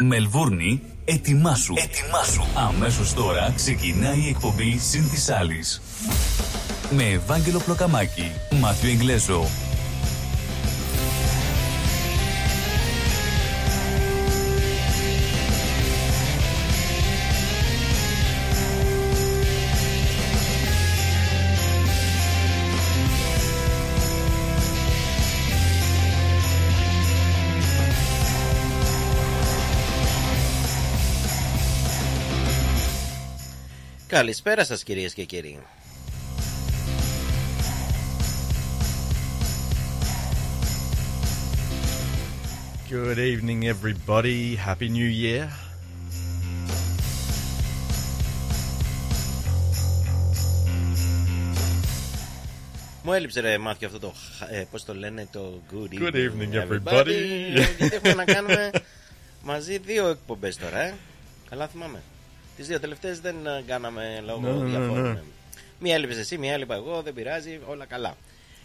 Μελβούρνη, ετοιμάσου. Ετοιμάσου. Αμέσως τώρα ξεκινάει η εκπομπή Συν της Άλλης. Με Ευάγγελο Πλοκαμάκη, Μάθιο Εγγλέζο, Καλησπέρα σας κυρίες και κύριοι. Good evening, everybody. Happy New Year. Μου έλειψε ρε μάθημα αυτό το, ε, πώς το λένε, το good evening, Good evening, everybody. Γιατί έχουμε να κάνουμε μαζί δύο εκπομπές τώρα, ε. Καλά θυμάμαι. Τις δύο τελευταίες δεν ε, κάναμε λόγω Ναι, ναι, ναι, διαφόρων. ναι. Μία έλειπες εσύ, μία έλειπα εγώ, δεν πειράζει, όλα καλά.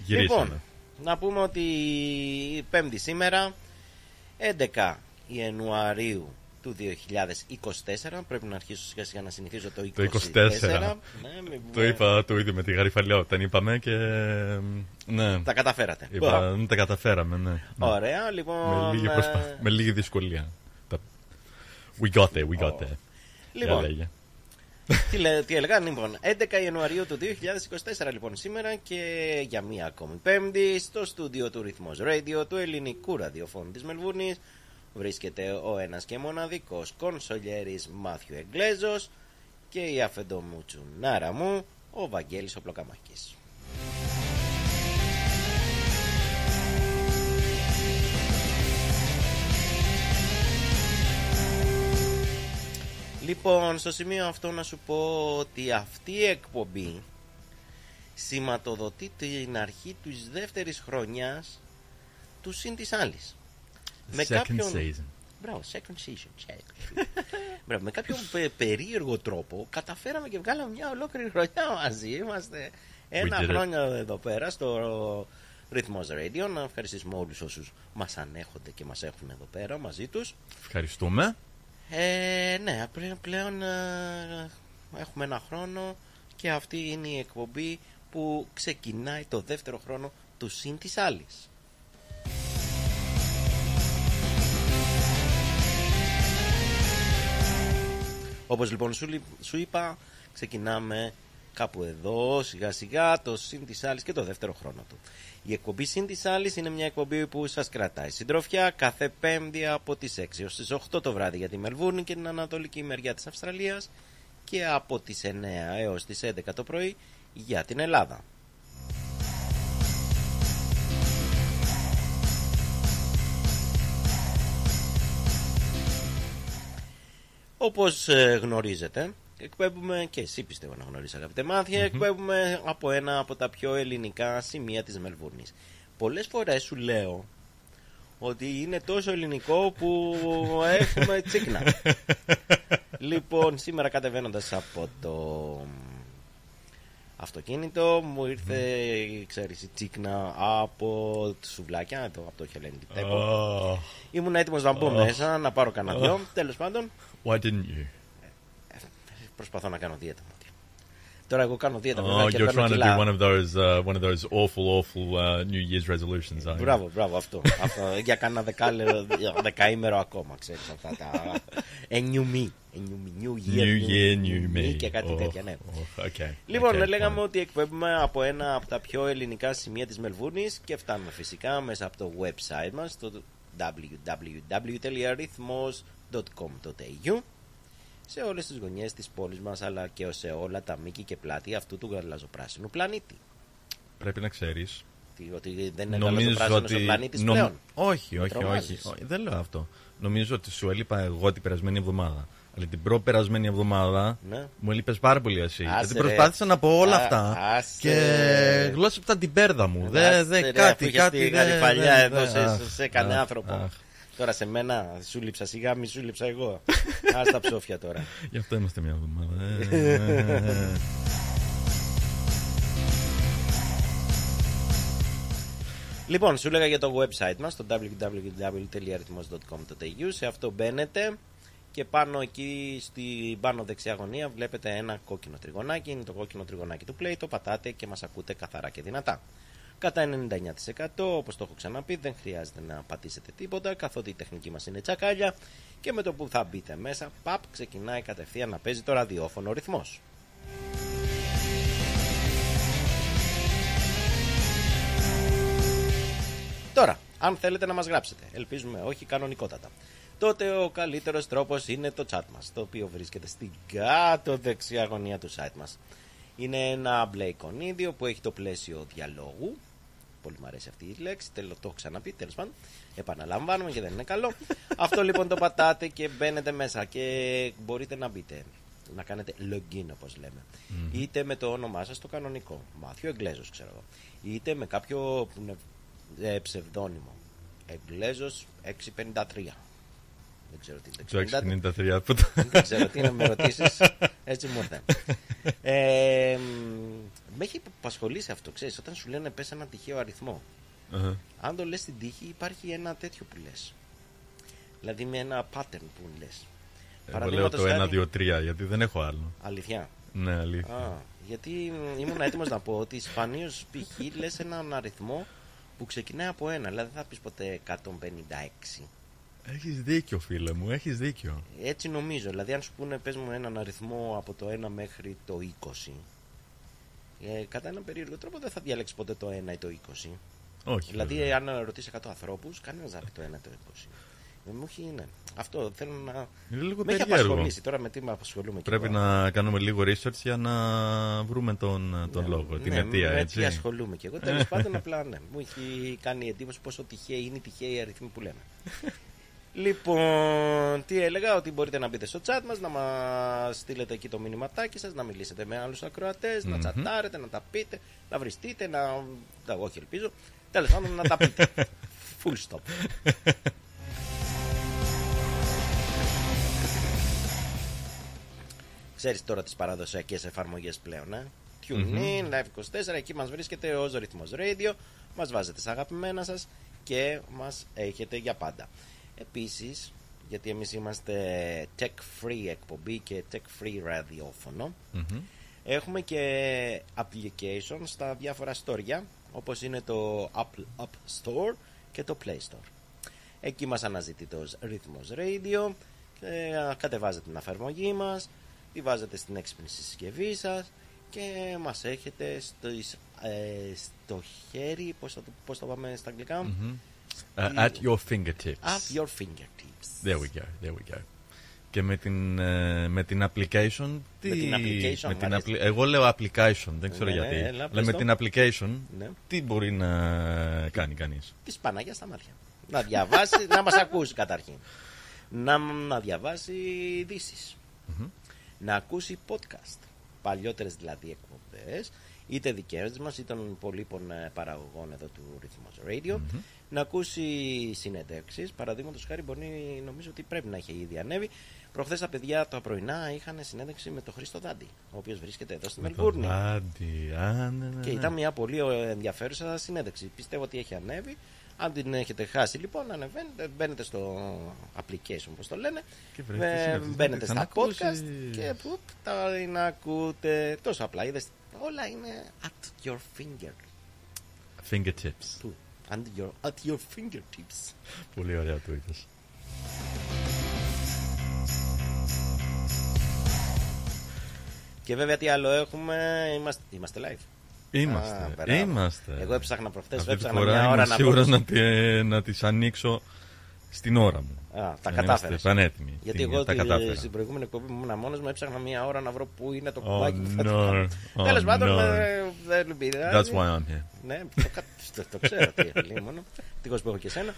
Γυρίσαμε. Λοιπόν, να πούμε ότι η Πέμπτη σήμερα, 11 Ιανουαρίου του 2024, πρέπει να αρχίσω σιγά σιγά να συνηθίζω το 24. Το 24. Ναι, με- Το είπα το ίδιο με τη γαριφαλιά όταν είπαμε και. Ναι. Τα καταφέρατε. Είπα, δεν τα καταφέραμε, ναι. Ωραία, λοιπόν. Με λίγη, ε, προσπα... με λίγη δυσκολία. Τα- We got there, we got Ω. there. Λοιπόν, Για λέγε. τι, λέ, τι έλεγα, λοιπόν, 11 Ιανουαρίου του 2024 λοιπόν σήμερα και για μία ακόμη πέμπτη στο στούντιο του Ρυθμός Radio του ελληνικού ραδιοφώνου της Μελβούρνης βρίσκεται ο ένας και μοναδικός κονσολιέρης Μάθιου Εγγλέζος και η αφεντομούτσου Νάρα μου ο Βαγγέλης ο Λοιπόν, στο σημείο αυτό να σου πω ότι αυτή η εκπομπή σηματοδοτεί την αρχή της δεύτερης χρονιάς του συν της άλλης. Second season. Μπράβο, second season. second. Μπράβο, με κάποιον πε- περίεργο τρόπο καταφέραμε και βγάλαμε μια ολόκληρη χρονιά μαζί. Είμαστε ένα did it. χρόνια εδώ πέρα στο Rhythmos Radio. Να ευχαριστήσουμε όλους όσους μας ανέχονται και μας έχουν εδώ πέρα μαζί τους. Ευχαριστούμε. Ε, ναι, πλέον, πλέον ε, έχουμε ένα χρόνο και αυτή είναι η εκπομπή που ξεκινάει το δεύτερο χρόνο του συν της άλλης. Όπως λοιπόν σου, λι- σου είπα, ξεκινάμε κάπου εδώ σιγά σιγά το συν της άλλης και το δεύτερο χρόνο του. Η εκπομπή συν της άλλης είναι μια εκπομπή που σας κρατάει συντροφιά κάθε πέμπτη από τις 6 έως τις 8 το βράδυ για τη Μελβούρνη και την ανατολική μεριά της Αυστραλίας και από τις 9 έως τις 11 το πρωί για την Ελλάδα. Όπως ε, γνωρίζετε, εκπέμπουμε και εσύ πιστεύω να γνωρίζεις αγαπητέ μάθια, εκπέμπουμε από ένα από τα πιο ελληνικά σημεία της Μελβούρνης. Πολλές φορές σου λέω ότι είναι τόσο ελληνικό που έχουμε τσίκνα. λοιπόν, σήμερα κατεβαίνοντας από το αυτοκίνητο μου ήρθε, ξέρεις, η τσίκνα από τη σουβλάκια, εδώ, από το Hellenic Depot. Oh, Ήμουν έτοιμος να μπω μέσα, να πάρω κανένα δυο. Τέλος πάντων, why didn't you? Προσπαθώ να κάνω δίαιτα. μάτι. Τώρα εγώ κάνω δίαιτα, Oh, βέβαια, και you're παίρνω trying to do κιλά. one of those, uh, one of those awful, awful uh, New Year's resolutions, aren't you? Μπράβο, μπράβο, αυτό. αυτό για κάνα δεκάλερο, δεκαήμερο ακόμα, ξέρεις αυτά τα... A new me. A new, new year, New Year, New Me. Και κάτι Oh, τέτοια, ναι. oh, okay. Λοιπόν, okay, λέγαμε fine. ότι εκπέμπουμε από ένα από τα πιο ελληνικά σημεία της Μελβούρνης και φτάνουμε φυσικά μέσα από το website μας, το www.rhythmos.com.au σε όλες τις γωνιές της πόλης μας αλλά και σε όλα τα μήκη και πλάτη αυτού του γαλαζοπράσινου πλανήτη. Πρέπει να ξέρεις Τι, ότι δεν είναι Νομίζω γαλαζοπράσινος ότι. ο πλανήτης νομ- πλέον; Όχι, όχι, τρομάζεις. όχι, όχι. Δεν λέω αυτό. Νομίζω ότι σου έλειπα εγώ την περασμένη εβδομάδα. Αλλά την προπερασμένη εβδομάδα Ναι. μου έλειπες πάρα πολύ εσύ. Άσε, Γιατί ρε. προσπάθησα να πω όλα Α, αυτά άσε. και γλώσσαψα την πέρδα μου. Άστε, Δεν δε, ρε, κάτι, αφού είχες κάτι. τη δε- γαριφαλιά δε- εδώ δε- σε, αχ, σε κανένα αχ, άνθρωπο. Αχ. Τώρα σε μένα σου λείψα σιγά, μη σου λείψα εγώ. Α τα ψόφια τώρα. Γι' αυτό είμαστε μια εβδομάδα. Ε, ε, ε. Λοιπόν, σου έλεγα για το website μας, το www.arythmos.com.au. Σε αυτό μπαίνετε και πάνω εκεί στην πάνω δεξιά γωνία βλέπετε ένα κόκκινο τριγωνάκι. Είναι το κόκκινο τριγωνάκι του Play. Το πατάτε και μας ακούτε καθαρά και δυνατά. Κατά 99% όπως το έχω ξαναπεί δεν χρειάζεται να πατήσετε τίποτα καθότι η τεχνική μας είναι τσακάλια και με το που θα μπείτε μέσα, παπ, ξεκινάει κατευθείαν να παίζει το ραδιόφωνο ρυθμός. Τώρα, αν θέλετε να μας γράψετε, ελπίζουμε όχι κανονικότατα, τότε ο καλύτερος τρόπος είναι το chat μας, το οποίο βρίσκεται στην κάτω δεξιά γωνία του site μας. Είναι ένα μπλε εικονίδιο που έχει το πλαίσιο διαλόγου. Πολύ μου αρέσει αυτή η λέξη, τέλος, το έχω ξαναπεί, τέλος πάντων. Επαναλαμβάνουμε και δεν είναι καλό. Αυτό λοιπόν το πατάτε και μπαίνετε μέσα και μπορείτε να μπείτε. Να κάνετε login όπως λέμε. Είτε με το όνομά σας το κανονικό. Μάθιο Εγγλέζος, ξέρω εγώ. Είτε με κάποιο ε, ψευδόνυμο. Εγγλέζος 653. Δεν ξέρω τι είναι Το 653. 653 που το- Δεν ξέρω τι να με ρωτήσεις. Έτσι μου ήρθε. Ε, μ, με έχει απασχολήσει αυτό, ξέρεις, όταν σου λένε πες ένα τυχαίο αριθμό. Αχα. Αν το λες στην τύχη, υπάρχει ένα τέτοιο που λες. Δηλαδή με ένα pattern που λες. Εγώ λέω το 1, 2, 3 γιατί δεν έχω άλλο. Αλήθεια. Ναι, αλήθεια. Α, γιατί μ, ήμουν έτοιμος να πω ότι σπανίω π.χ. λες έναν αριθμό που ξεκινάει από ένα. Δηλαδή δεν θα πεις ποτέ 156. Έχεις δίκιο φίλε μου, έχεις δίκιο. Έτσι νομίζω. Δηλαδή, αν σου πούνε πες μου έναν αριθμό από το 1 μέχρι το 20, ε, κατά έναν περίεργο τρόπο δεν θα διαλέξει ποτέ το 1 ή το 20. Όχι. δηλαδή, βέβαια. αν ρωτήσει 100 ανθρώπους, κανένας δεν θα πει το 1 ή το 20. Ε, μου έχει, ναι. Αυτό θέλω να. Είναι λίγο Με έχει περίεργο. απασχολήσει. Τώρα με τι με απασχολούμε κι Πρέπει εγώ. να κάνουμε λίγο research για να βρούμε τον, τον Ναι, λόγο, την ναι, αιτία, με έτσι. τι ασχολούμαι κι εγώ. Τέλος πάντων, απλά ναι. Μου έχει κάνει εντύπωση πόσο τυχαίοι είναι οι τυχαίοι αριθμοί που λέμε. Λοιπόν, τι έλεγα, ότι μπορείτε να μπείτε στο chat μας, να μας στείλετε εκεί το μηνυματάκι σας, να μιλήσετε με άλλους ακροατές, να Μμμ. τσατάρετε, να τα πείτε, να βριστείτε, να... τα- όχι ελπίζω, τέλος πάντων να τα πείτε. Full stop. Ξέρεις τώρα τις παραδοσιακές εφαρμογές πλέον, ε; TuneIn, Live24, εκεί μας βρίσκεται ως ρυθμός radio, μας βάζετε στα αγαπημένα σας και μας έχετε για πάντα. Επίσης, γιατί εμείς είμαστε tech-free εκπομπή και tech-free ραδιόφωνο, Μμμ. έχουμε και application στα διάφορα στόρια, όπως είναι το Apple App Store και το Play Store. Εκεί μας αναζητείτε ως ρυθμός radio, ε, κατεβάζετε την εφαρμογή μας, τη βάζετε στην έξυπνη συσκευή σας και μας έχετε στο, ε, στο χέρι, πώς, θα το, πώς το πάμε στα αγγλικά, Μμμ. Uh, at your fingertips. at your fingertips. There we go, there we go. Και με την, ε, με την application. Τι... Με την application, με μ' την αρέσει. appli- Εγώ λέω application, δεν ξέρω Ναι, γιατί. έλα, Αλλά πες με το. την application, Ναι. τι μπορεί να κάνει κανείς; Τη Παναγία στα μάτια. Να διαβάσει, να μας ακούσει καταρχήν. Να, να διαβάσει ειδήσεις. Να ακούσει podcast. Παλιότερες δηλαδή εκπομπές, είτε δικές μας, είτε των υπολείπων ε, παραγωγών εδώ του Rhythmos Radio. Να ακούσει συνεντεύξεις. Παραδείγματος χάρη μπορεί, νομίζω ότι πρέπει να έχει ήδη ανέβει. Προχθές τα παιδιά τα πρωινά είχαν συνέντευξη με τον Χρήστο Δάντη, ο οποίος βρίσκεται εδώ στη Με το Μελβούρνη. δάντι. Α, ναι, ναι, Και ναι. ήταν μια πολύ ε, ενδιαφέρουσα συνέντευξη. Πιστεύω ότι έχει ανέβει. Αν την έχετε χάσει, λοιπόν, ανεβαίνετε, μπαίνετε στο application, όπως το λένε. Και βρείτε ε, συνέντευξη, μπαίνετε θα στα την ακούσεις. podcast και πουπ, τα να ακούτε. Τόσο απλά, είδες, όλα είναι at your finger. Fingertips. Του. And your, at your fingertips. Πολύ ωραία το είδες. Και βέβαια τι άλλο έχουμε, είμαστε, είμαστε live. Α, Είμαστε, μπράβο. είμαστε. Εγώ έψαχνα προχθές, Αυτή τη έψαχνα φορά μια είμαι ώρα να σίγουρος βρω. να, τη- να τις ανοίξω στην ώρα μου. Α, τα Να κατάφερες. είμαστε πανέτοιμοι. Γιατί Τι- εγώ τα τη- κατάφερα. στην προηγούμενη εκπομπή που ήμουν μόνος μου έψαχνα μία ώρα να βρω πού είναι το Oh, κουμπάκι που θα το no. κάνω. Oh, Τέλος πάντων, no. ε, δεν πειράζει. That's why I'm here. Ναι, το, κα- το, το ξέρω τι έλεγε μόνο. Ευτυχώ που έχω και σένα.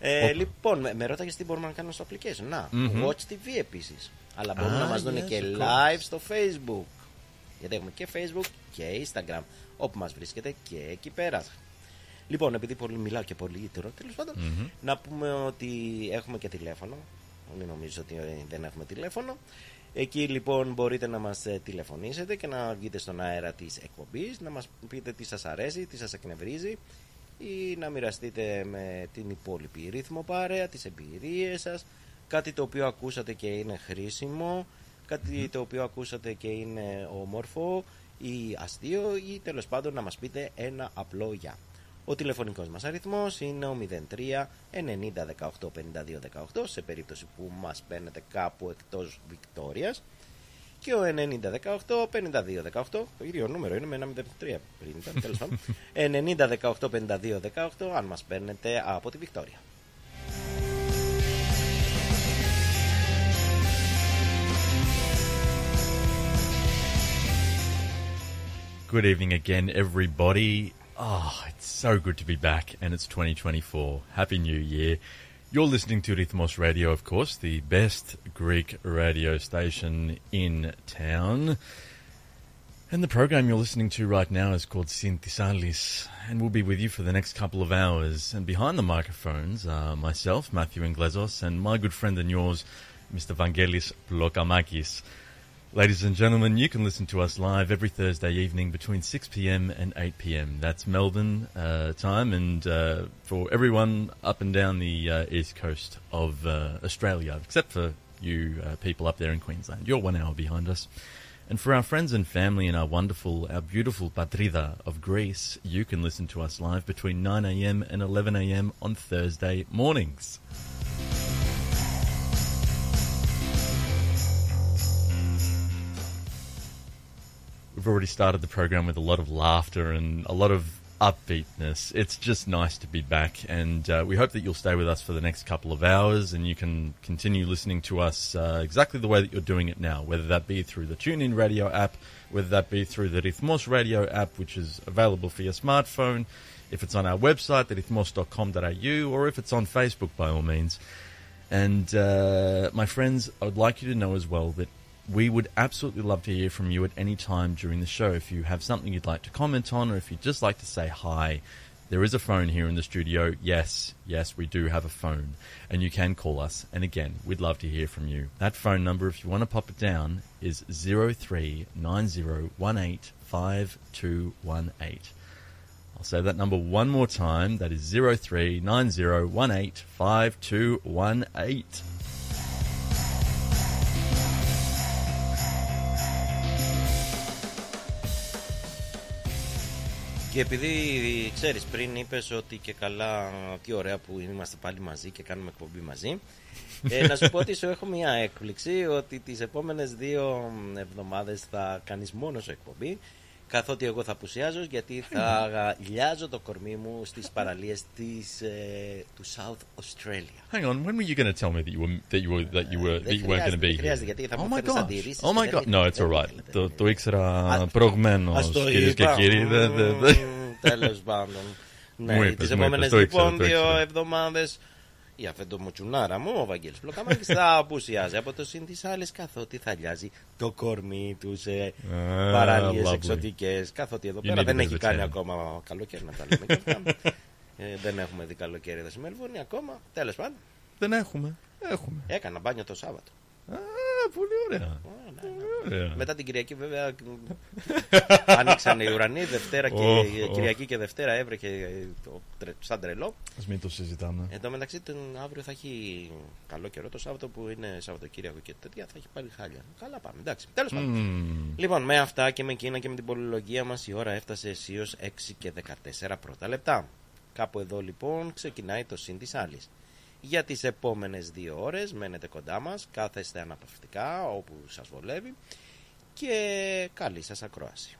Ε, Όπα. λοιπόν, με, με ρώταγες τι μπορούμε να κάνουμε στο application. Να, Μμμ. Watch TV επίσης. Αλλά μπορούν Ah, να μας δουν yes, και of live course. στο Facebook. Γιατί έχουμε και Facebook και Instagram. Όπου μας βρίσκεται και εκεί πέρα. Λοιπόν, επειδή πολύ μιλάω και πολύ τώρα, τέλος πάντων, Μμμ. να πούμε ότι έχουμε και τηλέφωνο. Μην νομίζω ότι ε, δεν έχουμε τηλέφωνο. Εκεί λοιπόν μπορείτε να μας ε, τηλεφωνήσετε και να βγείτε στον αέρα της εκπομπής, να μας πείτε τι σας αρέσει, τι σας εκνευρίζει ή να μοιραστείτε με την υπόλοιπη ρύθμο παρέα τις εμπειρίες σας, κάτι το οποίο ακούσατε και είναι χρήσιμο, κάτι το οποίο ακούσατε και είναι όμορφο ή αστείο ή τέλος πάντων να μας πείτε ένα απλό γεια. Ο τηλεφωνικός μας αριθμός είναι ο 03 90 18 52 18 σε περίπτωση που μας παίρνετε κάπου εκτός Βικτόριας και ο 90 18 52 18 το ίδιο νούμερο είναι με ένα 03 πριν ήταν τέλος πάντων 90 18 52 18 αν μας παίρνετε από τη Βικτόρια. Good evening again, everybody. Oh, it's so good to be back, and it's 2024. Happy New Year. You're listening to Rhythmos Radio, of course, the best Greek radio station in town. And the program you're listening to right now is called Synthisalis, and we'll be with you for the next couple of hours. And behind the microphones are myself, Matthew Inglezos, and my good friend and yours, Mr. Vangelis Plokamakis. Ladies and gentlemen, you can listen to us live every Thursday evening between 6 p.m. and 8 p.m. That's Melbourne uh, time, and uh, for everyone up and down the uh, east coast of uh, Australia, except for you uh, people up there in Queensland. You're one hour behind us. And for our friends and family in our wonderful, our beautiful Patrida of Greece, you can listen to us live between 9 a.m. and 11 a.m. on Thursday mornings. We've already started the program with a lot of laughter and a lot of upbeatness. It's just nice to be back, and uh, we hope that you'll stay with us for the next couple of hours and you can continue listening to us uh, exactly the way that you're doing it now, whether that be through the TuneIn Radio app, whether that be through the Rhythmos Radio app, which is available for your smartphone, if it's on our website, therhythmos.com.au, or if it's on Facebook, by all means. And uh, my friends, I would like you to know as well that we would absolutely love to hear from you at any time during the show. If you have something you'd like to comment on, or if you'd just like to say hi, there is a phone here in the studio. Yes, yes, we do have a phone, and you can call us. And again, we'd love to hear from you. That phone number, if you want to pop it down, is 0390185218. I'll say that number one more time. That is 0390185218. Και επειδή ξέρεις, πριν είπες ότι και καλά, τι ωραία που είμαστε πάλι μαζί και κάνουμε εκπομπή μαζί. Ε, να σου πω ότι σου έχω μια έκπληξη ότι τις επόμενες δύο εβδομάδες θα κάνεις μόνος σου εκπομπή καθότι εγώ θα απουσιάζω γιατί θα λιάζω το κορμί μου στις παραλίες της, ε, του South Australia. Hang on, when were you going to tell me that you were that you were that you were that you weren't going to be Δεν χρειάζεται, here? γιατί θα Oh μου my φέρεις gosh! αντιρρήσεις Oh my και δεν god! είναι- No, it's δεν all right. θέλετε, Το, δεν το ήξερα Α, προηγουμένως, Ας το κυρίες και είπα. κύριοι. Δεν- δεν- δεν- Μμμ, Τέλος πάντων. Μου Ναι, είπες, τις μου επόμενες είπες, το ήξερα, λοιπόν το δύο ήξερα. εβδομάδες η αφεντομοτσουνάρα μου, ο Βαγγέλης Πλοκαμάκης, θα απουσιάζει από το συν της άλλης καθότι θα λιάζει το κορμί τους σε Ah, παραλίες lovely. εξωτικές καθότι εδώ You πέρα need δεν a bit έχει of a κάνει tan. ακόμα καλοκαίρι να τα λέμε και αυτά. Ε, δεν έχουμε δει καλοκαίρι εδώ στη Μελβούνη ακόμα. Τέλος πάντων, Δεν έχουμε. Έχουμε. έκανα μπάνιο το Σάββατο. Α, πολύ ωραία. Α, ναι, ναι. Πολύ ωραία. Μετά την Κυριακή βέβαια άνοιξαν οι ουρανοί Δευτέρα και Οχ, οχ. Κυριακή και Δευτέρα έβρεχε το, τρε- σαν τρελό. Ας μην το συζητάμε. Εν τω μεταξύ τον αύριο θα έχει καλό καιρό το Σάββατο που είναι Σαββατοκύριακο και τέτοια θα έχει πάλι χάλια. Καλά πάμε, εντάξει. Τέλος πάντων. Μμμ. Λοιπόν, με αυτά και με εκείνα και με την πολυλογία μας η ώρα έφτασε αισίως 6 και 14 πρώτα λεπτά. Κάπου εδώ λοιπόν ξεκινάει το συν της άλλης. Για τις επόμενες δύο ώρες μένετε κοντά μας, κάθεστε αναπαυτικά όπου σας βολεύει και καλή σας ακρόαση.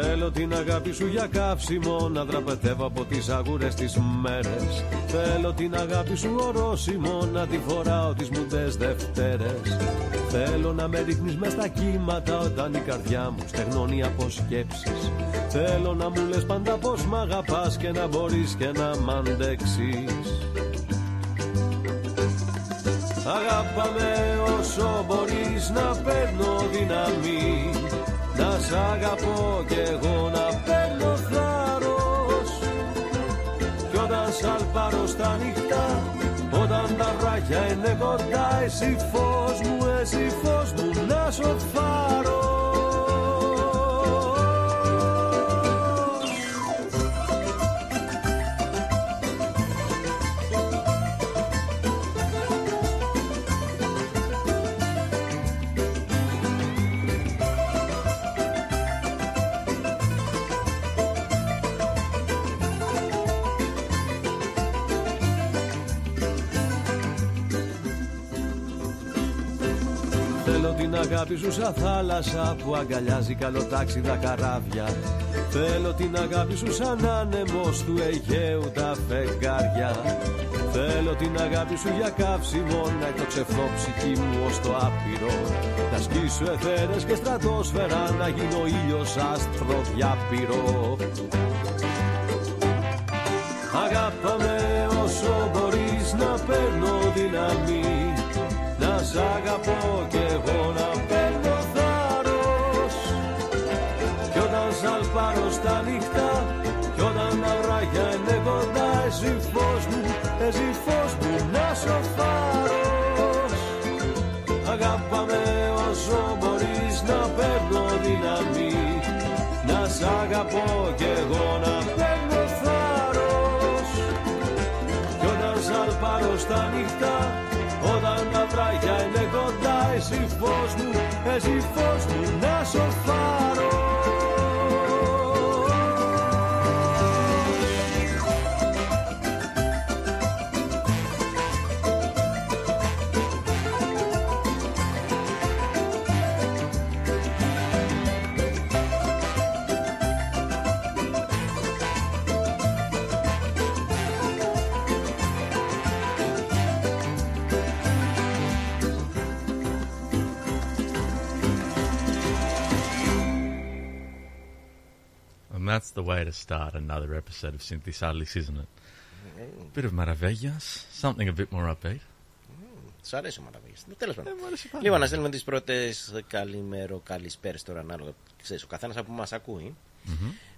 Θέλω την αγάπη σου για καύσιμο Να δραπετεύω από τις αγούρες τις μέρες. Θέλω την αγάπη σου ορόσημο Να τη φοράω τις μουντές Δευτέρες. Θέλω να με ρίχνεις μες στα κύματα Όταν η καρδιά μου στεγνώνει από σκέψεις. Θέλω να μου λες πάντα πως μ' αγαπάς Και να μπορείς και να μ' αντέξεις. Αγάπαμε όσο μπορείς να παίρνω δύναμη. Να σ' αγαπώ κι εγώ να παίρνω θάρρος. Κι όταν σαλπάρω στα νυχτά Όταν τα βράχια είναι κοντά Εσύ φως μου, εσύ φως μου να σοφάρω αγάπη σου σαν θάλασσα που αγκαλιάζει καλοτάξιδα καράβια. Θέλω την αγάπη σου σαν άνεμος του Αιγαίου τα φεγγάρια. Θέλω την αγάπη σου για καύσιμο να εκτοξευθώ ψυχή μου ως το άπειρο. Να σκίσω εθέρες και στρατόσφαιρα να γίνω ήλιος άστρο διάπειρο. Αγάπαμε όσο μπορείς να παίρνω δύναμη. Να σ' αγαπώ κι εγώ να κοντά Εσύ φως μου, εσύ φως μου να σοφάρος Αγάπαμε όσο μπορείς να παίρνω δύναμη. Να σ' αγαπώ κι εγώ να παίρνω θάρρος. Κι όταν σαλπάρω στα νύχτα Όταν τα βράχια είναι κοντά Εσύ φως μου, εσύ φως μου να σοφάρω And that's the way to start another episode of Synthesalis, isn't it? Bit of Maravillas, something a bit more upbeat. Του αρέσει ο Μαραβίγη. Τέλος πάντων. Ε, μου άρεσε πάρα Λοιπόν, να πολύ. στείλουμε τις πρώτες καλημέρο, καλησπέρε τώρα ανάλογα. Ξέρεις, ο καθένας από μας ακούει.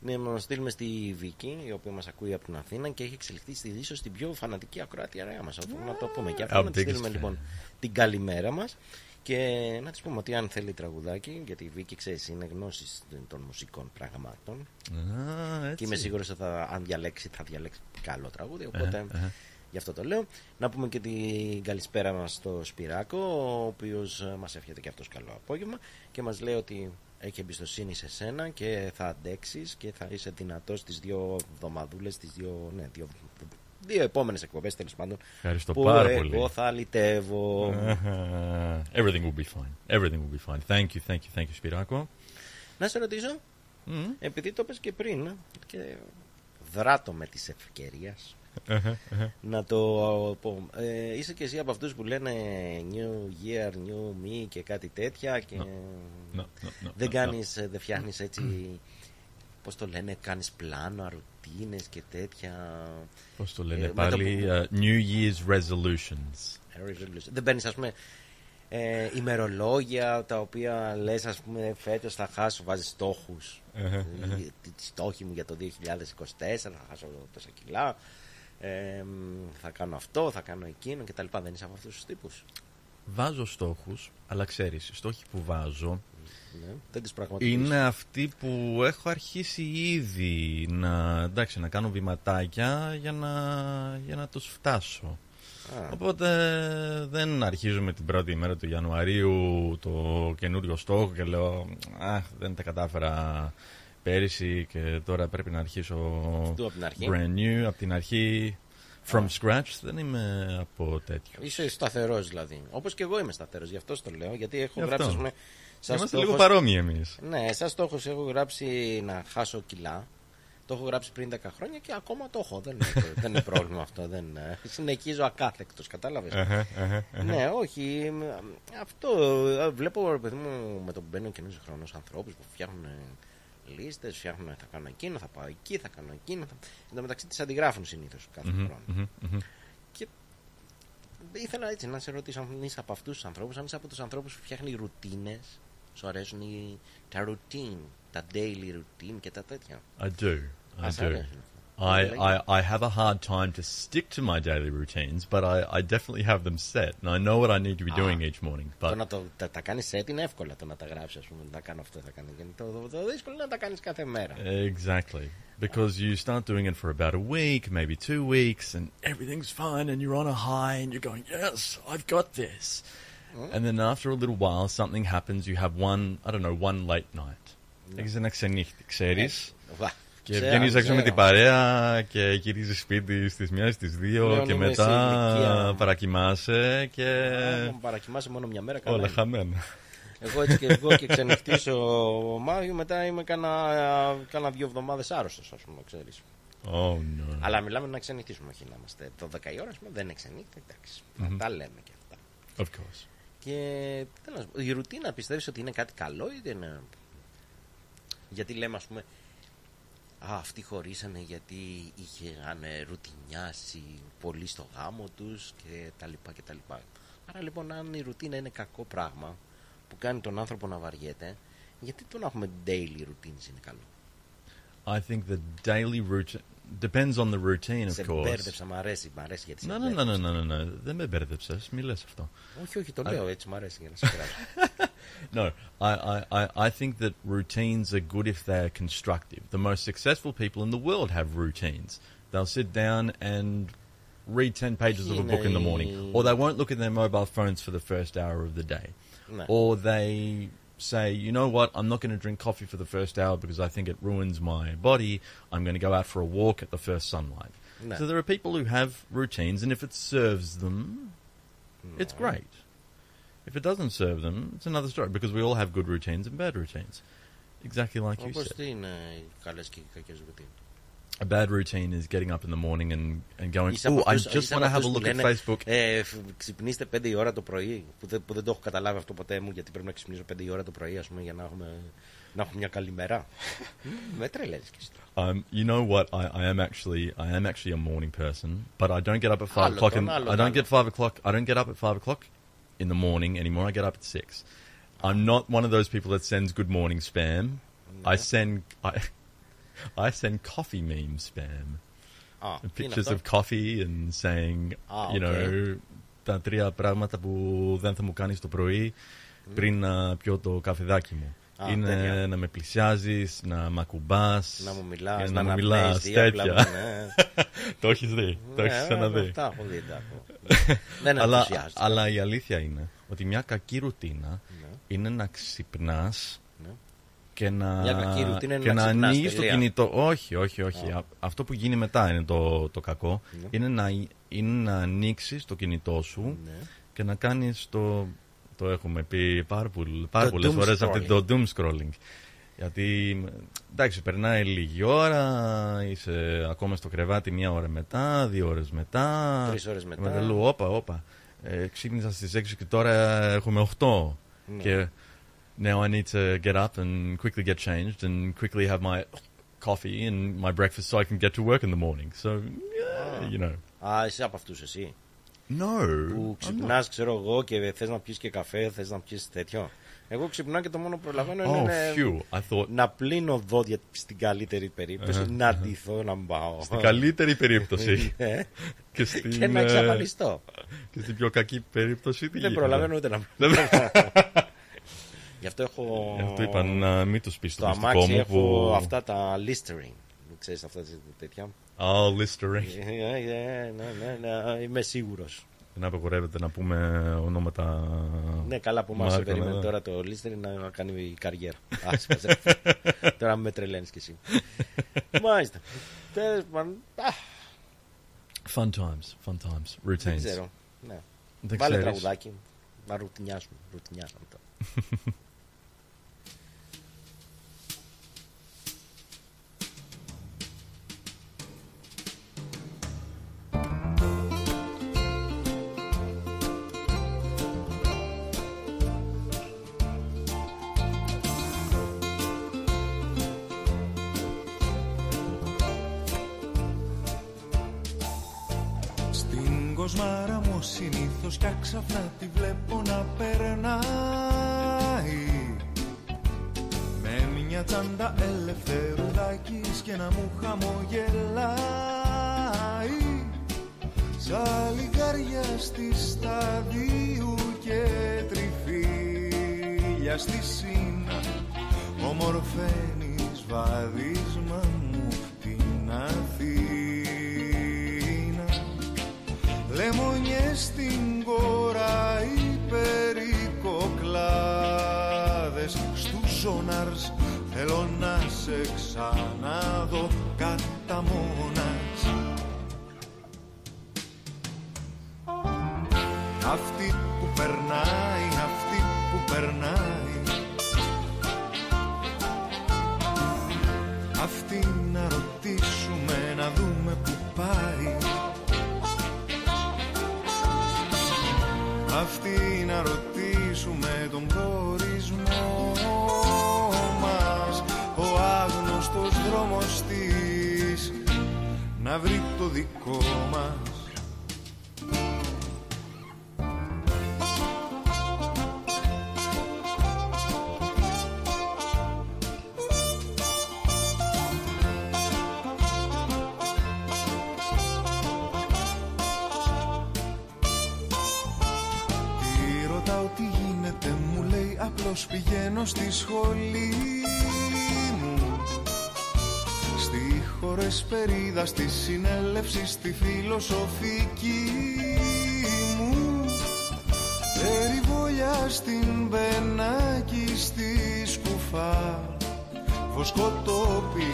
Ναι, να στείλουμε στη Βίκη, η οποία μας ακούει από την Αθήνα και έχει εξελιχθεί στη ίσω την πιο φανατική ακροάτρια μας. Να το πούμε και αυτό. Our Να τη biggest στείλουμε fan. λοιπόν την καλημέρα μας και να της πούμε ότι αν θέλει τραγουδάκι, γιατί η Βίκη ξέρεις είναι γνώσης των μουσικών πραγμάτων. Ah, Και έτσι. είμαι σίγουρος ότι θα, αν διαλέξει, θα διαλέξει καλό τραγούδι. Οπότε Αχα, αχα. γι' αυτό το λέω. Να πούμε και την καλησπέρα μας στο Σπυράκο, ο οποίος μας εύχεται και αυτός καλό απόγευμα και μας λέει ότι έχει εμπιστοσύνη σε σένα και θα αντέξεις και θα είσαι δυνατός τις δύο εβδομαδούλες, τις δύο, ναι, δύο, δύο επόμενες εκπομπές τέλος πάντων. Ευχαριστώ που πάρα εγώ πολύ. θα λυτεύω. Uh, everything will be fine. Everything will be fine. Thank you, thank you, thank you, Spirako. Να σε ρωτήσω, Mm. επειδή το πες και πριν και δράτω με της ευκαιρίας να το πω. Ε, είσαι και εσύ από αυτούς που λένε New Year, New Me και κάτι τέτοια και No, no, no, δεν no, κάνεις, ε, δεν φτιάχνεις έτσι πώς το λένε, κάνεις πλάνο, ρουτίνες και τέτοια Πώς το Ε, λένε με το πάλι, που- uh, New Year's resolutions. δεν παίρνεις ας πούμε ε, ημερολόγια τα οποία λες ας πούμε φέτος θα χάσω, βάζεις στόχους Ε, τι τι στόχοι μου για το 2024 θα χάσω τόσα κιλά ε, μ, θα κάνω αυτό, θα κάνω εκείνο κτλ. Δεν είσαι από αυτούς τους τύπους. Βάζω στόχους, αλλά ξέρεις, οι στόχοι που βάζω Ναι. Δεν τις πραγματοποιείς. είναι αυτοί που έχω αρχίσει ήδη να, εντάξει, να κάνω βηματάκια για να, για να τους φτάσω. Α, Οπότε δεν αρχίζουμε την πρώτη ημέρα του Ιανουαρίου το καινούριο στόχο και λέω Αχ, δεν τα κατάφερα πέρυσι και τώρα πρέπει να αρχίσω Αυτό από την αρχή. brand new, από την αρχή, from scratch. Δεν είμαι από τέτοιος. Είσαι σταθερός δηλαδή. Όπως και εγώ είμαι σταθερός, γι' αυτό το λέω. Γιατί έχω Γι' αυτό. γράψει, ας πούμε, σαν Είμαστε στόχος- λίγο παρόμοιοι εμείς. Ναι, σαν στόχο έχω γράψει να χάσω κιλά. Το έχω γράψει πριν 10 χρόνια και ακόμα το έχω. Δεν είναι, δεν είναι πρόβλημα αυτό. Δεν, ε, συνεχίζω ακάθεκτος, κατάλαβες; Αχα, αχα, αχα. ναι, όχι. μ, Αυτό ε, βλέπω, ρε παιδί μου, με το που μπαίνει ο καινούριο χρόνος ανθρώπους που φτιάχνουν λίστες, φτιάχνουν θα κάνω εκείνο, θα πάω εκεί, θα κάνω εκείνο. Θα... Εν τω μεταξύ τις αντιγράφουν συνήθως κάθε Μμμ, χρόνο. μμμ, μμμ. Και ήθελα έτσι να σε ρωτήσω αν είσαι από αυτούς τους ανθρώπους, αν είσαι από τους ανθρώπους που φτιάχνει ρουτίνες. Σου αρέσουν οι, τα routine, τα daily routine και τα τέτοια. I do. I Α, σ' do. αρέσουν. I, I, I have a hard time to stick to my daily routines, but I, I definitely have them set, and I know what I need to be doing each morning. Το But να το, τα, τα κάνει set είναι εύκολο το να τα γράψει, α πούμε. Να κάνω αυτό, θα κάνω. εκείνο. Το, το, το δύσκολο είναι να τα κάνει κάθε μέρα. exactly, because you start doing it for about a week, maybe two weeks, and everything's fine, and you're on a high, and you're going, "Yes, I've got this." And then after a little while, something happens. You have one, I don't know, one late night. Έχεις ένα ξενύχτη, ξέρεις. Βα, Και ξέρω, βγαίνει έξω με ξέρω. την παρέα και γυρίζει σπίτι στι μία, στι δύο Πλέον και είμαι σε μετά ηλικία. παρακοιμάσαι και Άμα παρακοιμάσαι μόνο μια μέρα, καλά. όλα είναι. χαμένα. Εγώ έτσι και εγώ και ξενυχτήσω Μάιο, μετά είμαι κάνα, κάνα δύο εβδομάδες άρρωστος, ας πούμε, ξέρεις. Oh no. Αλλά μιλάμε να ξενυχτήσουμε, όχι να είμαστε. Το 10 η ώρα, ας πούμε, δεν είναι ξενύχτα, εντάξει. Τα λέμε και αυτά. Of course. Και τι να σου πω, η ρουτίνα πιστεύεις ότι είναι κάτι καλό ή δεν είναι. Γιατί λέμε, ας πούμε, Α, αυτοί χωρίσανε γιατί είχαν ρουτινιάσει πολύ στο γάμο τους και τα λοιπά και τα λοιπά. Άρα λοιπόν αν η ρουτίνα είναι κακό πράγμα που κάνει τον άνθρωπο να βαριέται, γιατί το να έχουμε daily routines είναι καλό; I think the daily routine depends on the routine, of Σε course. μπέρδεψα, μ' αρέσει, μ' αρέσει γιατί σε No, no, no, μπέρδεψα. no, no, no, no. Δεν με μπέρδεψε, μη λες αυτό. Όχι, όχι, το λέω έτσι, μ' αρέσει για να σε κράξω. No, I, I, I, I think that routines are good if they are constructive. The most successful people in the world have routines. They'll sit down and read 10 pages of a book in the morning, or they won't look at their mobile phones for the first hour of the day. Ναι. Or they say, you know what, I'm not going to drink coffee for the first hour because I think it ruins my body. I'm going to go out for a walk at the first sunlight. No. So there are people who have routines, and if it serves them, it's great. If it doesn't serve them, it's another story because we all have good routines and bad routines. Exactly like you Όπως said. τι είναι οι καλές και οι κακές routines. A bad routine is getting up in the morning and, and going, Είσαι από oh, I αυτούς- just είσαι want από to have a αυτούς που look at λένε, Facebook. Ε, φ- ξυπνήστε 5 η ώρα το πρωί. Που δεν, που δεν το έχω καταλάβει αυτό ποτέ μου, γιατί πρέπει να ξυπνήσω 5 η ώρα το πρωί, ας πούμε, για να έχουμε, να έχουμε μια καλή μέρα. Με τρελαίνεις κι εσύ. Um, you know what? I, I am actually I am actually a morning person, but I don't get up at five Άλλο o'clock. τον, In, άλλο I don't τον. get five o'clock. I don't get up at five o'clock in the morning anymore. I get up at six. I'm not one of those people that sends good morning spam. I send I, I send coffee meme spam. Α, τι είναι Pictures αυτό. of coffee and saying, Ah, you know, okay. τα τρία πράγματα που δεν θα μου κάνεις το πρωί πριν να πιω το καφεδάκι μου. Α, είναι τέτοια. να με πλησιάζεις, να μ' ακουμπάς, Να μου και μιλάς, να μου αναπνέεις μιλάς, διάπλα μου, τέτοια. ναι. το έχεις δει, το έχεις Ναι, ξαναδεί. Τα έχω δει, τα έχω. Δεν αλλά, ενθουσιάζεται. αλλά η αλήθεια είναι ότι μια κακή ρουτίνα Ναι. είναι να ξυπνάς Ναι. Και να, Μια κακή ρουτίνα είναι και να να ξυπνάς, ανοίγεις το τελεία. κινητό. Όχι, όχι, όχι. Α. Α- Αυτό που γίνει μετά είναι το, το κακό. Ναι. Είναι, να, είναι να ανοίξεις το κινητό σου Ναι. και να κάνεις το... Το έχουμε πει πάρα, πολλ- πάρα Το πολλές doom φορές scrolling. αυτή το doom scrolling. Γιατί εντάξει, περνάει λίγη ώρα, είσαι ακόμα στο κρεβάτι μία ώρα μετά, δύο ώρες μετά. Τρεις ώρες μετά. Και μετά λέω, όπα, όπα. Ε, ξύπνησα στις 6 και τώρα έχουμε 8. Ναι. Και now I need to get up and quickly get changed and quickly have my coffee and my breakfast so I can get to work in the morning. So, yeah, you know. Α, είσαι από αυτούς εσύ. No. Που I'm ξυπνάς, ξέρω εγώ, και θες να πιεις και καφέ, θες να πιεις τέτοιο. Εγώ ξυπνάω και το μόνο που προλαβαίνω not. Oh, είναι phew. I thought να πλύνω δόντια στην καλύτερη περίπτωση, να ντυθώ, να μπάω. στην καλύτερη περίπτωση Ναι. και, στην, και να ε, εξαφανιστώ. και στην πιο κακή περίπτωση τι Δεν γίνεται; προλαβαίνω ούτε να Δεν- Γι' αυτό έχω. Γι' αυτό είπα να μην τους πεις Στο το μυστικό αμάξι μου έχω που... αυτά τα Listerine. Ξέρεις αυτά τα τέτοια. Oh, Listerine. Ε, ε, Ναι, ναι, ναι, είμαι σίγουρος. Δεν απαγορεύεται να πούμε ονόματα... Ναι, καλά που μας Μάρκα, περιμένει ναι. τώρα το Listerine να κάνει καριέρα. Ας πας, Τώρα με τρελαίνεις κι εσύ. Μάλιστα. Τέλος πάντων, α, Fun times, fun times, routines. Δεν ξέρω. Ναι. Δεν Βάλε ξέρεις. τραγουδάκι. Να ρουτινιάσουμε. Ρουτινιάσαμε τώρα. συνήθως κι ξαφνά τη βλέπω να περνάει. Με μια τσάντα ελευθερουδάκης και να μου χαμογελάει Σαν λιγάρια στη σταδίου και τριφύλια στη σύνα Ομορφαίνεις βαδίσμα μου την Αθήνα. Λεμονιές στην κόρα υπερικοκλάδες Στους ζώναρς θέλω να σε ξαναδώ κατά μόνας. Αυτή που περνάει, αυτή που περνάει Αυτή να ρωτήσουμε τον προορισμό μας. Ο άγνωστος δρόμος της να βρει το δικό μας σχολή μου. Στη χωρεσπερίδα, στη συνέλευση, στη φιλοσοφική μου. Περιβολιά στην Μπενάκη, στη σκουφά. Βοσκοτόπι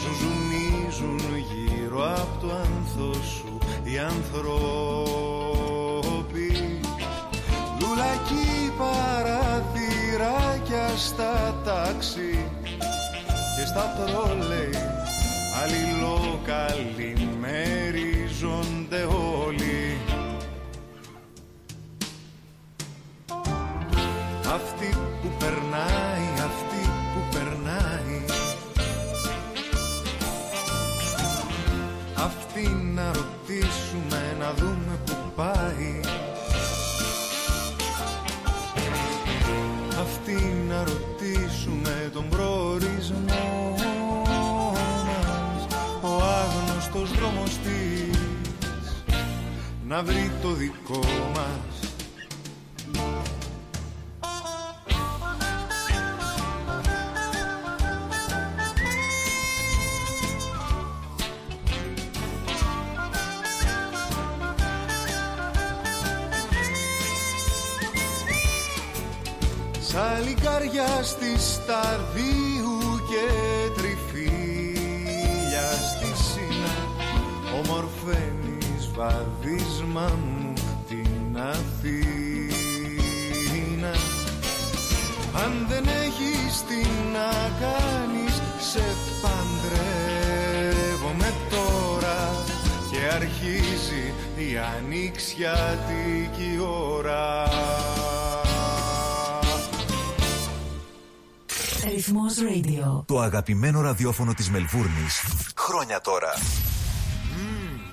ζουζουνίζουν γύρω από το άνθος σου οι ανθρώποι στα τάξη και στα τρόλεϊ. Αλληλοκαλημερίζονται όλοι. Αυτή που περνάει, αυτή που περνάει. Αυτή να ρωτήσουμε να δούμε που πάει να βρει το δικό μας. Σαν λικάρια στη σταρδίου και τριφύλια στη σύνα Ομορφαίνεις βαδίσμα μου την Αθήνα Αν δεν έχεις τι να κάνεις σε παντρεύομαι τώρα Και αρχίζει η ανοιξιάτικη ώρα Ρυθμός Radio. Το αγαπημένο ραδιόφωνο της Μελβούρνης. Χρόνια τώρα.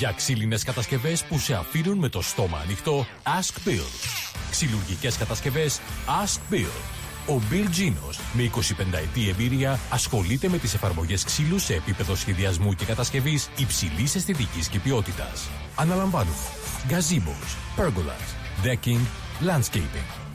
Για ξύλινες κατασκευές που σε αφήνουν με το στόμα ανοιχτό, Ask Bill. Ξυλουργικές κατασκευές, Ask Bill. Ο Bill Genos, με 25 ετή εμπειρία, ασχολείται με τις εφαρμογές ξύλου σε επίπεδο σχεδιασμού και κατασκευής υψηλής αισθητικής και ποιότητας. Αναλαμβάνουμε gazebos, pergolas, decking, landscaping.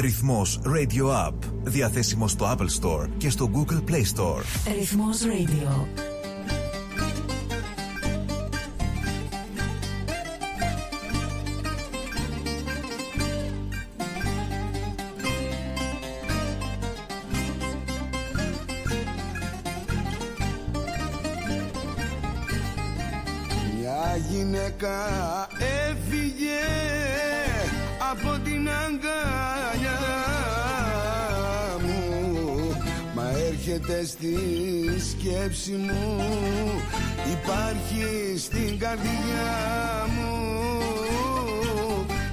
Ρυθμός Radio App. Διαθέσιμο στο Apple Store και στο Google Play Store. Ρυθμός Radio. Έρχεται στη σκέψη μου. Υπάρχει στην καρδιά μου.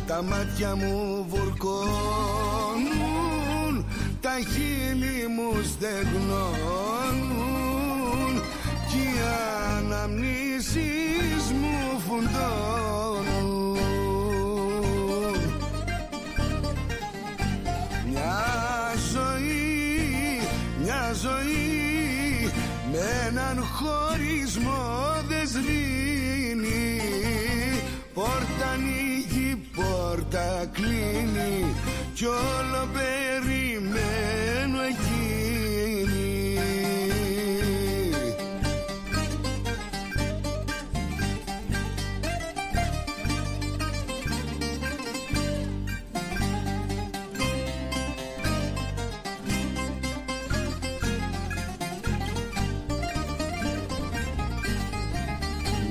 Τα μάτια μου βουρκώνουν. Τα χείλη μου στεγνώνουν. Κι οι αναμνήσεις μου φουντώνουν κλείνει κι όλο περιμένω εκείνη.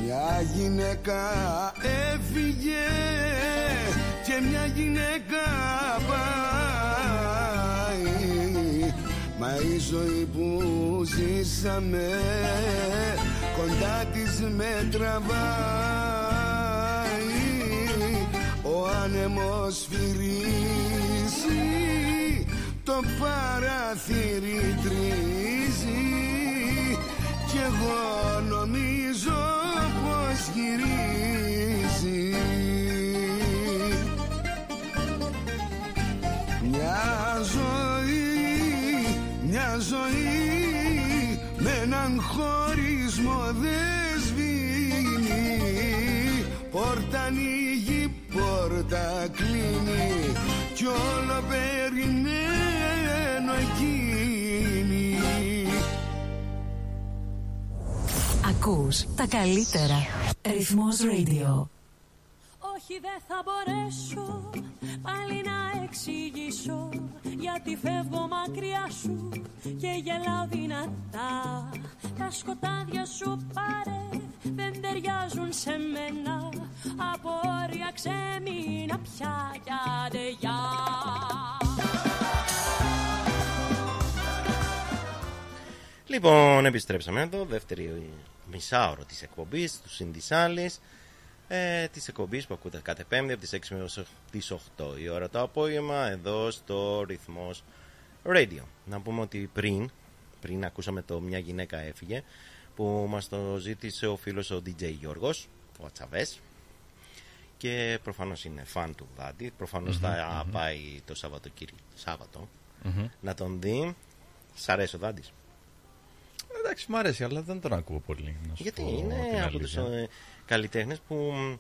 Μια γυναίκα έφυγε και μια γυναίκα πάει. Μα η ζωή που ζήσαμε κοντά της με τραβάει. Ο άνεμος φυρίζει το παραθύρι τρίζει. Κι εγώ νομίζω πως γυρίζει Μια ζωή, μια ζωή με έναν χωρισμό δεν σβήνει Πόρτα ανοίγει, πόρτα κλείνει κι όλο περιμένω εκείνη Ακούς τα καλύτερα. Ρυθμός Radio. Όχι δεν θα μπορέσω πάλι να εξηγήσω Γιατί φεύγω μακριά σου και γελάω δυνατά. Τα σκοτάδια σου πάρε δεν ταιριάζουν σε μένα. Από όρια ξέμεινα πια κι άντε γεια Λοιπόν, επιστρέψαμε εδώ, δεύτερη μισάωρο της εκπομπής του Συνδυσάλης ε, της εκπομπής που ακούτε κάθε πέμπτη από τις 6 έως τις 8 η ώρα το απόγευμα εδώ στο ρυθμός radio. Να πούμε ότι πριν, πριν ακούσαμε το μια γυναίκα έφυγε που μας το ζήτησε ο φίλος ο DJ Γιώργος, ο Ατσαβές και προφανώς είναι φαν του Δάντη, προφανώς Μμμ, θα μμμ. πάει το Σαββατοκύρι, Σάββατο Μμμ. να τον δει. Σ' αρέσει ο Δάντης. Εντάξει, μου αρέσει, αλλά δεν τον ακούω πολύ. να σου Γιατί πω την είναι από τους αλήθεια. ε, καλλιτέχνες που μ,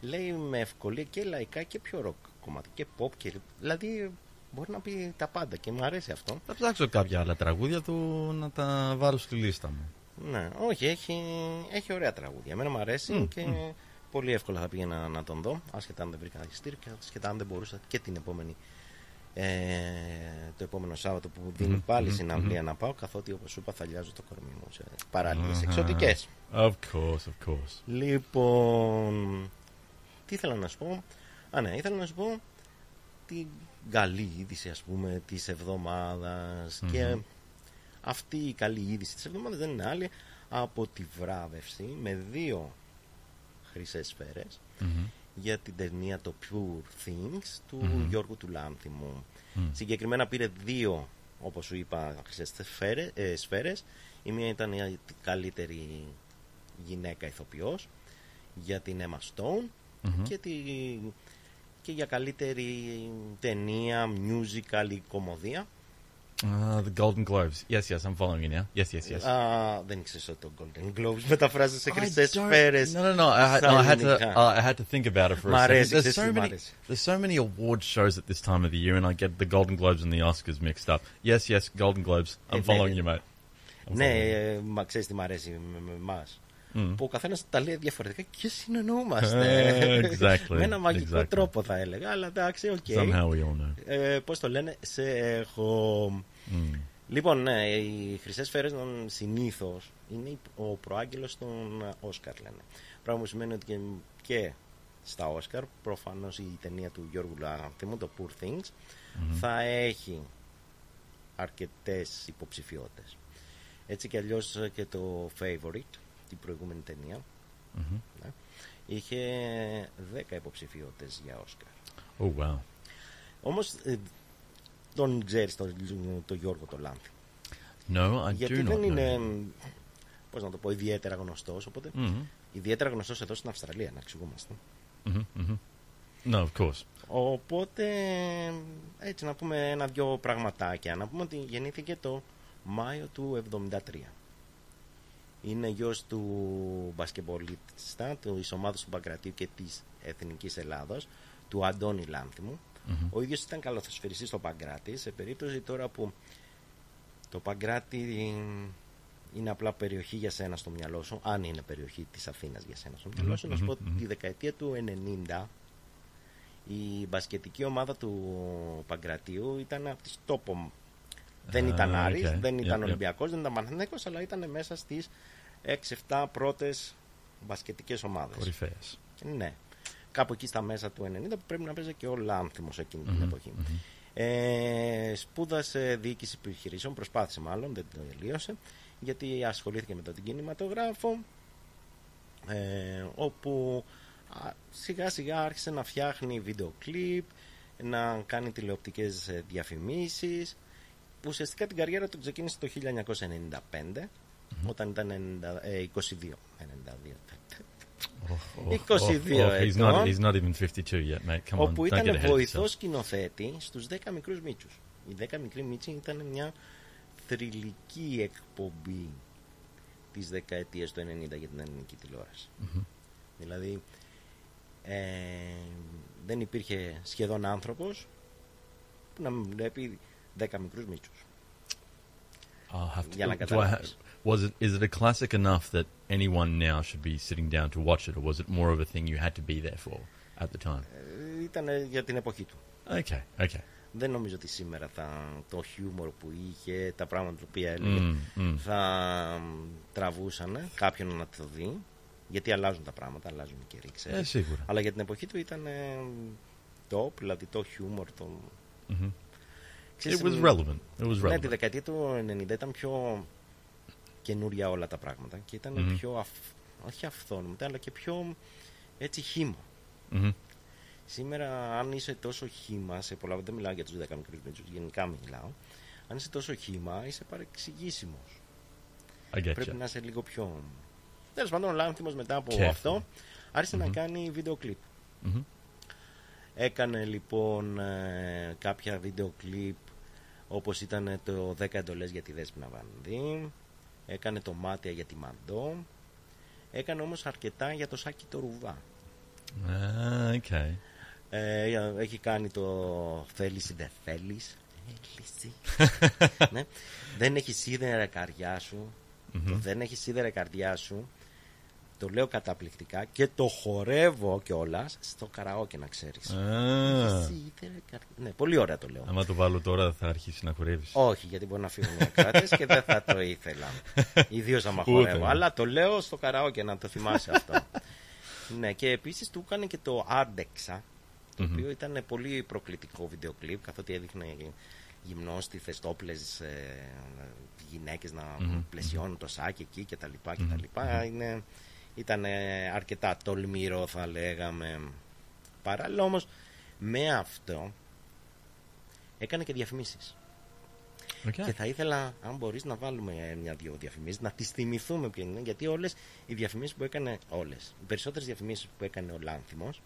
λέει με ευκολία και λαϊκά και πιο ροκ κομμάτι και pop και δηλαδή μπορεί να πει τα πάντα και μου αρέσει αυτό. Θα ψάξω κάποια άλλα τραγούδια του να τα βάλω στη λίστα μου. Ναι, όχι, έχει, έχει ωραία τραγούδια. Εμένα μου αρέσει Μμ, και μμ. πολύ εύκολα θα πήγαινα να τον δω, άσχετα αν δεν βρήκα εισιτήριο και άσχετα αν δεν μπορούσα και την επόμενη ε, το επόμενο Σάββατο που δίνει Μμμ, πάλι μμμ, συναυλία μμμ. να πάω καθότι όπως σου είπα θα λιάζω το κορμί μου σε παράλληλες Αχα. εξωτικές. Of course, of course. Λοιπόν, Τι ήθελα να σου πω; Α, ναι, ήθελα να σου πω την καλή είδηση, ας πούμε, της εβδομάδας. Μμμ. Και αυτή η καλή είδηση της εβδομάδας δεν είναι άλλη από τη βράβευση με δύο χρυσές σφαίρες Μμμ. Για την ταινία το Pure Things του Μμμ. Γιώργου του Λάνθιμου. Μμ. Συγκεκριμένα πήρε δύο, όπως σου είπα, χρυσές σφαίρες, ε, σφαίρες. Η μία ήταν η καλύτερη γυναίκα ηθοποιός για την Emma Stone Μμμ. και, τη, και για καλύτερη ταινία, musical ή κομμωδία. Uh, the Golden Globes. Yes, yes, I'm following you now. Yes, yes, yes. Α, δεν ήξερες ότι το Golden Globes μεταφράζεται σε I χρυσές don't- σφαίρες. No, no, no. I, had- στα no, I had to. ελληνικά. Uh, I had to think about it for Μ' a second. αρέσει, There's ξέρεις so τι μ' many. αρέσει. There's so many award shows at this time of the year, and I get the Golden Globes and the Oscars mixed up. Yes, yes, Golden Globes. I'm Ε, following ναι. you, mate. I'm Ναι, following you. ε, μα ξέρεις τι μ' αρέσει με, με εμάς. Mm. Που ο καθένας τα λέει διαφορετικά και συνεννοούμαστε. Ε, exactly, με ένα μαγικό exactly. τρόπο θα έλεγα, αλλά εντάξει, OK. Somehow we all know. Ε, πώς το λένε, σε έχω. Mm. Λοιπόν, ναι, οι χρυσές σφαίρες συνήθως είναι ο προάγγελος των Όσκαρ, λένε. Πράγμα που σημαίνει ότι και, και στα Όσκαρ, προφανώς η ταινία του Γιώργου Λάνθιμου, το Poor Things, Μμμ. θα έχει αρκετές υποψηφιότητες. Έτσι κι αλλιώς και το Favorite, την προηγούμενη ταινία, Mhm. ναι, είχε 10 υποψηφιότητες για Όσκαρ. Oh wow. Όμως τον ξέρεις τον, τον Γιώργο τον Λάνθη; No, I Γιατί do not δεν know. είναι, πώς να το πω, ιδιαίτερα γνωστός, οπότε Μμμ. ιδιαίτερα γνωστός εδώ στην Αυστραλία, να εξηγούμαστε. Mhm, mhm. No, of course. Οπότε, έτσι να πούμε ένα-δυο πραγματάκια. Να πούμε ότι γεννήθηκε το Μάιο του 73. Είναι γιος του μπασκεμπολίστα, της ομάδας του Παγκρατίου και της Εθνικής Ελλάδος, του Αντώνη Λάνθιμου. Μμμ. Ο ίδιος ήταν καλαθοσφαιριστής στο Παγκράτι, σε περίπτωση τώρα που το Παγκράτι είναι απλά περιοχή για σένα στο μυαλό σου, αν είναι περιοχή της Αθήνας για σένα στο μυαλό σου, να σου πω μμμ, μμμ. τη δεκαετία του 90 η μπασκετική ομάδα του Παγκρατίου ήταν από τις top. Δεν Α, ήταν Άρης, οκ. δεν ήταν Yep, yep. Ολυμπιακός, δεν ήταν Παναθηναϊκός, αλλά ήταν μέσα στις 6-7 πρώτες μπασκετικές ομάδες. Κορυφαίες. Ναι. Κάπου εκεί στα μέσα του 90 που πρέπει να παίζει και ο Λάνθιμος εκείνη την Μμμ, εποχή. μμμ. Ε, σπούδασε διοίκηση επιχειρήσεων, προσπάθησε μάλλον, δεν το τελείωσε, γιατί ασχολήθηκε με τον κινηματογράφο, ε, όπου α, σιγά σιγά άρχισε να φτιάχνει βίντεο κλιπ, να κάνει τηλεοπτικές ε, διαφημίσεις. Ουσιαστικά την καριέρα του ξεκίνησε το 1995, όταν ήταν 90, ε, 22. 92. Oh, 22 oh, oh, he's, not, ετών. he's not even 52 yet, mate. Come on, όπου don't get ήταν ahead of βοηθός yourself. σκηνοθέτη στους 10 μικρούς μίτσους. Οι 10 μικροί μίτσοι ήταν μια θρηλυκή εκπομπή της δεκαετίας του 90 για την ελληνική τηλεόραση. Μμμ. Δηλαδή ε, δεν υπήρχε σχεδόν άνθρωπος που να μην βλέπει 10 μικρούς μίτσους. I'll have to. Για να do I ha- καταλάβεις. Was it? Is it a classic enough that anyone now should be sitting down to watch it, or was it more of a thing you had to be there for at the time? Ε, ήταν για την εποχή του. Okay, okay. Δεν νομίζω ότι σήμερα θα, το χιούμορ που είχε, τα πράγματα που οποία έλεγε, Mm, mm. θα μ, τραβούσαν κάποιον να το δει. Γιατί αλλάζουν τα πράγματα, αλλάζουν οι καιροί, ξέρεις. Ε, σίγουρα. Αλλά για την εποχή του ήταν ε, top, δηλαδή το χιούμορ. Το... Mhm. Ξέρεις, It was μ, relevant. It was Ναι, relevant. τη δεκαετία του 90 ήταν πιο καινούρια όλα τα πράγματα και ήταν Μμμ. πιο, αυ... όχι αυθόρμητα, αλλά και πιο έτσι χύμα. Mhm. Σήμερα, αν είσαι τόσο χύμα, σε πολλά, δεν μιλάω για τους 10 μικρούς μίτσους, γενικά μιλάω. Αν είσαι τόσο χύμα, είσαι παρεξηγήσιμος. I get Πρέπει you. να είσαι λίγο πιο. Τέλος πάντων, ο Λάνθιμο μετά από Careful. αυτό άρχισε να Μμμ. κάνει βίντεο κλιπ. Mhm. Έκανε λοιπόν ε, κάποια βίντεο κλιπ όπως ήταν το 10 εντολές για τη Δέσποινα Βανδύ έκανε το Μάτια για τη Μαντό έκανε όμως αρκετά για το Σάκη το Ρουβά Ah, okay. ε, έχει κάνει το Θέλεις ή δεν θέλεις Θέληση. ναι. Δεν έχεις σίδερα η καρδιά σου Μμμ. το δεν έχεις σίδερα η καρδιά σου το λέω καταπληκτικά και το χορεύω κιόλας στο καραόκε να ξέρεις Ah. Σίδερα η καρδιά. Ναι, πολύ ωραία το λέω. Άμα το βάλω τώρα θα αρχίσει να χορεύεις. Όχι, γιατί μπορεί να φύγουν οι ακράτε και δεν θα το ήθελα. Ιδίως άμα Ούτε. χορεύω. Αλλά το λέω στο καραόκε να το θυμάσαι αυτό. Ναι, και επίσης του έκανε και το Άντεξα, το Μμμ. οποίο ήταν πολύ προκλητικό βίντεο κλιπ, καθότι έδειχνε γυμνόστιφες, τόπλες ε, γυναίκες να Μμμ. πλαισιώνουν το σάκι εκεί και τα λοιπά και τα Μμμ. λοιπά. Είναι, ήταν ε, αρκετά τολμηρό θα λέγαμε. Παράλληλα όμως με αυτό έκανε και διαφημίσεις. Okay. Και θα ήθελα, αν μπορείς να βάλουμε μια-δυο διαφημίσεις, να τις θυμηθούμε ποιε είναι. Γιατί όλες οι διαφημίσεις που έκανε, όλες, οι περισσότερες διαφημίσεις που έκανε ο Λάνθιμος,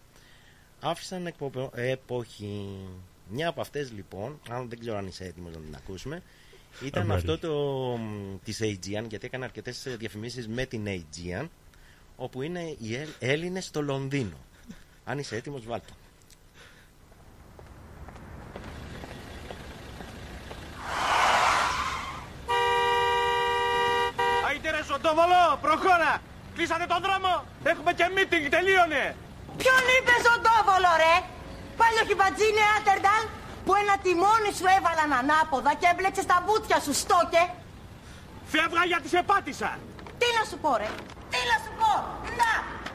άφησαν εκπο- εποχή. Μια από αυτές λοιπόν, αν δεν ξέρω αν είσαι έτοιμος να την ακούσουμε, ήταν I'm ready. αυτό το της Aegean, γιατί έκανε αρκετές διαφημίσεις με την Aegean, όπου είναι οι Έλλ- Έλληνες στο Λονδίνο. Αν είσαι έτοιμος, βάλτε. Άιτε ρε Σοντόβολο, προχώρα! Κλείσατε τον δρόμο! Έχουμε και meeting, τελείωνε! Ποιον είπε Ζοντόβολο ρε; Πάλιο χιμπατζίνε Άτερνταλ που ένα τιμόνι σου έβαλαν ανάποδα και έμπλεξε τα βούτια σου στόκε Φεύγα γιατί σε πάτησα! Τι να σου πω ρε; Τι να σου πω Να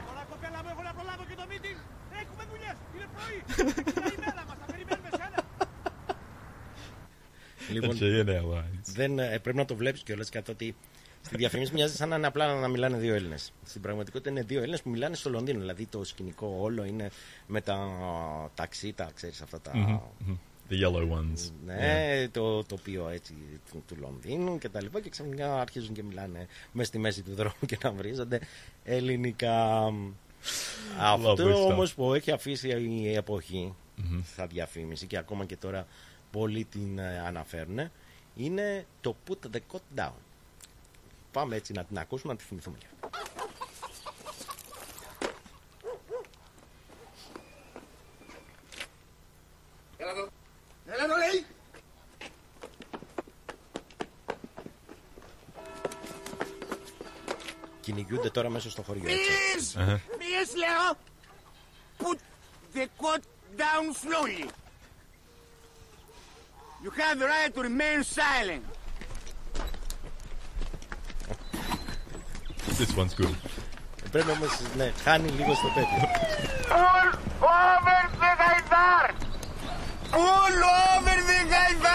Τώρα κοπέλα μου έχω να προλάβω και το meeting! Έχουμε δουλειές! Είναι πρωί! Είναι η μέρα μας, θα περιμένουμε σένα! Λοιπόν, Aegean Airlines. δεν, ε, πρέπει να το βλέπεις κιόλας καθότι στη διαφήμιση μοιάζει σαν να είναι απλά να μιλάνε δύο Έλληνες. Στην πραγματικότητα είναι δύο Έλληνες που μιλάνε στο Λονδίνο. Δηλαδή το σκηνικό όλο είναι με τα ταξί, τα ξέρεις αυτά τα. Mhm, mhm. The yellow ones. Ναι, το τοπίο έτσι του, του Λονδίνου και τα λοιπά και ξαφνικά αρχίζουν και μιλάνε μέσα στη μέση του δρόμου και να βρίζονται ελληνικά. Lovely Αυτό stuff. όμως που έχει αφήσει η εποχή Mhm. στα διαφήμιση και ακόμα και τώρα πολλοί την ε, αναφέρουν είναι το put the coat down. Πάμε έτσι να την ακούσουμε, να τη θυμηθούμε λίγο. Έλα εδώ! Έλα εδώ λέει! Κυνηγούνται τώρα μέσα στο χωριό έτσι. Please! Please, λέω! Put the coat down slowly! You have the right to remain silent! This one's good. Πρέπει όμως, ναι, χάνει λίγο στο τέτοιο. All over the Gaidar! All over the Gaidar!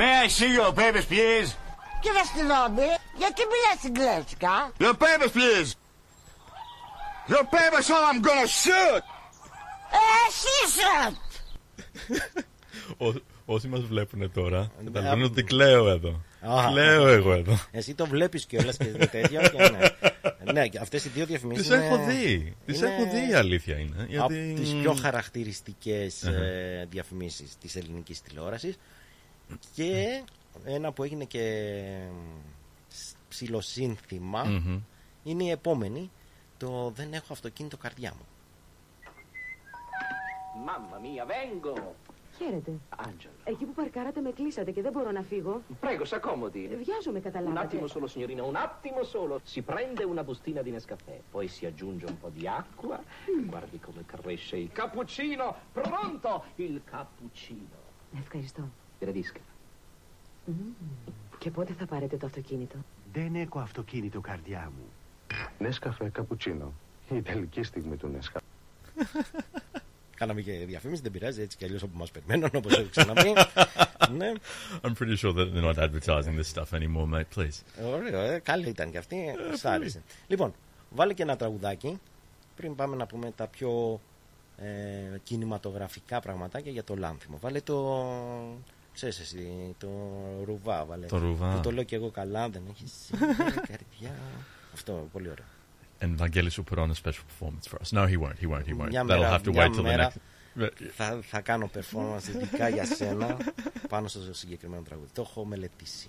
May I see your papers, please? Κύριε Στυλόμπη γιατί μιλάς εγγλέζικα Your papers, please! Your papers or I'm gonna shoot! Ε, εσύ σου Ό- Όσοι μας βλέπουν τώρα, καταλαβαίνουν ότι κλαίω εδώ. Α. Κλαίω εγώ εδώ. Εσύ το βλέπεις κιόλας και τέτοιο. Και ναι. ναι, και αυτές οι δύο διαφημίσεις Τις είναι- έχω δει. Τις είναι έχω δει η αλήθεια είναι. Από Γιατί... τις πιο χαρακτηριστικές Αχα. ε, διαφημίσεις της ελληνικής τηλεόρασης και ένα που έγινε και ψηλοσύνθημα mm-hmm. είναι η επόμενη το δεν έχω αυτοκίνητο καρδιά μου Μάμα μία βέγγο Χαίρετε. Άντζελο. Εκεί που παρκάρατε με κλείσατε και δεν μπορώ να φύγω. Πρέγω σακόμωτη Βιάζομαι καταλάβατε. Un attimo solo signorina un attimo solo. Si prende una bustina di Nescafè Poi si aggiunge un Ευχαριστώ. Gradisca. Μμμ. Και πότε θα πάρετε το αυτοκίνητο; Δεν έχω αυτοκίνητο καρδιά μου. Νέσκαφε καπουτσίνο. Η ιταλική στιγμή του Νέσκαφε. Κάναμε και διαφήμιση, δεν πειράζει έτσι κι αλλιώς από μας περιμένουν όπως έχω ξαναπεί. ναι. I'm pretty sure that they're not advertising this stuff anymore, mate. Please. Ωραίο, ε, καλή ήταν και αυτή. Σ' άρεσε. Λοιπόν, βάλε και ένα τραγουδάκι πριν πάμε να πούμε τα πιο ε, κινηματογραφικά πραγματάκια για το λάνθιμο. Βάλε το. Ξέρεις εσύ, το ρουβά. Βάλε. Το ρουβά. Που το λέω και εγώ καλά, δεν έχεις καρδιά. Αυτό, πολύ ωραίο. And Vangelis will put on a special performance for us. No, he won't. He won't. He won't. Μια That'll μέρα, have to μια wait till the μέρα next. θα, θα κάνω performance ειδικά για σένα πάνω στο συγκεκριμένο τραγούδι. Το έχω μελετήσει.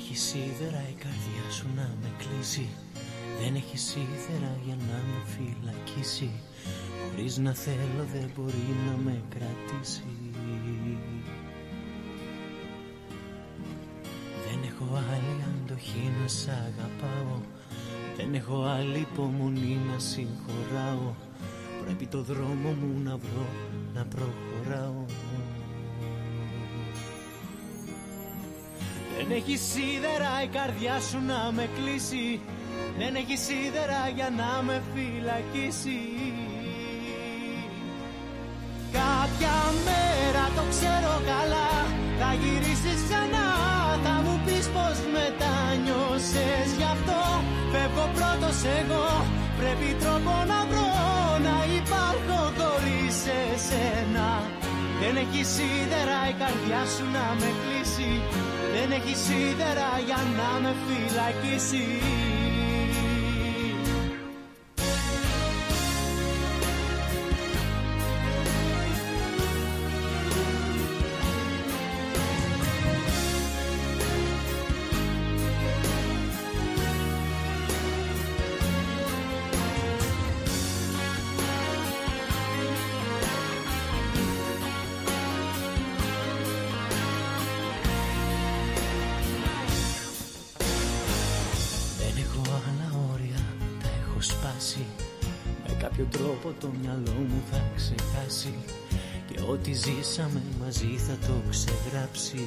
Έχεις σίδερα η καρδιά σου να με κλείσει. Δεν έχεις σίδερα για να με φυλακίσει. Χωρίς να θέλω δεν μπορεί να με κρατήσει. Δεν έχω άλλη αντοχή να σ' αγαπάω. Δεν έχω άλλη υπομονή να συγχωράω. Πρέπει το δρόμο μου να βρω να προχωράω Δεν έχει σίδερα η καρδιά σου να με κλείσει. Δεν έχει σίδερα για να με φυλακίσει. Κάποια μέρα το ξέρω καλά. Θα γυρίσεις ξανά. Θα μου πεις πως μετάνιωσες Γι' αυτό φεύγω πρώτος εγώ. Πρέπει τρόπο να βρω Να υπάρχω χωρίς εσένα. Δεν έχει σίδερα η καρδιά σου να με κλείσει Δεν έχει σίδερα για να με φυλακίσει ό,τι ζήσαμε μαζί θα το ξεγράψει.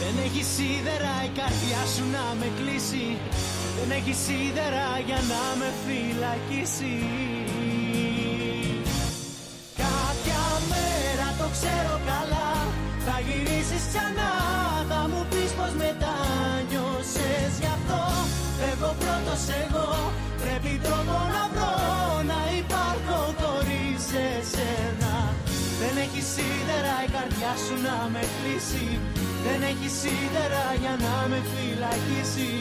Δεν έχει σίδερα η καρδιά σου να με κλείσει. Δεν έχει σίδερα για να με φυλακίσει σίδερα η καρδιά σου να με κλείσει. Δεν έχει σίδερα για να με φυλακίσει.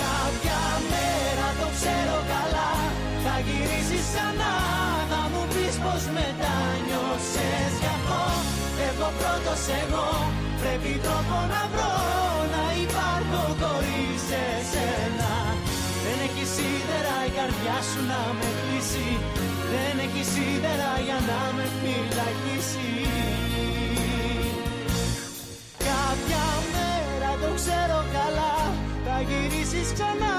Κάποια μέρα το ξέρω καλά. Θα γυρίσεις ξανά Θα μου πεις πως μετάνιωσες Γι' αυτό. Εγώ πρώτος εγώ. Πρέπει τρόπο να βρω Να υπάρχω χωρίς εσένα. Δεν έχει σίδερα η καρδιά σου να με κλείσει Δεν έχει σίδερα για να με φυλακίσει. Κάποια μέρα το ξέρω καλά Θα γυρίσεις ξανά.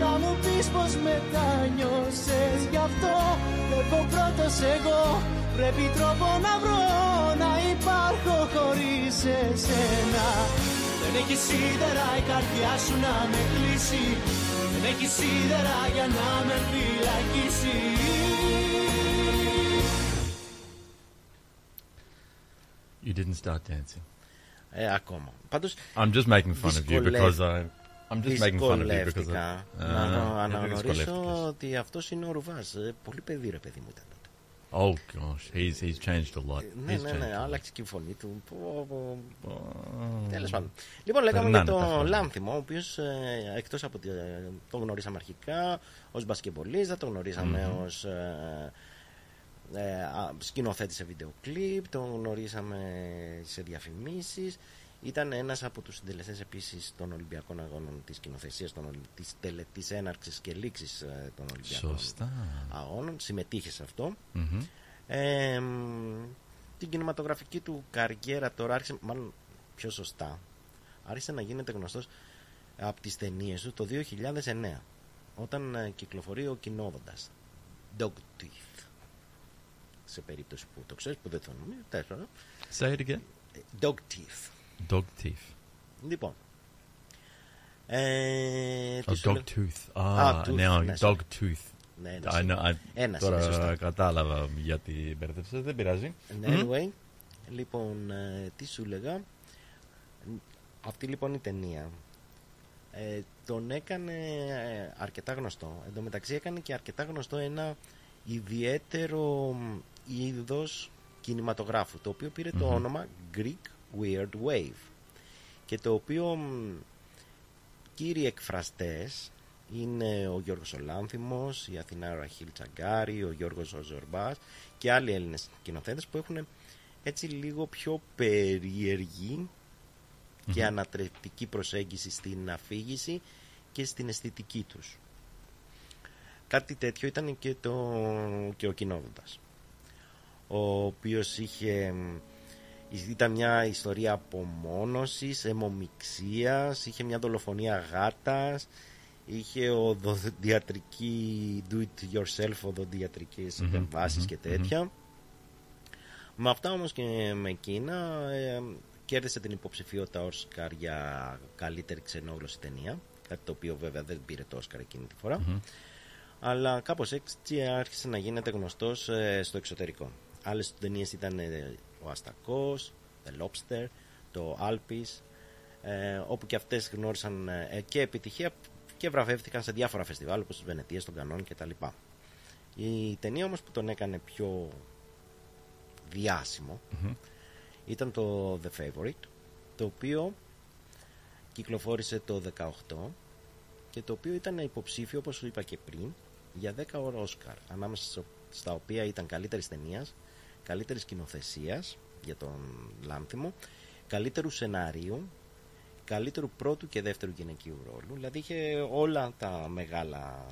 Θα μου πεις πως μετάνιωσες Γι' αυτό φεύγω πρώτος εγώ. Πρέπει τρόπο να βρω Να υπάρχω χωρίς εσένα. Δεν έχει σίδερα η καρδιά σου να με κλείσει. Δεν έχει σίδερα για να με φυλακίσει You didn't start dancing. Ε, ακόμα. Πάντως, I'm just making fun of you δυσκολεύτηκα. because I. I'm just making fun of you because I. Δυσκολεύτηκα Ah, να ανα- γιατί αναγνωρίσω δυσκολεύτηκες. ότι αυτός είναι ο Ρουβάς. Ε, Πολύ παιδί ρε παιδί μου ήταν. Oh gosh, he's he's changed a lot. Ναι, He's ναι, changed ναι, a lot. άλλαξε και η φωνή του. Πω, πω, πω. Τέλος πάντων. Λοιπόν, λέγαμε Περνάνε για τα τον χρόνια. Λάνθιμο, ο οποίος εκτός από ότι ε, τον γνωρίσαμε αρχικά ως μπασκεμπολίστα, τον γνωρίσαμε Μμμ. ως ε, ε, α, σκηνοθέτη σε βίντεο κλιπ, τον γνωρίσαμε σε διαφημίσεις. Ήταν ένας από τους συντελεστές επίσης των Ολυμπιακών Αγώνων της σκηνοθεσίας, των, Ολυ- της, τελε, της έναρξης και λήξης ε, των Ολυμπιακών Σωστά. Αγώνων. Συμμετείχε σε αυτό. Μμμ. Ε, μ, την κινηματογραφική του καριέρα τώρα άρχισε, μάλλον πιο σωστά, άρχισε να γίνεται γνωστός από τις ταινίες του το 2009 όταν ε, κυκλοφορεί ο κοινόδοντας Dog Teeth σε περίπτωση που το ξέρεις που δεν το νομίζω τέλος πάντων. Say it again. Ε, Dog Teeth Dog teeth. λοιπόν ε, τι Oh, σου dog λέω; tooth. Α, Ah, tooth, now ναι, dog sorry. tooth. Ναι, ναι, I know, I- Ένας τώρα είναι, σωστά. κατάλαβα γιατί μπέρδεψες, δεν πειράζει. Ναι, Μμμ. Anyway, λοιπόν, ε, τι σου λέγα; Αυτή λοιπόν η ταινία ε, τον έκανε ε, αρκετά γνωστό. Εν τω μεταξύ έκανε και αρκετά γνωστό ένα ιδιαίτερο μ, είδος κινηματογράφου, το οποίο πήρε το Μμμ. όνομα Greek Weird Wave και το οποίο μ, κύριοι εκφραστές είναι ο Γιώργος Ολάνθιμος, η Αθηνά Ραχίλ Τσαγκάρη, ο Γιώργος Οζορμπάς και άλλοι Έλληνες σκηνοθέτες που έχουν έτσι λίγο πιο περίεργη και Μμμ. ανατρεπτική προσέγγιση στην αφήγηση και στην αισθητική τους. Κάτι τέτοιο ήταν και, το, και ο Κοινόδοντας ο οποίος είχε μ, Ήταν μια ιστορία απομόνωσης, αιμομιξίας, είχε μια δολοφονία γάτας, είχε οδοντιατρική do it yourself οδοντιατρικές Μμμ, επεμβάσεις μμμ, και τέτοια. Με αυτά όμως και με εκείνα ε, κέρδισε την υποψηφιότητα Όσκαρ για καλύτερη ξενόγλωση ταινία, κάτι το οποίο βέβαια δεν πήρε το Όσκαρ εκείνη τη φορά. Μμμ. Αλλά κάπως έτσι άρχισε να γίνεται γνωστός ε, στο εξωτερικό. Άλλες ταινίες ήταν ε, ο Αστακός, The Lobster, το Alpis, ε, όπου και αυτές γνώρισαν ε, και επιτυχία και βραβεύτηκαν σε διάφορα φεστιβάλ όπως στις Βενετίες, τον Κανόν κτλ. Η ταινία όμως που τον έκανε πιο διάσημο Μμμ. ήταν το The Favorite, το οποίο κυκλοφόρησε το 18 και το οποίο ήταν υποψήφιο όπως σου είπα και πριν για 10 ώρα Όσκαρ ανάμεσα στο- στα οποία ήταν καλύτερης ταινίας, καλύτερης σκηνοθεσίας για τον Λάνθιμο, καλύτερου σενάριου, καλύτερου πρώτου και δεύτερου γυναικείου ρόλου. Δηλαδή είχε όλα τα μεγάλα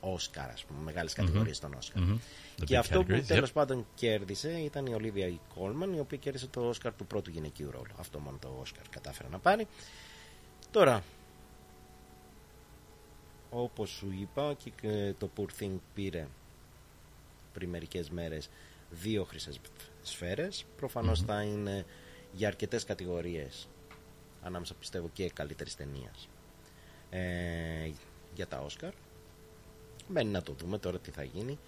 Όσκαρ, ας πούμε, μεγάλες κατηγορίες των Όσκαρ. Mhm. The Και big αυτό που categories, τέλος yep. πάντων κέρδισε ήταν η Ολίβια Κόλμαν, η οποία κέρδισε το Όσκαρ του πρώτου γυναικείου ρόλου. Αυτό μόνο το Όσκαρ κατάφερε να πάρει. Τώρα, όπως σου είπα, και ε, το Poor Thing πήρε πριν μερικές μέρες δύο χρυσές σφαίρες. Προφανώς Μμμ. θα είναι για αρκετές κατηγορίες, ανάμεσα πιστεύω και καλύτερης ταινίας, ε, για τα Όσκαρ. Μένει να το δούμε τώρα τι θα γίνει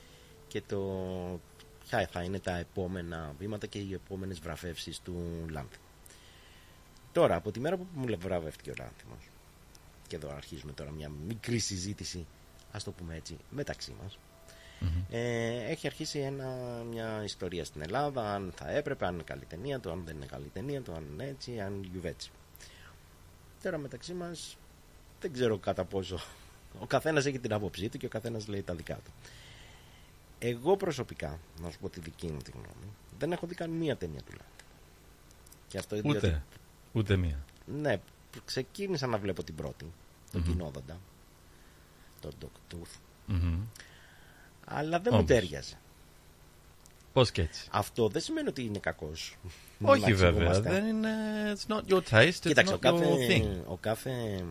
και το ποια θα είναι τα επόμενα βήματα και οι επόμενες βραβεύσεις του Λάνθιμου. Τώρα, από τη μέρα που μου βραβεύτηκε ο Λάνθιμος και εδώ αρχίζουμε τώρα μια μικρή συζήτηση, ας το πούμε έτσι, μεταξύ μας, ε, έχει αρχίσει ένα, μια ιστορία στην Ελλάδα, αν θα έπρεπε, αν είναι καλή ταινία, το αν δεν είναι καλή ταινία, το αν είναι έτσι, αν γιουβέτσι. Τώρα μεταξύ μας δεν ξέρω κατά πόσο ο καθένας έχει την άποψή του και ο καθένας λέει τα δικά του. Εγώ προσωπικά, να σου πω τη δική μου τη γνώμη, δεν έχω δει καν μία ταινία του Λάνθη. Και αυτό Ούτε. διότι- Ούτε μία. Ναι, ξεκίνησα να βλέπω την πρώτη, τον Μμμ. κοινόδοντα, τον Dogtooth, Μμμ. Αλλά δεν μου Όμως. τέριαζε. Πώς και έτσι. Αυτό δεν σημαίνει ότι είναι κακός. Όχι Να βέβαια. εξηγούμαστε. Δεν είναι. It's not your taste. It's Κοίταξε, not ο κάθε, your thing. ο κάθε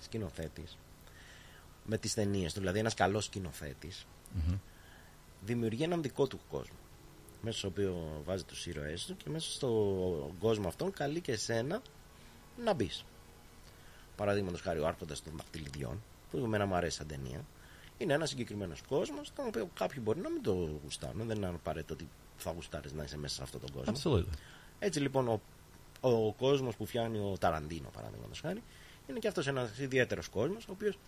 σκηνοθέτης με τις ταινίες του, δηλαδή ένας καλός σκηνοθέτης, Μμμ. δημιουργεί έναν δικό του κόσμο. Μέσα στο οποίο βάζει τους ήρωές του και μέσα στον κόσμο αυτόν καλεί και εσένα να μπεις. Παραδείγματος χάρη ο Άρχοντας των Δαχτυλιδιών, που εμένα μου αρέσει σαν ταινία, είναι ένας συγκεκριμένος κόσμος, τον οποίο κάποιοι μπορεί να μην το γουστάρουν. Δεν είναι απαραίτητο ότι θα γουστάρεις να είσαι μέσα σε αυτόν τον κόσμο. Absolutely. Έτσι λοιπόν ο, ο κόσμος που φτιάχνει ο Ταραντίνο, παραδείγματος χάρη, είναι και αυτός ένας ιδιαίτερος κόσμος, ο οποίος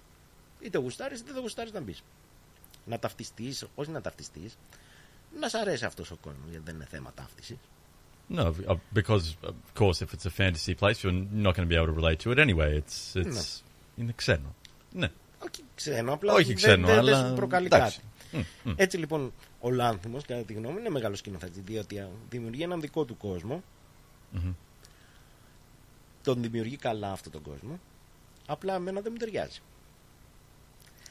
είτε γουστάρεις είτε δεν γουστάρεις να μπεις. Να ταυτιστείς, όχι να ταυτιστείς, να σ' αρέσει αυτός ο κόσμος, γιατί δεν είναι θέμα ταύτισης. No, uh, because of course, if it's a fantasy place, you're not going to be able to relate to it anyway. It's it's είναι ξένο. Ναι. Όχι ξένο, απλά Όχι δεν, ξένο, δεν, δεν αλλά σου προκαλεί εντάξει. κάτι. Μμ, μμ. Έτσι λοιπόν ο Λάνθιμος, κατά τη γνώμη μου, είναι μεγάλος σκηνοθέτης, διότι α, δημιουργεί έναν δικό του κόσμο, Μμμ. τον δημιουργεί καλά αυτόν τον κόσμο, απλά εμένα δεν μου ταιριάζει.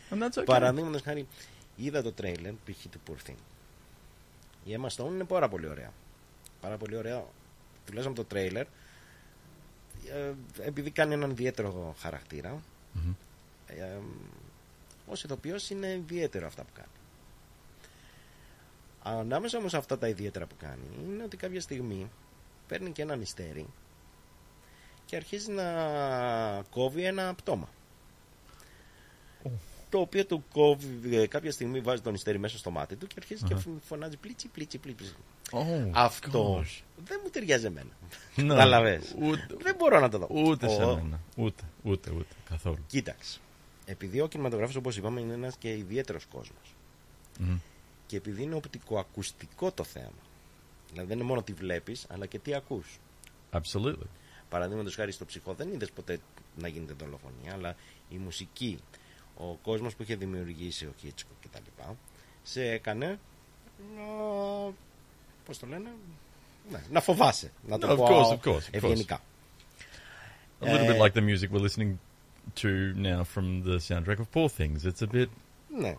And that's okay. Παραδείγματος χάρη, είδα το τρέιλερ π.χ. του Poor Thing. Η Emma Stone είναι πάρα πολύ ωραία. Πάρα πολύ ωραία, τουλάχιστον από το τρέιλερ, ε, επειδή κάνει έναν ιδιαίτερο χαρακτήρα. Μμμ. Ε, ως ηθοποιός είναι ιδιαίτερο αυτά που κάνει. Ανάμεσα όμως σε αυτά τα ιδιαίτερα που κάνει είναι ότι κάποια στιγμή παίρνει και ένα νηστέρι και αρχίζει να κόβει ένα πτώμα. Το οποίο του κόβει, ε, κάποια στιγμή βάζει το νηστέρι μέσα στο μάτι του και αρχίζει Αχα. και φωνάζει πλίτσι, πλίτσι, πλίτσι. Oh, Αυτό gosh. δεν μου ταιριάζει εμένα. Ναι. Καταλαβες. Ούτε- Δεν μπορώ να το δω. Ούτε σε Ο- μένα. Ούτε, ούτε, ούτε. Καθόλου. Κοίταξε. Επειδή ο κινηματογράφος όπως είπαμε είναι ένας και ιδιαίτερος κόσμος Μμμ. και επειδή είναι οπτικοακουστικό το θέμα δηλαδή δεν είναι μόνο τι βλέπεις αλλά και τι ακούς Absolutely. παραδείγματος χάρη στο ψυχό δεν είδες ποτέ να γίνεται δολοφονία αλλά η μουσική ο κόσμος που είχε δημιουργήσει ο Χίτσικο και τα λοιπά σε έκανε να, πώς το λένε ναι, να φοβάσαι να το No, of πω course, of course, of ευγενικά A little bit Ε, like the music we're listening to now from the soundtrack of Poor Things. It's a bit, ναι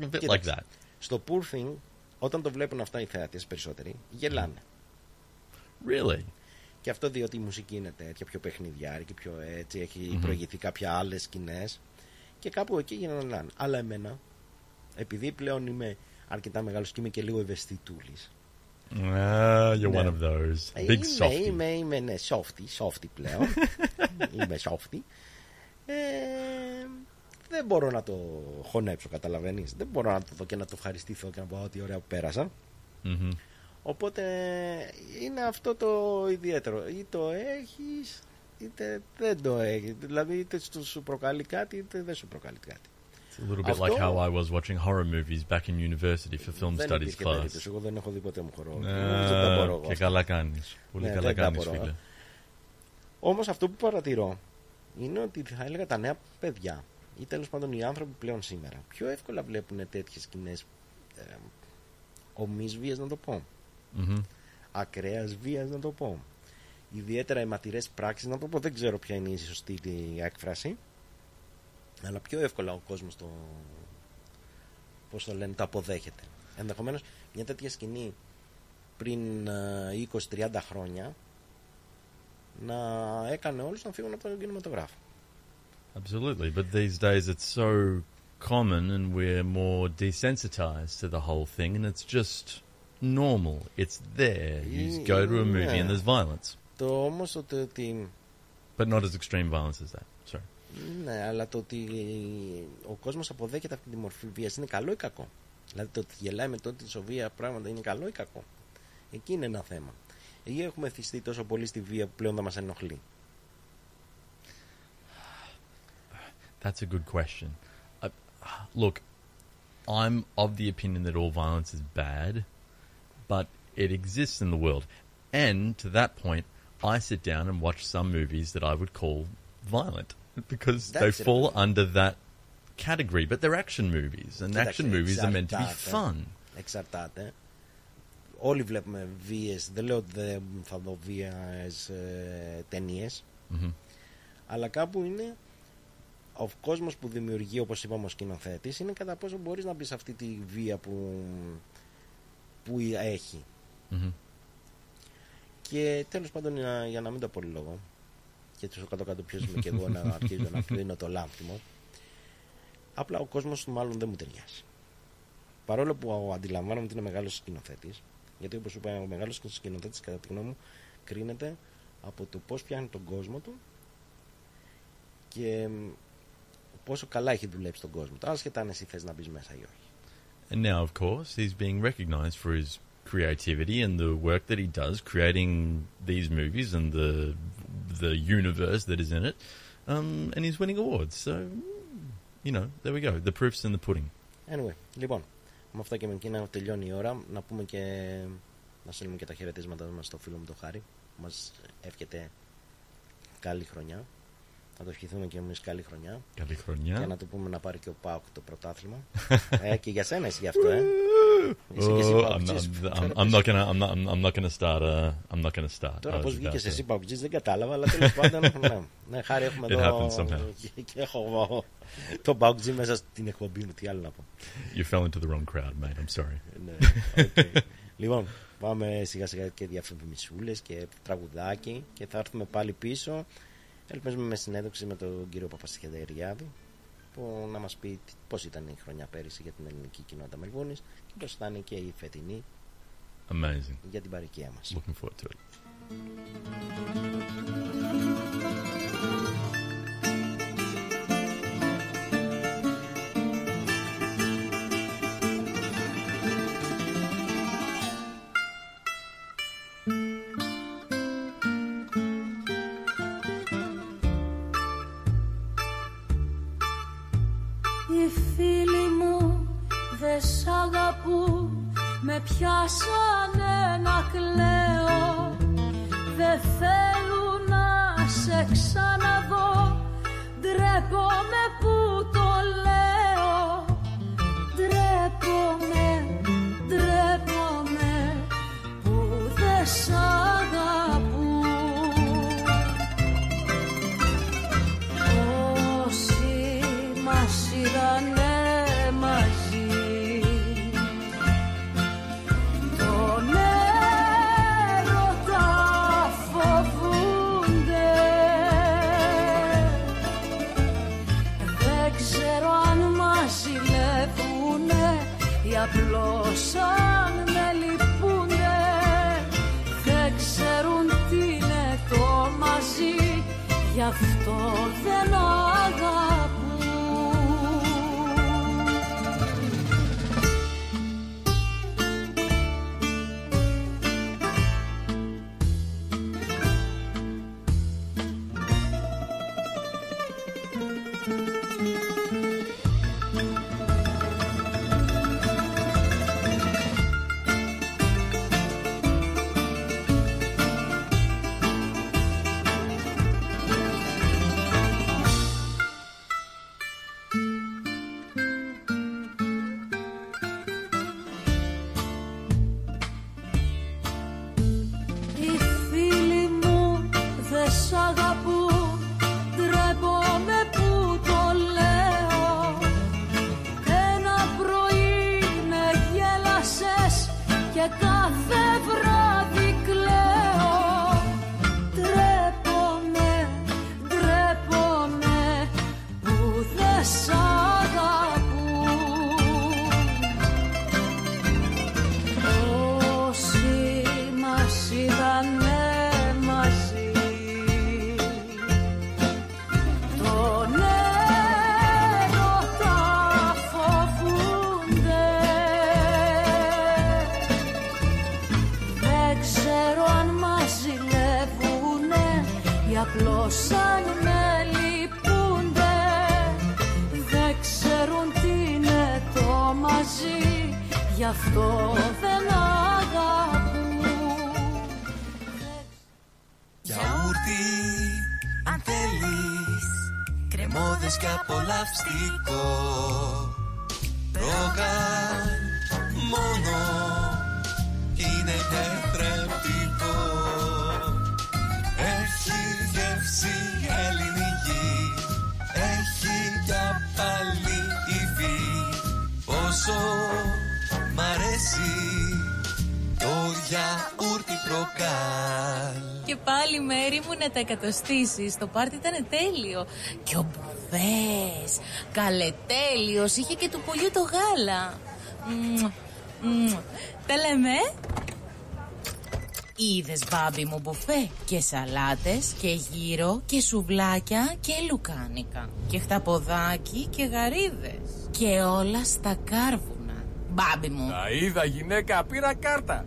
a bit like Κοίταξε, that. Στο Poor Thing, όταν το βλέπουν αυτά οι θεατές περισσότεροι, γελάνε. Really? Και αυτό διότι η μουσική είναι τέτοια, πιο παιχνιδιάρικη, πιο έτσι, έχει Μμμ. προηγηθεί κάποια άλλες σκηνές. Και κάπου εκεί γίνανε να είναι. Αλλά εμένα, επειδή πλέον είμαι αρκετά μεγάλος και είμαι και λίγο ευαισθητούλης. Ah, you're Ναι. one of those. Ε, Big είμαι, softy. Είμαι, είμαι, ναι, softy, softy πλέον. είμαι softy. Ε, δεν μπορώ να το χωνέψω, καταλαβαίνεις. Δεν μπορώ να το δω και να το ευχαριστηθώ και να πω ότι ωραία που πέρασα. Mhm. Οπότε είναι αυτό το ιδιαίτερο. Ή το έχεις, είτε δεν το έχεις. Δηλαδή είτε σου- σου προκαλεί κάτι, είτε δεν σου προκαλεί κάτι. It's a little bit Αυτό- like how I was watching horror movies back in university for film δεν studies υπήρχε class. περίπτωση. Εγώ δεν έχω δει ποτέ μου χορό. Α, Νομίζω δεν μπορώ εγώ και αυτά. καλά κάνεις. Πολύ Ναι, καλά δεν τα κάνεις, μπορώ. φίλε. Όμως αυτό που παρατηρώ είναι ότι θα έλεγα τα νέα παιδιά ή τέλος πάντων οι άνθρωποι πλέον σήμερα πιο εύκολα βλέπουν τέτοιες σκηνές ε, ομής βίας να το πω. Mhm. Ακραίας βίας να το πω. Ιδιαίτερα αιματηρές πράξεις να το πω. Δεν ξέρω ποια είναι η σωστή τη έκφραση. Αλλά πιο εύκολα ο κόσμος το πώς το λένε, το αποδέχεται. Ενδεχομένως μια τέτοια σκηνή πριν ε, 20-30 χρόνια να έκανε όλους να φύγουν από τον κινηματογράφο. Absolutely, but these days it's so common and we're more desensitized to the whole thing and it's just normal. It's there. You Ε, go to a movie ναι. and there's violence. Το όμως ότι, ότι But not as extreme violence as that. Sorry. ναι, αλλά το ότι ο κόσμος αποδέχεται αυτή τη μορφή βίας είναι καλό ή κακό; Δηλαδή το ότι γελάει με το ότι σοβία πράγματα είναι καλό ή κακό; Εκεί είναι ένα θέμα. Ή έχουμε θυστεί τόσο πολύ στη βία που πλέον θα μας ενοχλεί. That's a good question. Uh, look, I'm of the opinion that all violence is bad, but it exists in the world. And to that point, I sit down and watch some movies that I would call violent because they That's it. fall under that category. But they're action movies, and Κοίταξε, action movies are meant to be εξαρτάται. fun. Εξαρτάται. Όλοι βλέπουμε βίες. Δεν λέω ότι δεν θα δω βίες ε, ταινίες. Mhm. Αλλά κάπου είναι ο κόσμος που δημιουργεί, όπως είπαμε ο σκηνοθέτης, είναι κατά πόσο μπορείς να μπει σε αυτή τη βία που, που έχει. Mhm. Και τέλος πάντων, για, για να μην το πολυλογώ, και στο κάτω-κάτω ποιος είμαι και εγώ να αρχίζω να κλείνω το λάμπτη μου, απλά ο κόσμος μάλλον δεν μου ταιριάζει. Παρόλο που αντιλαμβάνομαι ότι είναι μεγάλος σκηνοθέτης, γιατί όπως είπα, ο μεγάλος σκηνοθέτης κατά τη γνώμη μου κρίνεται από το πώς πιάνει τον κόσμο του και μ, πόσο καλά έχει δουλέψει τον κόσμο του. Άσχετα αν εσύ θες να μπει μέσα ή όχι. And now, of course, he's being recognized for his creativity and the work that he does, creating these movies and the the universe that is in it, um, and he's winning awards. So, you know, there we go. The proof's in the pudding. Anyway, λοιπόν, με αυτά και με εκείνα τελειώνει η ώρα. Να πούμε και να στείλουμε και τα χαιρετίσματα μας στο φίλο μου το Χάρη. που Μας εύχεται καλή χρονιά. Να το ευχηθούμε και εμείς καλή χρονιά. Καλή χρονιά. Και να του πούμε να πάρει και ο Πάοκ το πρωτάθλημα. ε, και για σένα εσύ γι' αυτό, ε. Είσαι και εσύ Oh, I'm, Παοκτζής. not, I'm, I'm not gonna. I'm not. I'm, I'm not gonna start. Uh, I'm not gonna start. Τώρα I πώς was βγήκες about to- εσύ Παοκτζή δεν κατάλαβα, αλλά τέλος πάντων. ναι. ναι, Χάρη έχουμε It εδώ. happens somehow. Και, και έχω τον Παοκτζή μέσα στην εκπομπή μου. Τι άλλο να πω. You fell into the wrong crowd, mate. I'm sorry. ναι, οκ. λοιπόν, πάμε σιγά σιγά και διαφημισούλες και τραγουδάκι και θα έρθουμε πάλι πίσω. Ελπίζουμε με συνέντευξη με τον κύριο Παπασχεδεριάδη που να μας πει τι- πώς ήταν η χρονιά πέρυσι για την ελληνική κοινότητα Μελβούνης και πώς θα είναι και η φετινή Amazing. για την παροικία μας. Looking forward to it. Με να τα εκατοστήσεις Το πάρτι ήταν τέλειο Και ο Μπουβές Καλετέλειος Είχε και του πουλιού το γάλα Μμμ, μμμ. Τα λέμε Είδες μπάμπι μου μπουφέ και σαλάτες και γύρο και σουβλάκια και λουκάνικα και χταποδάκι και γαρίδες και όλα στα κάρβουνα. Μπάμπι μου. Τα είδα γυναίκα, πήρα κάρτα.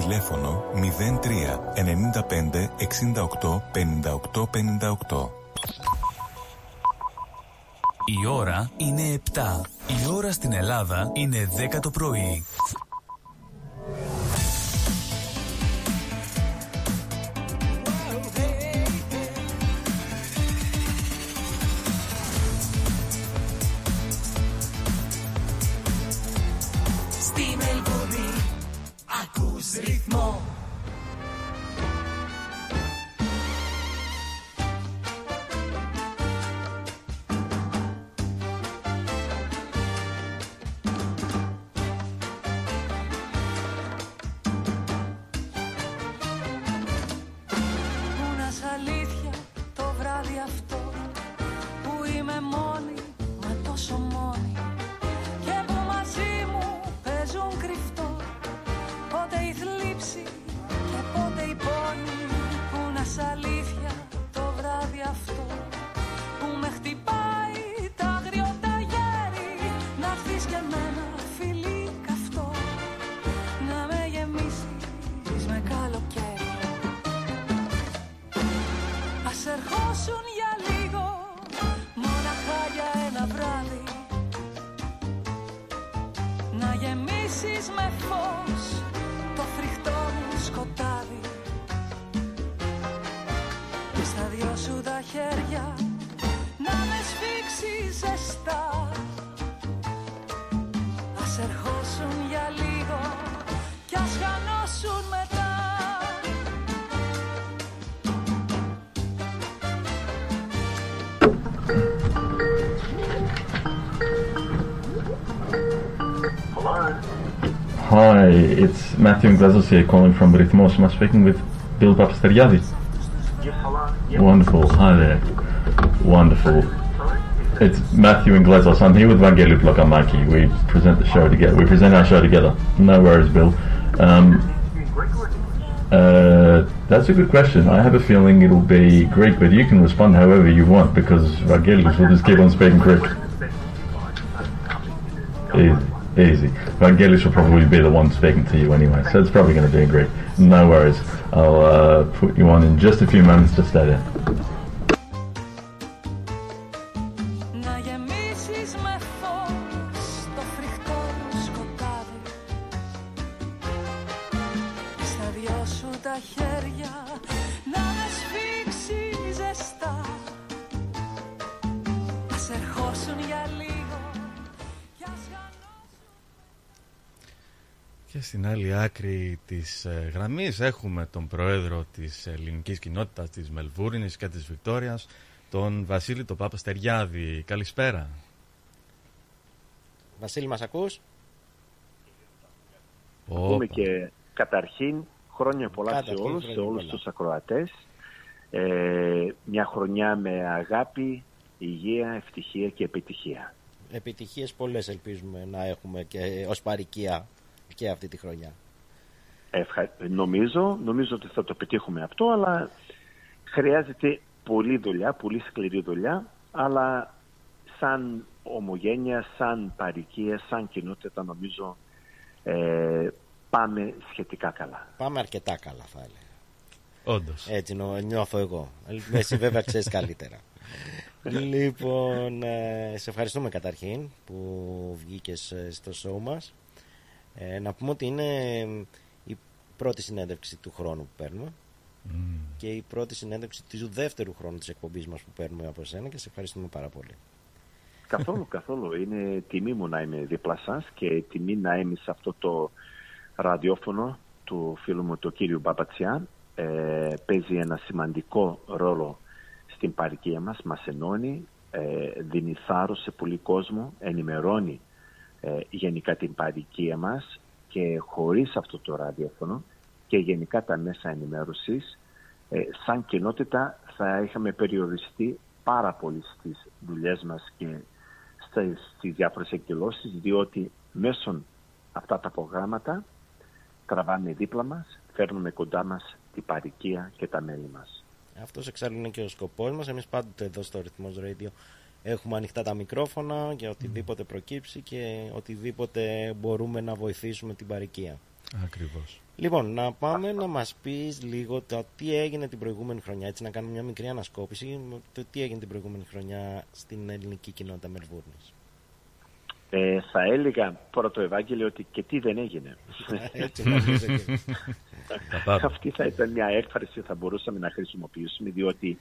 Τηλέφωνο 03 95 68 58 58. Η ώρα είναι 7. Η ώρα στην Ελλάδα είναι 10 το πρωί. Ακούς ρυθμό Matthew Glazos here calling from Rhythmos. Am I speaking with Bill Papasteriadi? Wonderful. Hi there. Wonderful. It's Matthew and Glazos. I'm here with Vangeli Blokamaki. We present the show together. We present our show together. No worries, Bill. Um, uh, that's a good question. I have a feeling it'll be Greek, but you can respond however you want because Vangelis will just keep on speaking Greek. Easy. Vangelis will probably be the one speaking to you anyway, so it's probably going to be in Greek. No worries. I'll uh, put you on in just a few moments to stay there. Και στην άλλη άκρη της ε, γραμμής έχουμε τον πρόεδρο της ελληνικής κοινότητας της Μελβούρνης και της Βικτόριας, τον Βασίλη τον Πάπα Στεριάδη. Καλησπέρα. Βασίλη, μας ακούς; Πούμε και καταρχήν χρόνια πολλά Καταρχήν, σε όλους, χρόνια σε όλους πολλά. τους ακροατές. Ε, μια χρονιά με αγάπη, υγεία, ευτυχία και επιτυχία. Επιτυχίες πολλές ελπίζουμε να έχουμε και ως παροικία και αυτή τη χρονιά. Ευχα... Νομίζω, νομίζω ότι θα το πετύχουμε αυτό, αλλά χρειάζεται πολλή δουλειά, πολύ σκληρή δουλειά, αλλά σαν ομογένεια, σαν παροικία, σαν κοινότητα νομίζω ε, πάμε σχετικά καλά. Πάμε αρκετά καλά θα έλεγα. Όντως. Έτσι νο, νιώθω εγώ. Εσύ βέβαια ξέρεις καλύτερα. λοιπόν, ε, σε ευχαριστούμε καταρχήν που βγήκες ε, στο show μας. Ε, να πούμε ότι είναι η πρώτη συνέντευξη του χρόνου που παίρνουμε και η πρώτη συνέντευξη του δεύτερου χρόνου της εκπομπής μας που παίρνουμε από εσένα και σε ευχαριστούμε πάρα πολύ. Καθόλου, καθόλου. Είναι τιμή μου να είμαι δίπλα σας και τιμή να είμαι σε αυτό το ραδιόφωνο του φίλου μου του κύριου Μπαμπατσιά. Ε, παίζει ένα σημαντικό ρόλο στην παροικία μας, μας ενώνει, ε, δίνει θάρρος σε πολύ κόσμο, ενημερώνει ε, γενικά την παροικία μας και χωρίς αυτό το ραδιόφωνο και γενικά τα μέσα ενημέρωσης ε, σαν κοινότητα θα είχαμε περιοριστεί πάρα πολύ στις δουλειές μας και στις, στις διάφορες εκδηλώσεις διότι μέσω αυτά τα προγράμματα τραβάμε δίπλα μας, φέρνουμε κοντά μας την παροικία και τα μέλη μας. Αυτός εξάλλου είναι και ο σκοπός μας. Εμείς πάντοτε εδώ στο Ρυθμός Radio έχουμε ανοιχτά τα μικρόφωνα για οτιδήποτε προκύψει και οτιδήποτε μπορούμε να βοηθήσουμε την παροικία. Ακριβώς. Λοιπόν, να πάμε να μας πεις λίγο το τι έγινε την προηγούμενη χρονιά, έτσι να κάνουμε μια μικρή ανασκόπηση, με το τι έγινε την προηγούμενη χρονιά στην ελληνική κοινότητα Μελβούρνης. Ε, θα έλεγα πρώτο Ευάγγελιο ότι και τι δεν έγινε. Έτσι νομίζω και- Τα πάντα. Αυτή θα ήταν μια έκφραση που θα μπορούσαμε να χρησιμοποιήσουμε διότι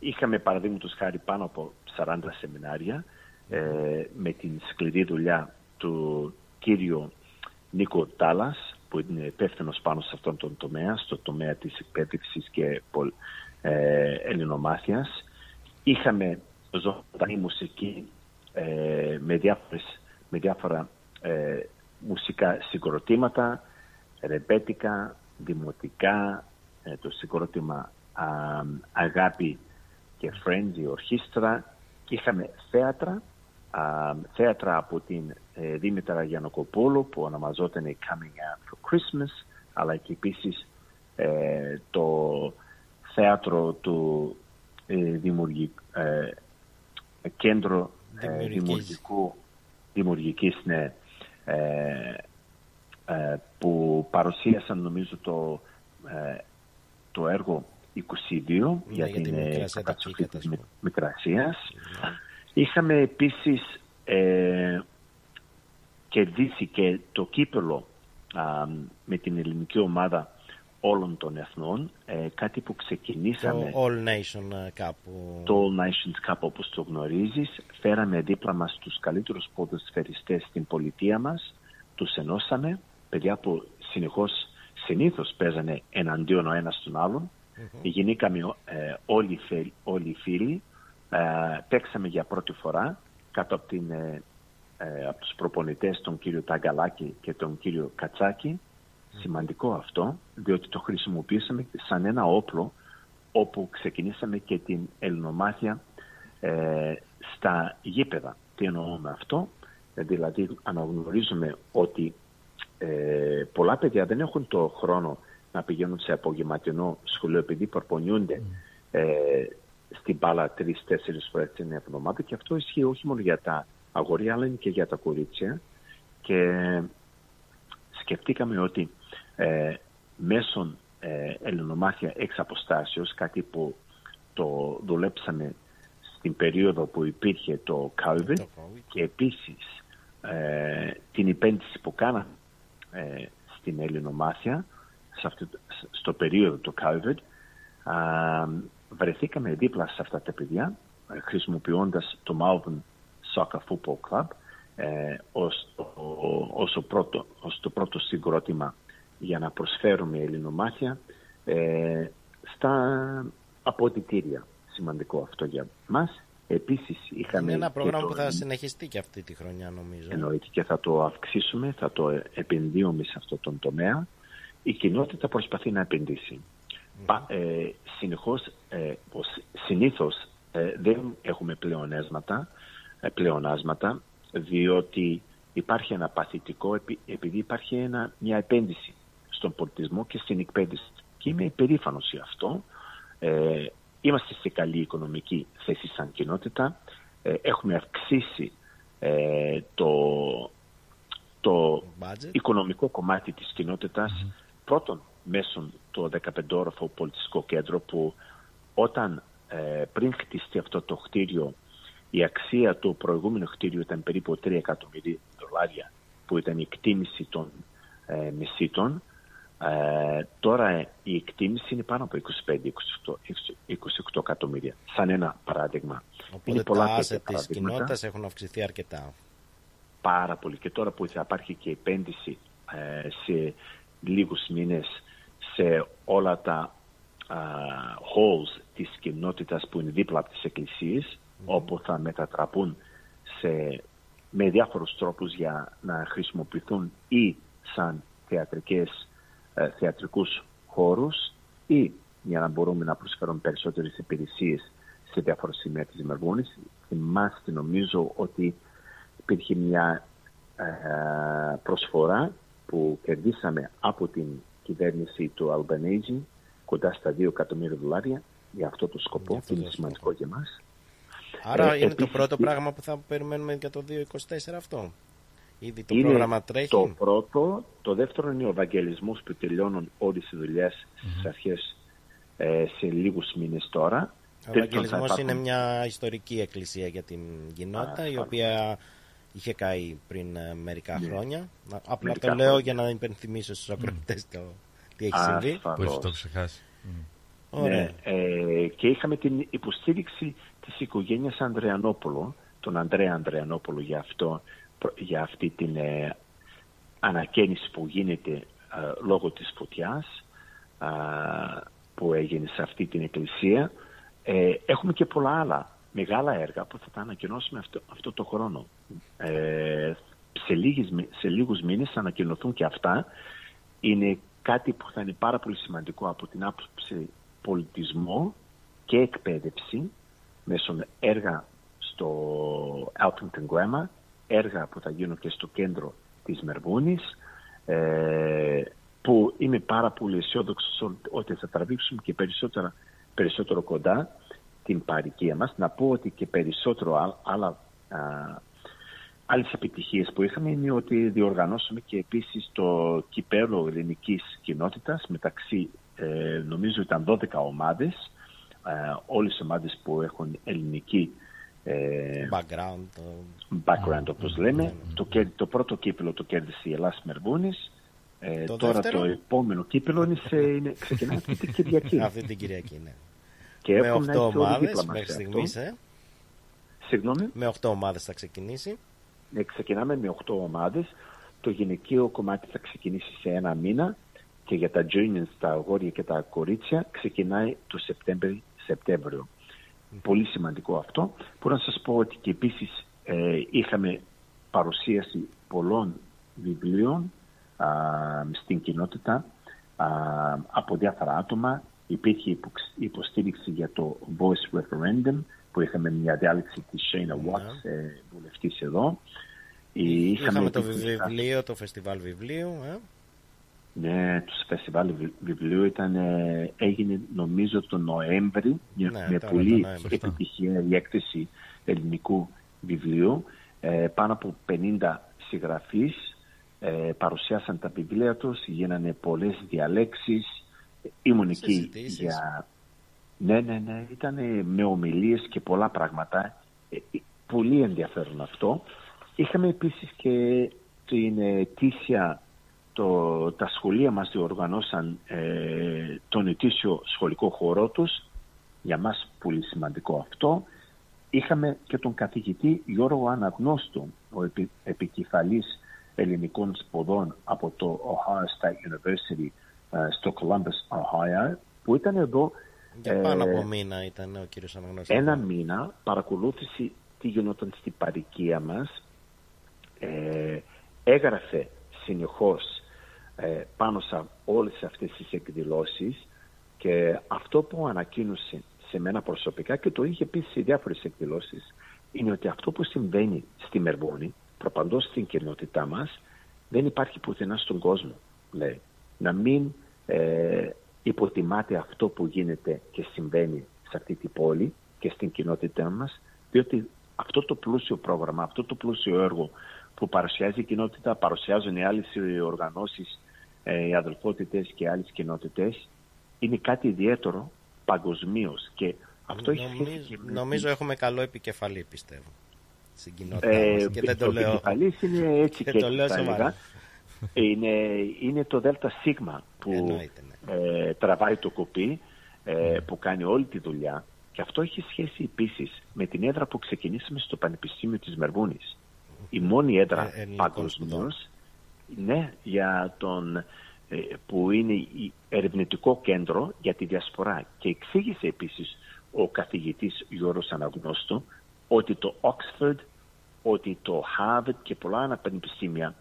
είχαμε παραδείγματος χάρη πάνω από 40 σεμινάρια ε, με την σκληρή δουλειά του κύριου Νίκο Τάλας που είναι υπεύθυνος πάνω σε αυτόν τον τομέα, στο τομέα της εκπαίδευσης και πολ- ε, ελληνομάθειας. Είχαμε ζωντανή μουσική ε, με, διάφορες, με διάφορα ε, μουσικά συγκροτήματα, ρεμπέτικα, δημοτικά, ε, το συγκρότημα α, Αγάπη και Friends, η ορχήστρα. Είχαμε θέατρα, α, θέατρα από την ε, Δήμητρα Γιαννοκοπούλου που ονομαζόταν Coming Out for Christmas, αλλά και επίσης ε, το θέατρο του ε, δημιουργη- ε, κέντρο ε, Δημιουργικής. δημιουργικού, δημιουργικής ναι, ε, ε, που παρουσίασαν νομίζω το, ε, το έργο 22 Ναι, για για την τη ε, Μικρασία καταστροφή Ταψίχα, της Μη- Μικρασίας. Είχαμε επίσης ε, κερδίσει και το κύπελο α, με την ελληνική ομάδα όλων των εθνών, ε, κάτι που ξεκινήσαμε Το All Nation ε, κάπου. το All Nations Cup όπως το γνωρίζεις. Φέραμε δίπλα μας τους καλύτερους ποδοσφαιριστές στην πολιτεία μας. Τους ενώσαμε. Παιδιά που συνεχώς, συνήθως παίζανε εναντίον ο ένας τον άλλον. Γεννήκαμε ε, όλοι, οι φε- όλοι οι φίλοι. Ε, παίξαμε για πρώτη φορά κάτω από, την, ε, ε, από τους προπονητές τον κύριο Ταγκαλάκη και τον κύριο Κατσάκη. Σημαντικό αυτό, διότι το χρησιμοποιήσαμε σαν ένα όπλο όπου ξεκινήσαμε και την ελληνομάθεια ε, στα γήπεδα. Τι εννοώ με αυτό, Ε, δηλαδή αναγνωρίζουμε ότι ε, πολλά παιδιά δεν έχουν το χρόνο να πηγαίνουν σε απογευματινό σχολείο επειδή προπονιούνται ε, στην μπάλα τρει-τέσσερι φορές την εβδομάδα. Και αυτό ισχύει όχι μόνο για τα αγόρια αλλά είναι και για τα κορίτσια. Και σκεφτήκαμε ότι ε, μέσω ε, ελληνομάθεια εξ αποστάσεως, κάτι που το δουλέψαμε στην περίοδο που υπήρχε το COVID και επίσης ε, την επένδυση που κάναμε ε, στην ελληνομάθεια σε αυτό, στο περίοδο του COVID α, βρεθήκαμε δίπλα σε αυτά τα παιδιά ε, χρησιμοποιώντας το Malvern Soccer Football Club ε, ως, ο- ως, το πρώτο, ως το πρώτο συγκρότημα για να προσφέρουμε ελληνομάθεια ε, στα αποδητήρια. Σημαντικό αυτό για μας. Επίσης είχαμε Είναι ένα και πρόγραμμα το- που θα συνεχιστεί και αυτή τη χρονιά νομίζω. Εννοείται και θα το αυξήσουμε, θα το επενδύουμε σε αυτό τον τομέα. Η κοινότητα προσπαθεί να επενδύσει. Πα, ε, συνεχώς, ε, πως συνήθως ε, δεν έχουμε πλεονέσματα, ε, πλεονάσματα, διότι υπάρχει ένα παθητικό, επει- επειδή υπάρχει ένα, μια επένδυση στον πολιτισμό και στην εκπαίδευση. Και είμαι υπερήφανος για αυτό. Ε, είμαστε σε καλή οικονομική θέση σαν κοινότητα. Ε, έχουμε αυξήσει ε, το, το οικονομικό κομμάτι της κοινότητας πρώτον μέσω το 15όροφο πολιτιστικό κέντρο που όταν ε, πριν χτιστεί αυτό το κτίριο η αξία του προηγούμενου κτίριου ήταν περίπου 3 εκατομμύρια δολάρια που ήταν η εκτίμηση των ε, μεσίτων ε, τώρα η εκτίμηση είναι πάνω από 25-28 28 εκατομμύρια σαν ένα παράδειγμα. Οπότε τα τέτοια asset της παραδείγματα κοινότητας έχουν αυξηθεί αρκετά. πάρα πολύ και τώρα που θα υπάρχει και επένδυση ε, σε λίγους μήνες σε όλα τα α, halls της κοινότητας που είναι δίπλα από τις εκκλησίες όπου θα μετατραπούν σε, με διάφορους τρόπους για να χρησιμοποιηθούν ή σαν θεατρικές, ε, θεατρικούς χώρους ή για να μπορούμε να προσφέρουμε περισσότερες υπηρεσίες σε διάφορα σημεία της Μελβούνης. Θυμάστε νομίζω ότι υπήρχε μια ε, προσφορά που κερδίσαμε από την κυβέρνηση του Αλμπανέζη κοντά στα 2 εκατομμύρια δολάρια για αυτό το σκοπό που είναι σημαντικό για μας. Άρα Ε, είναι το επίσης, πρώτο πράγμα που θα περιμένουμε για το 2024 αυτό. Ήδη το είναι πρόγραμμα τρέχει. Το πρώτο. Το δεύτερο είναι ο Ευαγγελισμός που τελειώνουν όλες οι δουλειές στις αρχές ε, σε λίγους μήνες τώρα. Ο Τρίτον, θα Ευαγγελισμός υπάρχουν- είναι μια ιστορική εκκλησία για την κοινότητα, η οποία είχε καεί πριν ε, μερικά Ναι. χρόνια. Να- Απλά Μερικά το λέω χρόνια. για να υπενθυμίσω στους ακροατές το τι έχει Ασφαλώς. συμβεί. Που έχει το ξεχάσει. Ωραία. Ναι, ε, και είχαμε την υποστήριξη της οικογένειας Ανδρεανόπουλου, τον Ανδρέα Ανδρεανόπουλο για, αυτό, για αυτή την ε, ανακαίνιση που γίνεται ε, λόγω της φωτιάς α, που έγινε σε αυτή την εκκλησία. Ε, έχουμε και πολλά άλλα μεγάλα έργα που θα τα ανακοινώσουμε αυτό, αυτό το χρόνο. Ε, σε, λίγες, μη- σε λίγους μήνες θα ανακοινωθούν και αυτά. Είναι κάτι που θα είναι πάρα πολύ σημαντικό από την άποψη πολιτισμό και εκπαίδευση μέσω έργα στο Alpington Grammar, έργα που θα γίνουν και στο κέντρο της Μερβούνης, ε, που είμαι πάρα πολύ αισιόδοξος ότι θα τραβήξουμε και περισσότερα, περισσότερο κοντά την παροικία μας. Να πω ότι και περισσότερο α- άλλα, α, άλλες επιτυχίες που είχαμε είναι ότι διοργανώσαμε και επίσης το κυπέλο ελληνικής κοινότητας μεταξύ ε, νομίζω ήταν 12 ομάδες, ε, όλες οι ομάδες που έχουν ελληνική ε, Background. το- background όπως λέμε. Το, κέρ- το πρώτο κύπελο το κέρδισε η Ελλάς Μερβούνης. Ε, Το τώρα δεύτερο; το επόμενο κύπελο είναι, σε, είναι ξεκινάει αυτή την Κυριακή. Αυτή την Κυριακή, ναι. Και με έχουν 8 έρθει όλοι ομάδες δίπλα μας μέχρι σε αυτό. στιγμής. Ε. Συγγνώμη. Με 8 ομάδες θα ξεκινήσει. Ναι, ξεκινάμε με 8 ομάδες. Το γυναικείο κομμάτι θα ξεκινήσει σε ένα μήνα και για τα juniors, τα αγόρια και τα κορίτσια ξεκινάει το Σεπτέμβριο. Σεπτέμβριο. Πολύ σημαντικό αυτό. Μπορώ να σας πω ότι και επίσης ε, είχαμε παρουσίαση πολλών βιβλίων α, στην κοινότητα α, από διάφορα άτομα. Υπήρχε υποξ- υποστήριξη για το Voice Referendum που είχαμε μια διάλεξη της Shayna Watts, ε, βουλευτής εδώ. Ε, Είχαμε το επίσης- βιβλίο, το φεστιβάλ βιβλίου. Ε. ναι, το φεστιβάλ βι- βιβλίου ήταν, ε, έγινε νομίζω τον Νοέμβρη με, Ναι, με τώρα πολύ τον Νοέμβρη. επιτυχία η έκθεση ελληνικού βιβλίου. Ε, πάνω από 50 συγγραφείς ε, παρουσιάσαν τα βιβλία τους, γίνανε πολλές διαλέξεις. Ήμουν εκεί Συζητήσεις. για... Ναι, ναι, ναι, ήταν με ομιλίες και πολλά πράγματα. Ε, ε, πολύ ενδιαφέρον αυτό. Είχαμε επίσης και την ετήσια το, τα σχολεία μας διοργανώσαν ε, τον ετήσιο σχολικό χώρο τους. Για μας πολύ σημαντικό αυτό. Είχαμε και τον καθηγητή Γιώργο Αναγνώστου, ο επι, επικεφαλής ελληνικών σπουδών από το Ohio State University ε, στο Columbus, Ohio, που ήταν εδώ Για πάνω ε, από μήνα ήταν ο κύριος Αναγνώστης. ένα μήνα παρακολούθησε τι γινόταν στην παροικία μας ε, έγραφε συνεχώς ε, πάνω σε όλες αυτές τις εκδηλώσεις και αυτό που ανακοίνωσε σε μένα προσωπικά και το είχε πει σε διάφορες εκδηλώσεις είναι ότι αυτό που συμβαίνει στη Μερβόνη προπαντός στην κοινότητά μας δεν υπάρχει πουθενά στον κόσμο λέει. Να μην ε, υποτιμάται αυτό που γίνεται και συμβαίνει σε αυτή την πόλη και στην κοινότητά μας διότι αυτό το πλούσιο πρόγραμμα, αυτό το πλούσιο έργο που παρουσιάζει η κοινότητα, παρουσιάζουν οι άλλες οι οργανώσεις, ε, οι αδελφότητες και άλλες κοινότητες, είναι κάτι ιδιαίτερο παγκοσμίως και αυτό έχει σχέση Νομίζω, και με νομίζω την- έχουμε καλό επικεφαλή, πιστεύω. Στην κοινότητα ε, μας. Και δεν το το λέω. επικεφαλής είναι έτσι Και και, το έτσι λέω θα σοβαρά. Έλεγα. Είναι, είναι το ΔΣ που Εννοείται, ναι. ε, τραβάει το κοπί, ε, που κάνει όλη τη δουλειά. Και αυτό έχει σχέση επίσης με την έδρα που ξεκινήσαμε στο Πανεπιστήμιο της Μερβούνης. Η μόνη έδρα Ε, ελληνικών παγκοσμίως ναι, για τον, ε, που είναι η ερευνητικό κέντρο για τη διασπορά. Και εξήγησε επίσης ο καθηγητής Γιώργος Αναγνώστου ότι το Oxford, ότι το Harvard και πολλά άλλα πανεπιστήμια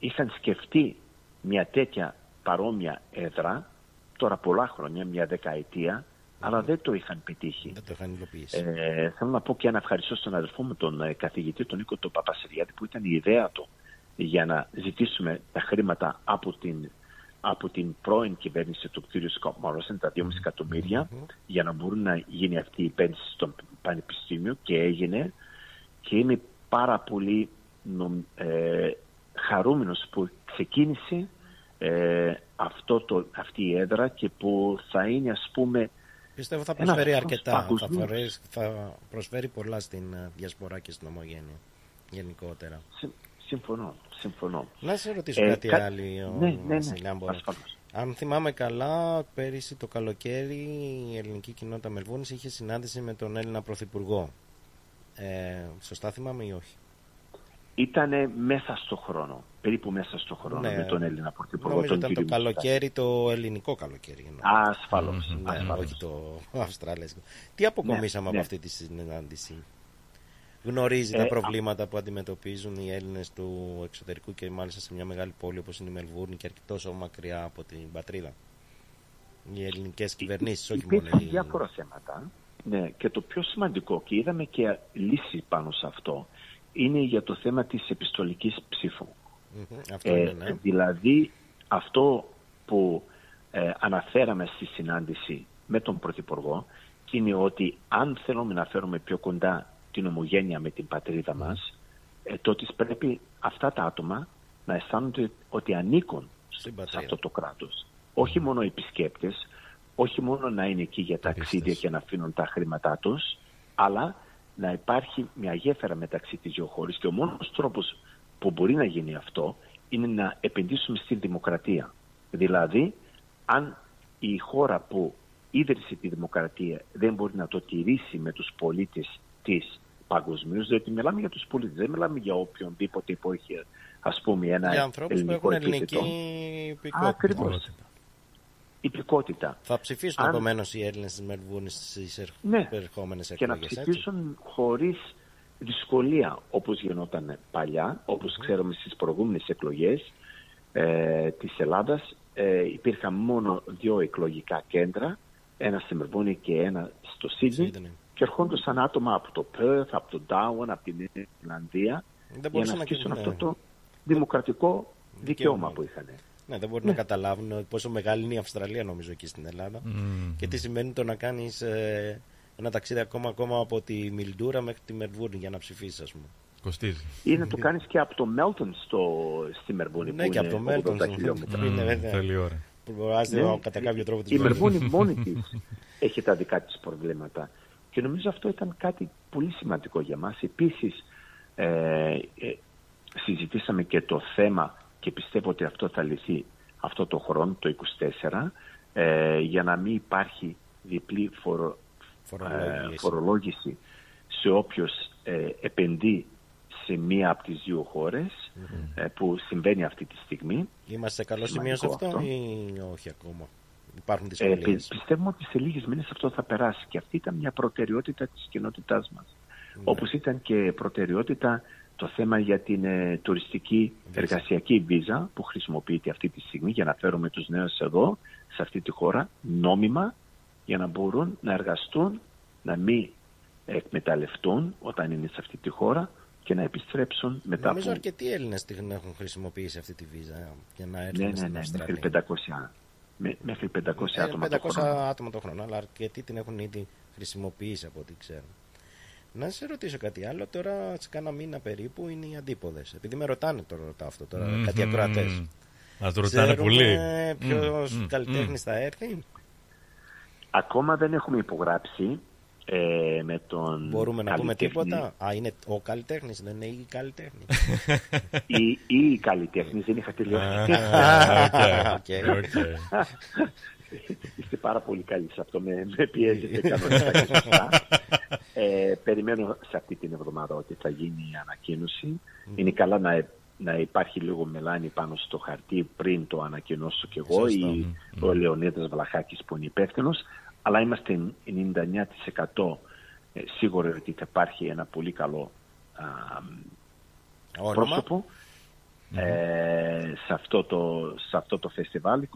είχαν σκεφτεί μια τέτοια παρόμοια έδρα τώρα πολλά χρόνια, μια δεκαετία, αλλά δεν το είχαν πετύχει. Δεν το είχαν υλοποιήσει. Ε, θέλω να πω και ένα ευχαριστώ στον αδελφό μου, τον ε, καθηγητή, τον Νίκο τον Παπασυριάδη, που ήταν η ιδέα του για να ζητήσουμε τα χρήματα από την, από την πρώην κυβέρνηση του κ. Σκοπ Μαρόσεν, τα 2,5 εκατομμύρια, για να μπορούν να γίνει αυτή η επένδυση στο Πανεπιστήμιο και έγινε. Και είμαι πάρα πολύ νομ, ε, χαρούμενος που ξεκίνησε ε, αυτό το, αυτή η έδρα και που θα είναι ας πούμε Πιστεύω θα ένας προσφέρει φως αρκετά. Θα, παγκοσμίως. φορέσει- θα προσφέρει πολλά στην ε, διασπορά και στην ομογένεια γενικότερα. Συ- Συμφωνώ, συμφωνώ. Να σε ρωτήσω Ε, κάτι κα- άλλο, ο Ναι, ναι, ναι, Βασίλη, αν μπορώ. ασφαλώς. Αν θυμάμαι καλά, πέρυσι το καλοκαίρι η ελληνική κοινότητα Μελβούνης είχε συνάντηση με τον Έλληνα Πρωθυπουργό. Ε, σωστά θυμάμαι ή όχι; Ήτανε μέσα στο χρόνο, περίπου μέσα στο χρόνο Ναι, με τον Έλληνα Πρωθυπουργό, Νομίζω τον ήταν το κύριο Μητσοτάκη. καλοκαίρι, το ελληνικό καλοκαίρι. εννοώ. Ασφαλώς, Ναι, ασφαλώς. όχι το αυστραλέζικο. Τι αποκομίσαμε Ναι, από ναι. αυτή τη συνάντηση; Γνωρίζει Ε, τα α- προβλήματα που αντιμετωπίζουν οι Έλληνες του εξωτερικού και μάλιστα σε μια μεγάλη πόλη όπως είναι η Μελβούρνη και αρκετός τόσο μακριά από την πατρίδα. Οι ελληνικές κυβερνήσεις, όχι μόνο Υπήρχαν οι... διάφορα θέματα. Ναι, και το πιο σημαντικό, και είδαμε και λύση πάνω σε αυτό, είναι για το θέμα της επιστολικής ψήφου. Μμμ, Αυτό είναι, ναι. Δηλαδή, αυτό που ε, αναφέραμε στη συνάντηση με τον Πρωθυπουργό είναι ότι αν θέλουμε να φέρουμε πιο κοντά την ομογένεια με την πατρίδα μας, ε, τότε πρέπει αυτά τα άτομα να αισθάνονται ότι ανήκουν Στην σε πατρίδα. αυτό το κράτος. όχι μόνο επισκέπτες, όχι μόνο να είναι εκεί για ταξίδια και να αφήνουν τα χρήματά τους, αλλά να υπάρχει μια γέφυρα μεταξύ τις δύο χώρες και ο μόνος τρόπος που μπορεί να γίνει αυτό είναι να επενδύσουμε στη δημοκρατία. Δηλαδή, αν η χώρα που ίδρυσε τη δημοκρατία δεν μπορεί να το τηρήσει με τους πολίτες της παγκοσμίως, διότι μιλάμε για τους πολίτες, δεν μιλάμε για οποιονδήποτε υπόχει, ας πούμε, ένα Για ανθρώπους που έχουν ελληνική υπηκότητα. Ακριβώς. Υπηκότητα. Θα ψηφίσουν Αν- επομένως οι Έλληνες της Μελβούρνη στις Ναι. ερχόμενε και να εκλογές. ψηφίσουν χωρίς δυσκολία όπως γινόταν παλιά, όπως ξέρουμε στις προηγούμενες εκλογές ε, της Ελλάδας ε, υπήρχαν μόνο δύο εκλογικά κέντρα, ένα στη Μερβούνη και ένα στο Σίδνεϊ και ερχόντουσαν άτομα από το Πέρθ, από το Ντάουαν, από την Νέα Ζηλανδία για να μπορούσαν να ασκήσουν γίνουν, αυτό ναι. το δημοκρατικό δικαίωμα που είχαν. Ναι, δεν μπορεί Ναι. να καταλάβουν πόσο μεγάλη είναι η Αυστραλία νομίζω εκεί στην Ελλάδα Μμμ. και τι σημαίνει το να κάνεις ένα ταξίδι ακόμα, ακόμα από τη Μιλντούρα μέχρι τη Μελβούρνη για να ψηφίσεις, ας πούμε. Κοστίζει. Ή να το κάνεις και από το Μέλτον στο, στη Μερβούνη Ναι, που και από είναι το Μέλτον 80 χιλιόμετρα. είναι βέβαια. Θέλει ώρα. Που βάζει Ναι. κατά κάποιο τρόπος της Η Μερβούνη μόνη της έχει τα δικά της προβλήματα. Και νομίζω αυτό ήταν κάτι πολύ σημαντικό για μας. Επίσης, ε, ε, συζητήσαμε και το θέμα και πιστεύω ότι αυτό θα λυθεί αυτό το χρόνο, το 24, ε, για να μην υπάρχει διπλή φορο, Φορολόγηση. ε, φορολόγηση σε όποιος ε, επενδύει σε μία από τις δύο χώρες ε, που συμβαίνει αυτή τη στιγμή. Είμαστε σε καλό σημείο σε Σημαντικό αυτό ή όχι ακόμα; Υπάρχουν Ε, δυσκολίες. πι- πιστεύουμε ότι σε λίγες μήνες αυτό θα περάσει και αυτή ήταν μια προτεραιότητα της κοινότητάς μας. Ναι. Όπως ήταν και προτεραιότητα το θέμα για την ε, τουριστική εργασιακή βίζα που χρησιμοποιείται αυτή τη στιγμή για να φέρουμε τους νέους εδώ, σε αυτή τη χώρα, νόμιμα, για να μπορούν να εργαστούν, να μην εκμεταλλευτούν όταν είναι σε αυτή τη χώρα και να επιστρέψουν μετά Νομίζω από... αρκετοί Έλληνες την έχουν χρησιμοποιήσει αυτή τη βίζα ε, για να έρθουν Ναι, ναι, στην ναι, Αυστραλία. μέχρι 500, με- μέχρι 500 Ε, άτομα το 500 χρόνο. άτομα το χρόνο, αλλά αρκετοί την έχουν ήδη χρησιμοποιήσει από ό,τι ξέρω. Να σε ρωτήσω κάτι άλλο. Τώρα, σε κάνα μήνα περίπου, είναι οι αντίποδες. Επειδή με ρωτάνε τώρα ρωτάω αυτό, τώρα, Μμμ. κάτι ακροατές. Μας το ρωτάνε πολύ. Ποιος Μμ, μμ, καλλιτέχνης μμ. θα έρθει. Ακόμα δεν έχουμε υπογράψει ε, με τον Μπορούμε να πούμε καλλιτέχνη. τίποτα; Α, είναι ο καλλιτέχνης, δεν είναι η καλλιτέχνη. Ή, ή οι καλλιτέχνες, δεν είχα τελειώσει. Α, OK, OK. Είστε πάρα πολύ καλοί σε αυτό, με, με πιέζετε κανονικά και σωστά. Ε, περιμένω σε αυτή την εβδομάδα ότι θα γίνει η ανακοίνωση. Είναι καλά να, να υπάρχει λίγο μελάνη πάνω στο χαρτί πριν το ανακοινώσω κι εγώ Σωστό. ή ο Λεωνίδας Βλαχάκης που είναι υπεύθυνος, αλλά είμαστε 99% ε, σίγουροι ότι θα υπάρχει ένα πολύ καλό α, Όνομα. πρόσωπο ε, σε, αυτό το, σε αυτό το φεστιβάλ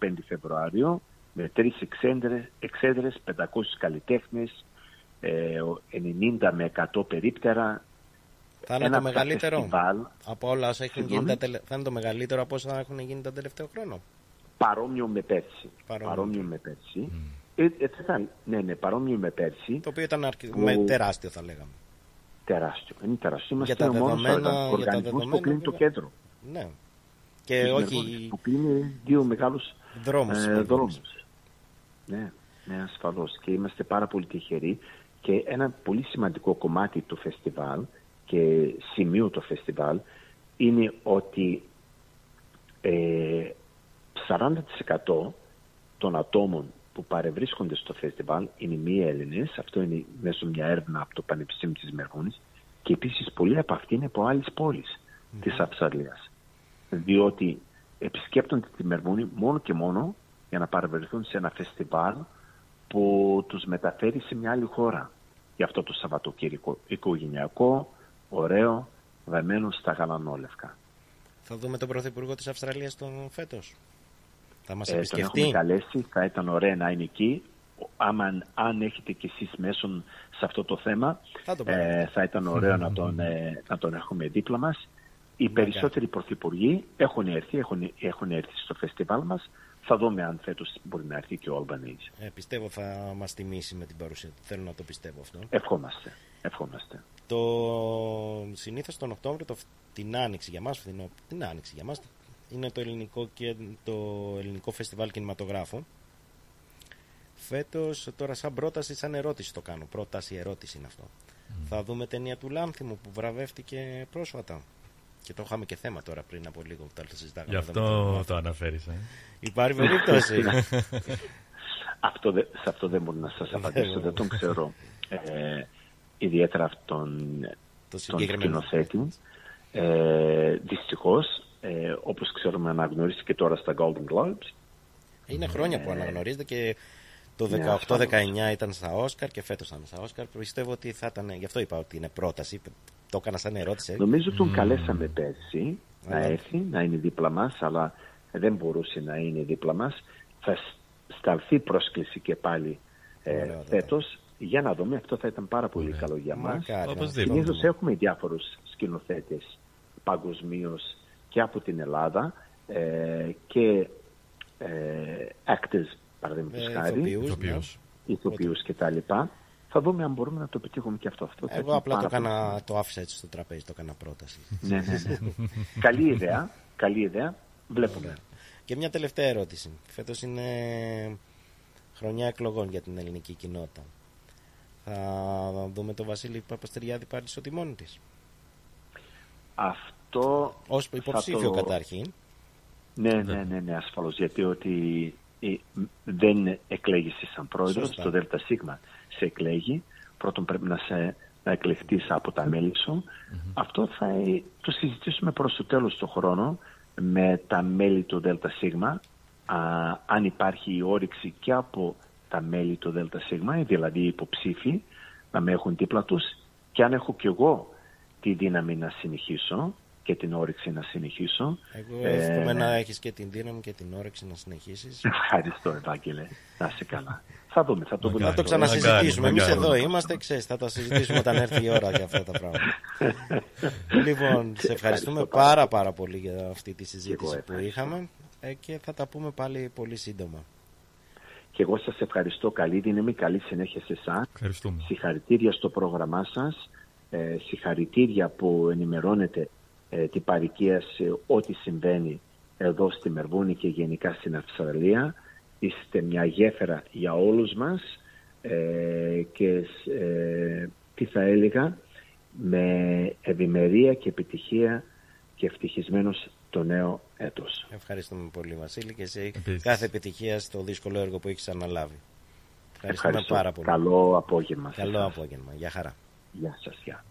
24-25 Φεβρουάριο με τρεις εξέδρες, εξέδρες 500 καλλιτέχνες ε, 90 με 100 περίπτερα Θα είναι Ένα το από τα μεγαλύτερο φεστιβάλ. από όλα όσα έχουν γίνει Συγγνώμη; τα τελε... Θα είναι το μεγαλύτερο από όσα έχουν γίνει τα τελευταίο χρόνο. παρόμοιο με πέρσι Παρόμοιο. παρόμοιο, με πέρσι ε, ε, θα ήταν- ναι, ναι, παρόμοιο με πέρσι Το οποίο ήταν αρκε... που- με τεράστιο θα λέγαμε. Τεράστιο είναι τεράστιο είμαστε Για τα ο μόνος δεδομένα- οργαν- για τα οργανισμός που δεδομένα, κλείνει το βέβαια. κέντρο Ναι. Και Της όχι Μερβούνης, που κλείνει δύο μεγάλους δρόμους. της ε, Μερβούνης. δρόμους. Ναι, ναι, ασφαλώς. Και είμαστε πάρα πολύ τυχεροί. Και ένα πολύ σημαντικό κομμάτι του φεστιβάλ και σημείο του φεστιβάλ είναι ότι ε, 40% των ατόμων που παρευρίσκονται στο φεστιβάλ είναι μη Έλληνες. Αυτό είναι μέσω μια έρευνα από το Πανεπιστήμιο της Μερβούνης. Και επίσης πολλοί από αυτοί είναι από άλλες πόλεις της Αυστραλίας. Διότι επισκέπτονται τη Μερβούνη μόνο και μόνο για να παρευρεθούν σε ένα φεστιβάλ που τους μεταφέρει σε μια άλλη χώρα. Γι' αυτό το Σαββατοκύριακο οικογενειακό, ωραίο, βαμμένο στα γαλανόλευκα. Θα δούμε τον Πρωθυπουργό της Αυστραλίας τον φέτος. Θα μας Ε, τον επισκεφτεί. έχουμε καλέσει, θα ήταν ωραία να είναι εκεί. Άμα, αν έχετε κι εσείς μέσον σε αυτό το θέμα, Θα το ε, πάρουμε. θα ήταν ωραίο να, τον, ε, να τον έχουμε δίπλα μας. Οι περισσότεροι πρωθυπουργοί έχουν έρθει, έχουν, έχουν έρθει στο φεστιβάλ μας. Θα δούμε αν φέτος μπορεί να έρθει και ο Αλμπανίζη. Ε, πιστεύω θα μας τιμήσει με την παρουσία του. Θέλω να το πιστεύω αυτό. Ευχόμαστε. Ευχόμαστε. Το συνήθως τον Οκτώβριο, το... την άνοιξη για μας, φθινό... την άνοιξη για μας, είναι το ελληνικό, και, το ελληνικό φεστιβάλ κινηματογράφου. Φέτος, τώρα σαν πρόταση, σαν ερώτηση το κάνω. Πρόταση, ερώτηση είναι αυτό. Θα δούμε ταινία του Λάνθιμου που βραβεύτηκε πρόσφατα. Και το είχαμε και θέμα τώρα πριν από λίγο που το συζητάγαμε. Γι' εδώ με αυτό τον- το αναφέρεις, ε. Υπάρχει περίπτωση. αυτό δε- σε αυτό δεν μπορώ να σας απαντήσω, δεν τον ξέρω ε, ιδιαίτερα αυτόν τον συγκεκριμένο. σκηνοθέτη. Ε, δυστυχώς, ε, όπως ξέρουμε αναγνωρίστηκε και τώρα στα Golden Globes. Είναι χρόνια που αναγνωρίζεται και το Ναι, 18-19 ήταν στα Όσκαρ και φέτος ήταν στα Όσκαρ. Πιστεύω ότι θα ήταν, γι' αυτό είπα ότι είναι πρόταση. Το έκανα σαν ερώτηση. Νομίζω τον Μμμ. καλέσαμε πέρσι να Αλλά- έρθει, να είναι δίπλα μας, αλλά δεν μπορούσε να είναι δίπλα μας. Θα σ- σταλθεί πρόσκληση και πάλι ε, φέτος. Για να δούμε, αυτό θα ήταν πάρα πολύ καλό για μας. Μακάρι, Οπωσδήποτε. Συνήθως έχουμε διάφορους σκηνοθέτες παγκοσμίως και από την Ελλάδα ε, και ε, actors, παραδείγματος Ε, χάρη, ηθοποιούς, Ηθοποιούς. ηθοποιούς κτλ. Θα δούμε αν μπορούμε να το πετύχουμε και αυτό. αυτό θα Εγώ ήταν απλά το, πάρα πολύ έκανα, το άφησα έτσι στο τραπέζι, το έκανα πρόταση. Ναι, ναι, ναι. καλή ιδέα. Καλή ιδέα. Βλέπουμε. Και μια τελευταία ερώτηση. Φέτος είναι χρονιά εκλογών για την ελληνική κοινότητα. Θα δούμε τον Βασίλη Παπαστεριάδη πάλι στο τιμόνι της. Αυτό. Ως θα υποψήφιο το- καταρχήν. Ναι, ναι, ναι, ναι, ασφαλώς. Γιατί ότι ε, δεν εκλέγεσαι σαν πρόεδρος, Σωστά. το ΔΣ σε εκλέγει. Πρώτον πρέπει να, σε, να εκλεχτείς από τα μέλη σου. Αυτό θα ε, το συζητήσουμε προς το τέλος του χρόνου με τα μέλη του ΔΣ. Α, αν υπάρχει η όρεξη και από τα μέλη του ΔΣ, δηλαδή οι υποψήφοι, να με έχουν δίπλα τους και αν έχω κι εγώ τη δύναμη να συνεχίσω και την όρεξη να συνεχίσω. Εγώ ε, εύχομαι να έχεις και την δύναμη και την όρεξη να συνεχίσεις. Ευχαριστώ, Ευάγγελε. Να είσαι καλά. Θα δούμε, θα το δούμε. Θα το ξανασυζητήσουμε. Εμείς εδώ είμαστε, ξέρεις, θα τα συζητήσουμε όταν έρθει η ώρα για αυτά τα πράγματα. λοιπόν, σε ευχαριστούμε πάρα πάρα πολύ για αυτή τη συζήτηση που είχαμε ε, και θα τα πούμε πάλι πολύ σύντομα. Και εγώ σας ευχαριστώ. Καλή δύναμη, καλή συνέχεια σε εσά. Ευχαριστούμε. Συγχαρητήρια στο πρόγραμμά σας. Ε, συγχαρητήρια που ενημερώνετε ε, την παροικία σε ό,τι συμβαίνει εδώ στη Μερβούνη και γενικά στην Αυστραλία. Είστε μια γέφυρα για όλους μας ε, και ε, τι θα έλεγα με ευημερία και επιτυχία και ευτυχισμένος το νέο έτος. Ευχαριστούμε πολύ, Βασίλη, και σε Επίσης. κάθε επιτυχία στο δύσκολο έργο που έχεις αναλάβει. Ευχαριστούμε Ευχαριστώ. πάρα πολύ. Καλό απόγευμα σε Καλό εσάς. απόγευμα. Γεια χαρά. Γεια σας, γεια.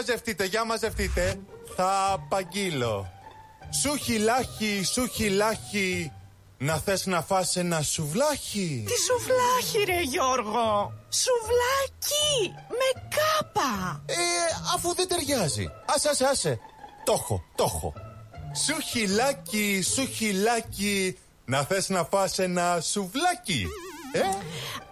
Μαζευτείτε, για μαζευτείτε. Θα απαγγείλω. Σου χιλάχι, σου χιλάχι. Να θες να φας ένα σουβλάχι. Τι σουβλάχι ρε Γιώργο. Σουβλάκι με κάπα. Ε, αφού δεν ταιριάζει. Άσε, άσε, άσε. Το έχω, το έχω. Σου χιλάκι, σου χιλάκι. Να θες να φας ένα σουβλάκι. Ε,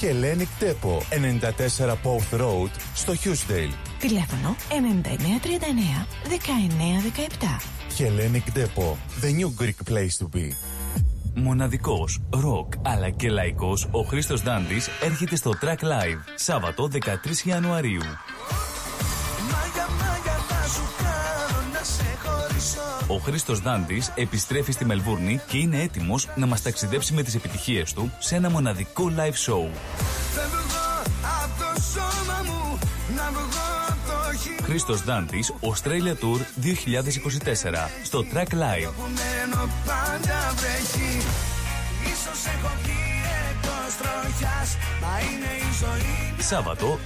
Hellenic Depot, 94 Pouth Road, στο Hughesdale. Τηλέφωνο 9939 1917. Hellenic Depot, the new Greek place to be. Μοναδικός, ροκ αλλά και λαϊκός, ο Χρήστος Δάντης έρχεται στο Track Live, Σάββατο 13 Ιανουαρίου. Ο Χρήστος Δάντης επιστρέφει στη Μελβούρνη και είναι έτοιμος να μας ταξιδέψει με τις επιτυχίες του σε ένα μοναδικό live show. Φεύγω από το σώμα μου να βγω από το χείλο Χρήστος Δάντης, Australia Tour 2024, στο Track Live. Σάββατο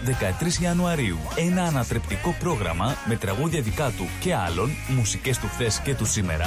13 Ιανουαρίου. Ένα ανατρεπτικό πρόγραμμα με τραγούδια δικά του και άλλων, μουσικές του χθες και του σήμερα,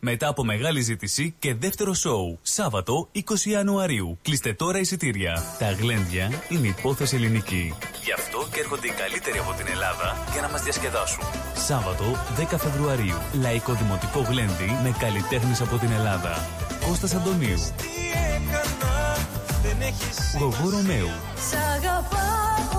Μετά από μεγάλη ζήτηση και δεύτερο σοου. Σάββατο 20 Ιανουαρίου. Κλείστε τώρα εισιτήρια. Τα γλέντια είναι υπόθεση ελληνική. Γι' αυτό και έρχονται οι καλύτεροι από την Ελλάδα για να μας διασκεδάσουν. Σάββατο 10 Φεβρουαρίου. Λαϊκό Δημοτικό Γλέντι με καλλιτέχνες από την Ελλάδα. Κώστας Αντωνίου. Τι έκανα δεν έχεις Γογό Ρωμαίου. Σ' αγαπάω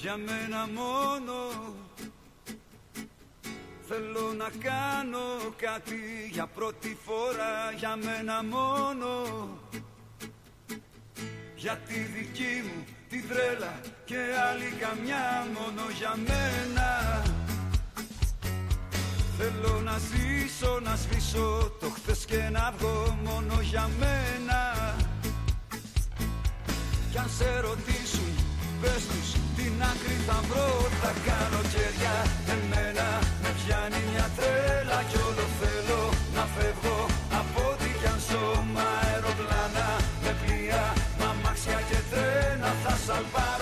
Για μένα μόνο Θέλω να κάνω κάτι για πρώτη φορά. Για μένα μόνο Για τη δική μου τη τρέλα Και άλλη καμιά. Μόνο για μένα Θέλω να ζήσω, να σβήσω το χθες και να βγω. Μόνο για μένα. Κι αν σε ρωτήσουν πες τους την άκρη θα βρω τα καλοκαιριά Εμένα με πιάνει μια τρέλα κι όλο θέλω να φεύγω. Από ό,τι κι αν ζω Μ' αεροπλάνα με πλοία, μ' αμάξια και τρένα Θα σαλπάρω,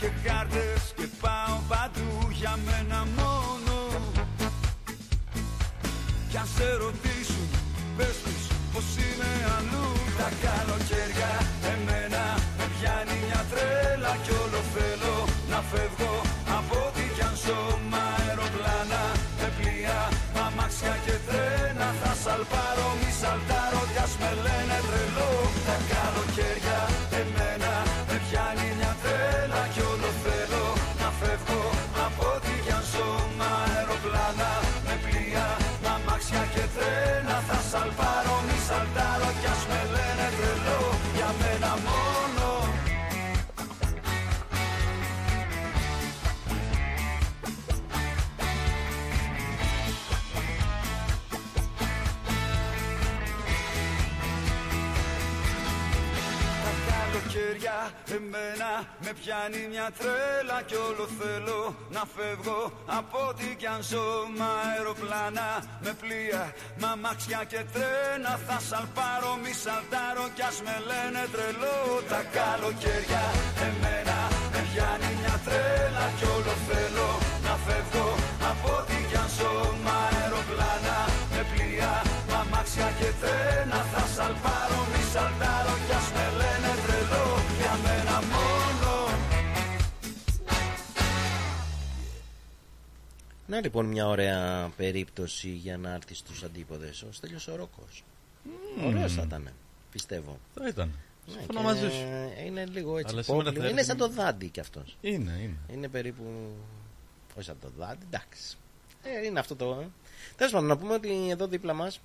και κάρτες και πάω παντού για μένα μόνο. Κι αν σε ρωτήσουν πες τους πως είμαι αλλού. Τα καλοκαίρια εμένα με πιάνει μια τρέλα Κι όλο θέλω να φεύγω από ό,τι κι αν ζω Μα αεροπλάνα με πλοία, μ' αμάξια και με πιάνει μια τρέλα Κι όλο θέλω να φεύγω από ό,τι κι αν ζω. Μα αεροπλάνα με πλοία, μ' αμάξια και τρένα Θα σαλπάρω μη σαλτάρω κι ας με λένε τρελό Τα καλοκαίρια. Εμένα με πιάνει μια τρέλα Κι όλο θέλω να φεύγω από ό,τι κι αν ζω. Μα αεροπλάνα με πλοία, μ' αμάξια και τρένα Θα σαλπάρω Να λοιπόν μια ωραία περίπτωση για να έρθει στους αντίποδες. Ο Στέλιος ο Ρόκος. Μμμ. Ωραίος θα ήταν, πιστεύω. Θα ήταν. Ναι, Συμφωνώ και μαζί σου. Είναι λίγο έτσι Αλλά σήμερα πόβλιο. θα Είναι έρθει- σαν το δάντι κι αυτός. Είναι, είναι. Είναι περίπου... Όχι σαν το δάντι, εντάξει. Ε, είναι αυτό το... Τέλος πάντων, να πούμε ότι εδώ δίπλα μας,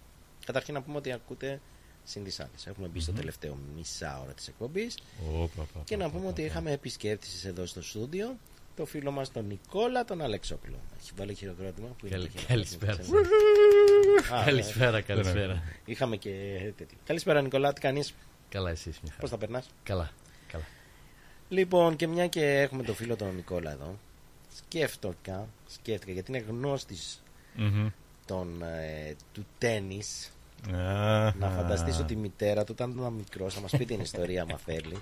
καταρχήν να πούμε ότι ακούτε συνδυσάλες. Έχουμε μπει στο Μμμ. τελευταίο μισά ώρα της εκπομπής. Όπα, πα, Και πα, να πα, πούμε πα, ότι πα. είχαμε επισκέπτησης εδώ στο στούντιο το φίλο μας τον Νικόλα τον Αλεξόπουλο. Έχει βάλει χειροκρότημα. Που είναι Καλη- το χειροκρότημα, καλησπέρα ξέρω. σας. Α, Καλησπέρα, ναι. καλησπέρα. Είχαμε και τέτοιο. Καλησπέρα Νικόλα, τι κάνεις; Καλά, εσείς μια χαρά. Πώς τα περνάς; Καλά, καλά. Λοιπόν, και μια και έχουμε τον φίλο τον Νικόλα εδώ, σκέφτηκα, σκέφτηκα γιατί είναι γνώστης Μμμ. των, ε, του τέννις. Α, να φανταστείς ότι η μητέρα του όταν ήταν μικρός, θα μας πει την ιστορία άμα θέλει.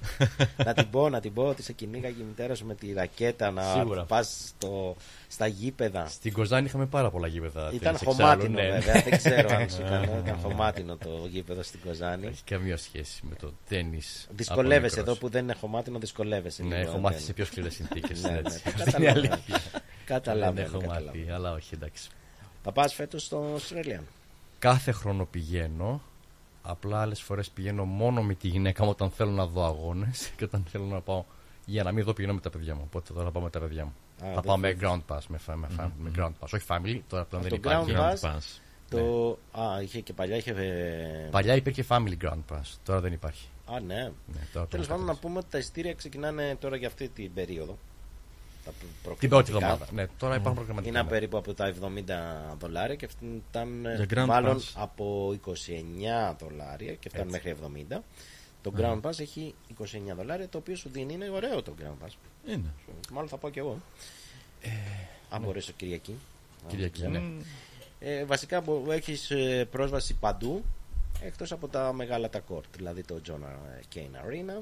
να την πω, να την πω ότι σε κυνήγαγε η μητέρα σου με τη ρακέτα να Σίγουρα. πας στο, στα γήπεδα. Στην Κοζάνη είχαμε πάρα πολλά γήπεδα. Ήταν τέννις εξάλλου, χωμάτινο ναι. βέβαια, δεν ξέρω αν σου Α. ήταν, ήταν χωμάτινο το γήπεδο στην Κοζάνη. Έχει καμία σχέση με το τέννις. Δυσκολεύεσαι από εδώ που δεν είναι χωμάτινο, δυσκολεύεσαι. Ναι, λίγο, έχω αν μάθει δεν- σε πιο σκληρές συνθήκες. Ναι, ναι, το Αυτή είναι η καταλαβαίνω. αλήθεια. Καταλαβαίνω, Δεν έχω καταλαβαίνω. μάθει, αλλά όχι, εντάξει. Θα πας φέτος στο Αυστραλία. Κάθε χρόνο πηγαίνω. Απλά άλλες φορές πηγαίνω μόνο με τη γυναίκα μου όταν θέλω να δω αγώνες και όταν θέλω να πάω. Για να μην δω πηγαίνω με τα παιδιά μου. Οπότε τώρα θα πάω με τα παιδιά μου. Α, θα δεν πάω με φεύγεις. ground pass. Με, φα- με, φα- με ground pass. Όχι family, τώρα πλέον δεν το υπάρχει. Ground Pass, Το... Α, είχε και παλιά είχε. ε, Παλιά υπήρχε family ground pass. Τώρα δεν υπάρχει. Α, ναι. Ναι, τώρα Τέλος το πάντων, να πούμε ότι τα εισιτήρια ξεκινάνε τώρα για αυτή την περίοδο. Τα προ- Την πρώτη προκριματικά. εβδομάδα. Ναι, τώρα υπάρχουν προγραμματικά, Είναι ναι. περίπου από τα 70 δολάρια και φτάνουν Για Grand μάλλον Pass. από 29 δολάρια και φτάνουν Έτσι. μέχρι 70. Το Ναι. Ground Pass έχει 29 δολάρια, το οποίο σου δίνει είναι ωραίο το Ground Pass. Είναι. Μάλλον θα πάω κι εγώ. Αν ναι. μπορέσω Κυριακή. Κυριακή, Αν ναι. ξέρω. Ε, βασικά έχεις πρόσβαση παντού εκτός από τα μεγάλα τα court. Δηλαδή το John Kane Arena,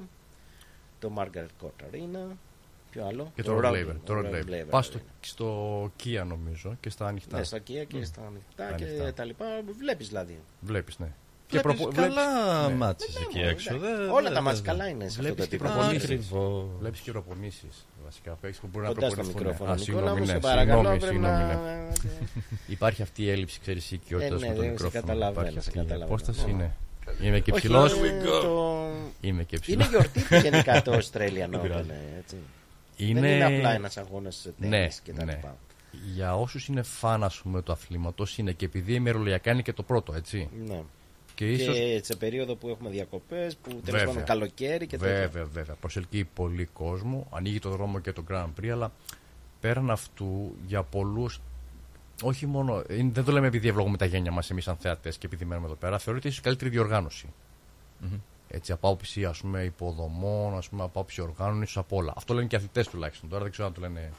το Margaret Court Arena, ποιο άλλο; Και το Rod Rod- Laver. Το Rod Rod Laver. Laver Πας στο, Arena. στο Kia νομίζω και στα ανοιχτά. Ναι, στα Kia και Μμ. στα ανοιχτά Τα και ανοιχτά. τα λοιπά. Βλέπεις δηλαδή. Βλέπεις, ναι. Βλέπεις προπο- καλά βλέπεις- μάτσες Ναι, εκεί ναι, έξω. εντάξει. Δεν- Όλα τα μάτς καλά είναι σε αυτό Βλέπεις το και επίπεδο. προπονήσεις. Ακριβώς. Βλέπεις και προπονήσεις βασικά που έχεις που μπορεί να Κοντά στο προπονηθούν. μικρόφωνο, Α, Νικόλα συγγνώμη, μου, σε ναι, παρακαλώ, συγγνώμη, πρέπει συγγνώμη, να- ναι. Υπάρχει αυτή η έλλειψη ξέρεις οικειότητας Ε, ναι, με το δεν σε μικρόφωνο. καταλαβαίνω, Υπάρχει σε αυτή η καταλαβαίνω. απόσταση, Ναι. είναι. Είμαι και Όχι, ψηλός. είναι το- Είμαι και Είναι ψηλός. γιορτή του γενικά το Australian Δεν Open. πειράζει. ε, έτσι. Είναι... Δεν είναι απλά ένας αγώνας ναι, τέννις και τα ναι. λοιπά. Για όσους είναι φαν ας πούμε του αθλήματος είναι και επειδή ημερολογιακά είναι και το πρώτο έτσι. Ναι. Και Και, ίσως σε περίοδο που έχουμε διακοπές, που τέλος Βέβαια. πάντων καλοκαίρι και τέτοια. Βέβαια, βέβαια. Προσελκύει πολύ κόσμο, ανοίγει το δρόμο και το Grand Prix, αλλά πέραν αυτού για πολλούς. Όχι μόνο. είναι- Δεν το λέμε επειδή ευλογούμε τα γένια μας εμείς σαν θεατές και επειδή μένουμε εδώ πέρα. Θεωρείται ίσω η καλύτερη διοργάνωση. Έτσι, από άποψη ας πούμε, υποδομών, ας πούμε, από άποψη οργάνων, ίσως από όλα. Αυτό λένε και οι αθλητές τουλάχιστον. Τώρα δεν ξέρω αν το λένε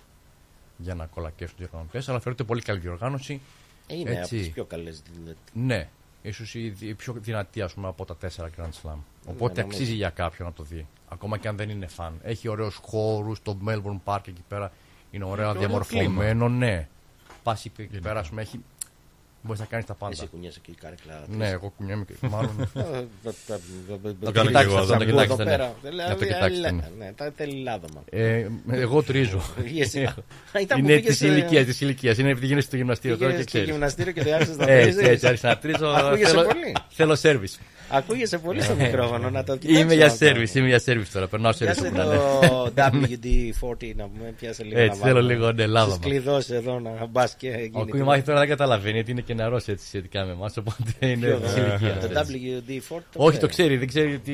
για να κολακέσουν οι διοργανωτέ, αλλά θεωρείται πολύ καλή διοργάνωση. Ε, Είναι από τις πιο καλές. δηλαδή. Ναι, ίσως η, δι- η πιο δυνατή ας πούμε, από τα τέσσερα Grand Slam. Οπότε Ναι, νομίζω. αξίζει για κάποιον να το δει. Ακόμα και αν δεν είναι φαν. Έχει ωραίους χώρους, το Melbourne Park εκεί πέρα είναι ωραία ωραίο διαμορφωμένο, ναι. Πας εκεί πέρα, ας πούμε, έχει. Μπορείς να κάνεις τα πάντα. Εσύ κουνιέσαι εκεί η καρέκλα. Ναι, εγώ κουνιέμαι και μάλλον. Το κάνω και εγώ εδώ, το κοιτάξτε, ναι. Δηλαδή, Να το κοιτάξετε, ναι. Ναι, τα θέλει λάδωμα. Ε, εγώ τρίζω. Εσύ- Α, ήταν που είναι πήγες, της ε, ηλικίας, της ηλικίας. Είναι επειδή γίνεσαι στο γυμναστήριο τώρα και Πήγες στο ξέρεις. γυμναστήριο και δεν άρχισες να Έτσι, τρίζεις. έτσι, άρχισα να τρίζω. Ακούγεσαι θέλω- πολύ. Θέλω σερβις. Ακούγεσαι πολύ στο μικρόφωνο, να το κοιτάξουμε Είμαι για αυτό. σερβις, είμαι για σερβις τώρα. Περνάω σερβις Πιάσε όπου να το είναι. WD-40 να πούμε, πιάσε λίγο Έτσι, να θέλω βάλουμε. λίγο, ναι, λάδωμα. Στις κλειδώσεις εδώ να μπας και Ο γίνει. Κουίμ Μάχη τώρα δεν καταλαβαίνει γιατί είναι και νεαρός έτσι σχετικά με εμάς, οπότε είναι Ποιο, της ε, ηλικίας. το έτσι. WD-40 το Όχι, ξέρει. το ξέρεις, δεν ξέρει ότι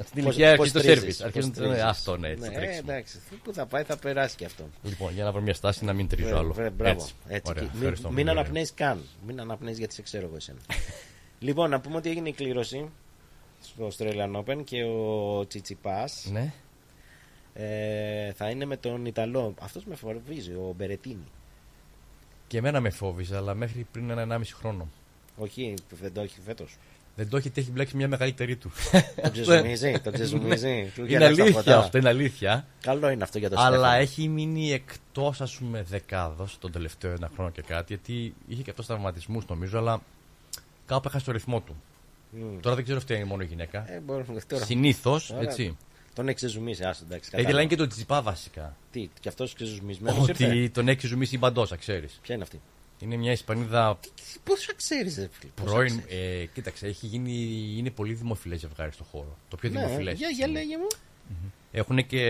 αυτή την Πώς- ηλικία πώς αρχίζει το τρίζεις, σερβις. πώς Αρχίζουν το- τρίζεις. Αυτό, ναι, έτσι, Ναι, το ε, τρέξιμο. εντάξει, πού θα πάει θα περάσει και αυτό. Λοιπόν, για να βρω μια στάση να μην τρίζω Βρε, άλλο. βρε, μπράβο. Έτσι. Έτσι. Ωραία, Και ευχαριστώ. Μην, μην Ωραία. αναπνέεις καν. Μην αναπνέεις γιατί σε ξέρω εγώ εσένα. λοιπόν, να πούμε ότι έγινε η κλήρωση στο Australian Open και ο Τσιτσιπάς Ναι. ε, θα είναι με τον Ιταλό. Αυτός με φοβίζει, ο Μπερετίνη. Και εμένα με φόβιζε, αλλά μέχρι πριν ένα 1,5 χρόνο. Όχι, δεν το έχει φέτος. Δεν το έχει, τι έχει μπλέξει μια μεγαλύτερη του. Το ξεζουμίζει, το ξεζουμίζει. Του Είναι γέλασε τα αλήθεια φωτά. αυτό, είναι αλήθεια. Καλό είναι αυτό για το Αλλά Στέφανο. έχει μείνει εκτός, ας πούμε, δεκάδος τον τελευταίο ένα χρόνο και κάτι, γιατί είχε και αυτός τραυματισμούς νομίζω, αλλά κάπου έχασε το ρυθμό του. Μμ. Τώρα δεν ξέρω αυτή είναι μόνο η γυναίκα. Ε, μπορούμε τώρα. Συνήθως, Τώρα έτσι. Τον έχει ξεζουμίσει, άσο εντάξει. Ε, και κατάλαβα. λένε και τον Τσιπά βασικά. Τι, και αυτός ξεζουμισμένος. Ότι τον έχει ζουμίσει η Μπαντόσα, ξέρεις. Ποια είναι αυτή; Είναι μια Ισπανίδα Πώ θα ξέρει, φίλε. πώς θα πρώην. ξέρεις; Ε, κοίταξε, έχει γίνει, είναι πολύ δημοφιλές ζευγάρι στον χώρο. Το πιο Ναι, δημοφιλές. για, για λέγε μου. Έχουν και